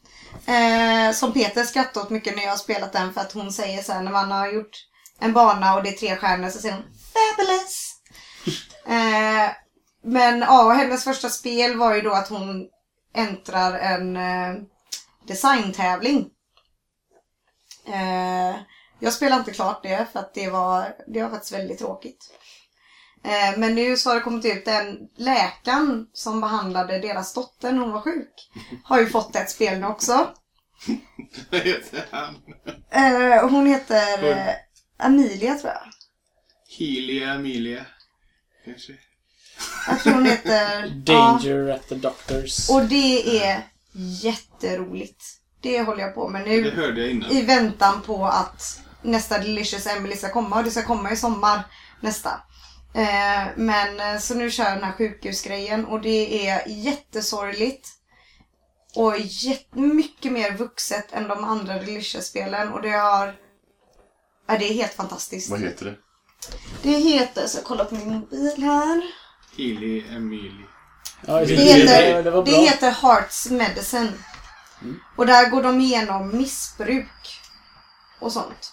Speaker 5: Eh, som Peter skrattar åt mycket när jag har spelat den för att hon säger så här när man har gjort en bana och det är tre stjärnor så säger hon Fabulous. eh, men ja, hennes första spel var ju då att hon äntrar en eh, designtävling. Eh, jag spelade inte klart det för att det var, det var faktiskt väldigt tråkigt. Eh, men nu så har det kommit ut en läkaren som behandlade deras dotter när hon var sjuk. Har ju fått ett spel nu också.
Speaker 2: Vad heter han?
Speaker 5: Eh, hon heter eh, Amelia tror jag.
Speaker 2: Healia Amelia. Kanske.
Speaker 5: Jag tror hon heter...
Speaker 4: Danger at the Doctors.
Speaker 5: Ja, och det är jätteroligt. Det håller jag på med
Speaker 2: Det
Speaker 5: nu.
Speaker 2: hörde jag innan.
Speaker 5: I väntan på att nästa Delicious Emily ska komma. Och det ska komma i sommar nästa. Eh, men eh, så nu kör jag den här sjukhusgrejen och det är jättesorgligt. Och mycket mer vuxet än de andra Delicious-spelen. Och det har... Ja, det är helt fantastiskt.
Speaker 3: Vad heter det?
Speaker 5: Det heter, så jag kollar på min mobil här.
Speaker 2: Healy Emily.
Speaker 4: Ja, det,
Speaker 5: Det
Speaker 4: det,
Speaker 5: heter,
Speaker 4: det
Speaker 5: det
Speaker 4: bra.
Speaker 5: heter Hearts Medicine. Och där går de igenom missbruk och sånt.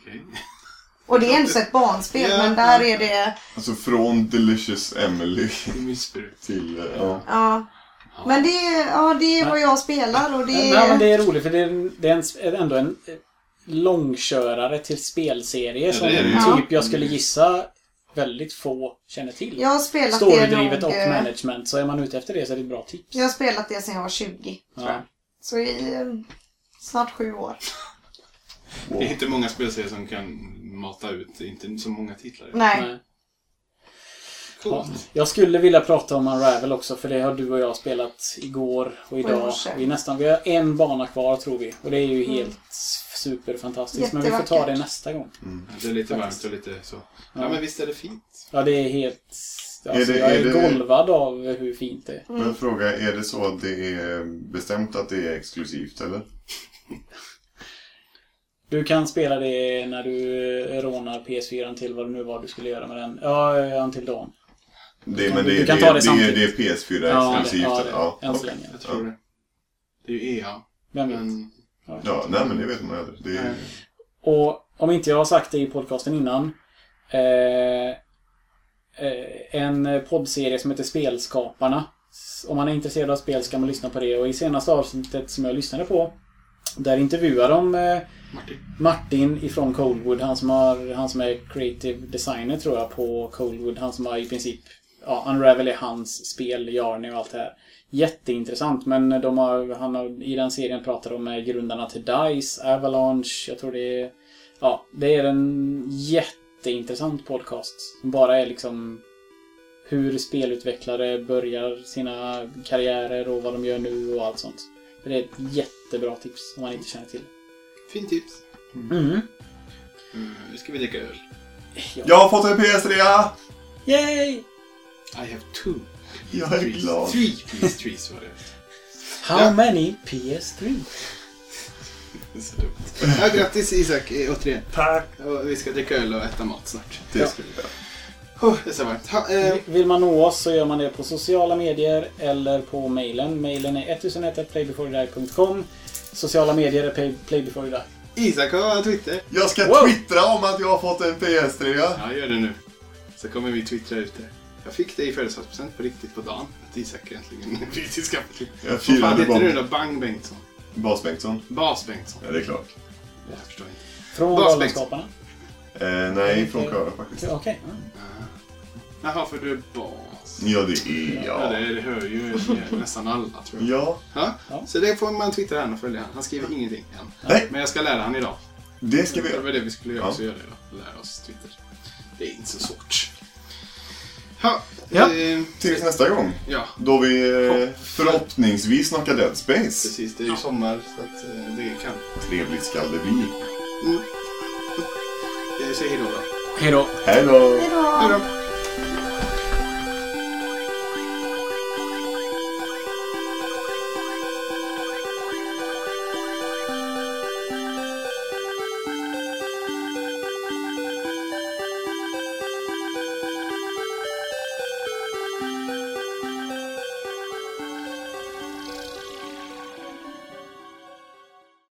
Speaker 2: Okej.
Speaker 5: Och det är ändå ett barnspel,
Speaker 2: Ja.
Speaker 5: men där är det...
Speaker 3: Alltså från Delicious Emily
Speaker 2: är missbruk.
Speaker 3: till... eh, Ja.
Speaker 5: Ja. Men det är, ja, det är vad jag spelar och det
Speaker 4: Nej, men
Speaker 5: är...
Speaker 4: det är roligt för det är, det är ändå en eh, långkörare till spelserie som
Speaker 2: det är det ju.
Speaker 4: typ jag skulle gissa väldigt få känner till.
Speaker 5: Jag har spelat det
Speaker 4: Storydrivet
Speaker 5: nog...
Speaker 4: och
Speaker 5: eh,
Speaker 4: management. Så är man ute efter det så är det ett bra tips.
Speaker 5: Jag har spelat det sedan jag var 20.
Speaker 4: Ja.
Speaker 5: Så i eh, snart sju år.
Speaker 2: Det är inte många spelserier som kan mata ut inte så många titlar.
Speaker 5: Nej.
Speaker 4: Nej. Ja.
Speaker 2: Coolt.
Speaker 4: Jag skulle vilja prata om Unravel också för det har du och jag spelat igår och idag. Vi, är nästan, vi har en bana kvar tror vi. Och det är ju helt superfantastiskt. Men vi får ta det nästa gång.
Speaker 2: Det är lite varmt och lite så. Ja, men visst är det fint?
Speaker 4: Ja, det är helt... Alltså,
Speaker 3: det-
Speaker 4: jag är,
Speaker 3: är det-
Speaker 4: golvad av hur fint det är.
Speaker 3: Men fråga, är det så att det är bestämt att det är exklusivt eller?
Speaker 4: Du kan spela det när du eh, rånar PS4 till vad det nu var du skulle göra med den. Ja, ja, till dagen.
Speaker 3: Det,
Speaker 4: kan-
Speaker 3: men det,
Speaker 4: kan
Speaker 3: det,
Speaker 4: ta det samtidigt.
Speaker 3: det är PS4
Speaker 4: Ja,
Speaker 3: exklusivt?
Speaker 4: ja, det-
Speaker 3: ja,
Speaker 4: än så länge.
Speaker 2: Jag tror det. Det är ju EA.
Speaker 4: Vem vet?
Speaker 2: Men
Speaker 3: Ja, nej men det vet man aldrig. Det är.
Speaker 4: Och om inte jag har sagt det i podcasten innan. Eh, eh, en poddserie som heter Spelskaparna. Om man är intresserad av spel ska man lyssna på det. Och i senaste avsnittet som jag lyssnade på. Där intervjuar de eh,
Speaker 2: Martin.
Speaker 4: Martin ifrån Coldwood. Han som, har, han som är creative designer tror jag på Coldwood. Han som har i princip... Ja, Unravel är hans spel, Jarny och allt det här. Jätteintressant men de har, han har, i den serien pratar de med grundarna till DICE, Avalanche, jag tror det är... Ja, det är en jätteintressant podcast. Som bara är liksom hur spelutvecklare börjar sina karriärer och vad de gör nu och allt sånt. Det är ett jättebra tips om man inte känner till.
Speaker 2: Fint tips.
Speaker 4: Mm.
Speaker 2: Mm, nu ska vi dricka öl.
Speaker 3: Jag har fått en PS3!
Speaker 4: Yay!
Speaker 2: I have two.
Speaker 3: Jag är
Speaker 2: trees.
Speaker 3: glad.
Speaker 2: Three PS3s var det.
Speaker 4: How
Speaker 2: Ja.
Speaker 4: many PS3?
Speaker 2: Det är så dumt. Ja, grattis Isak, eh, återigen.
Speaker 3: Tack!
Speaker 2: Och vi ska dricka öl och äta mat snart.
Speaker 3: Det ska vi göra.
Speaker 2: Oh, det är så varmt. Ha, eh,
Speaker 4: Vill man nå oss så gör man det på sociala medier eller på mailen. Mailen är 1001playbeforedie.com Sociala medier är play, playbeforedie.
Speaker 2: Isak har Twitter.
Speaker 3: Jag ska
Speaker 4: Wow.
Speaker 3: twittra om att jag har fått en PS3.
Speaker 2: Ja, gör det nu. Så kommer vi twittra ut det. Jag fick det i födelsedagspresent på riktigt på dagen. Att Isak äntligen fick till.
Speaker 3: Jag
Speaker 2: Vad fan heter du då? Bang Bengtsson?
Speaker 3: Bas Bengtsson.
Speaker 2: Bas Bengtsson?
Speaker 3: Ja, det är klart.
Speaker 2: Jag förstår inte.
Speaker 4: Från
Speaker 2: Bas
Speaker 4: Galenskaparna.
Speaker 3: Eh, nej, från Köra faktiskt.
Speaker 4: Okej. ja.
Speaker 2: Jaha, för du är bas.
Speaker 3: Ja, det är
Speaker 2: Ja,
Speaker 3: jag.
Speaker 2: det, det hör ju nästan alla tror jag.
Speaker 3: Ja,
Speaker 2: Ja.
Speaker 4: Ja.
Speaker 2: Så det får man twittra han och följa. Han skriver ingenting än.
Speaker 3: Nej.
Speaker 2: Men jag ska lära han idag.
Speaker 3: det ska vi
Speaker 2: Det
Speaker 3: göra.
Speaker 2: var det vi skulle göra,
Speaker 3: Ja.
Speaker 2: också göra idag. Lära oss Twitter. Det är inte så svårt. Ja.
Speaker 4: Ja.
Speaker 2: Eh,
Speaker 3: Tills nästa gång.
Speaker 2: ja.
Speaker 3: Då vi eh,
Speaker 2: Hopp.
Speaker 3: förhoppningsvis snackar Dead Space.
Speaker 2: Precis, det är ju sommar så att eh, det kan.
Speaker 3: Trevligt skall det bli.
Speaker 2: Mm. Jag säger hejdå då.
Speaker 4: Hej då.
Speaker 3: Hej då!
Speaker 5: Hejdå!
Speaker 2: Hej då.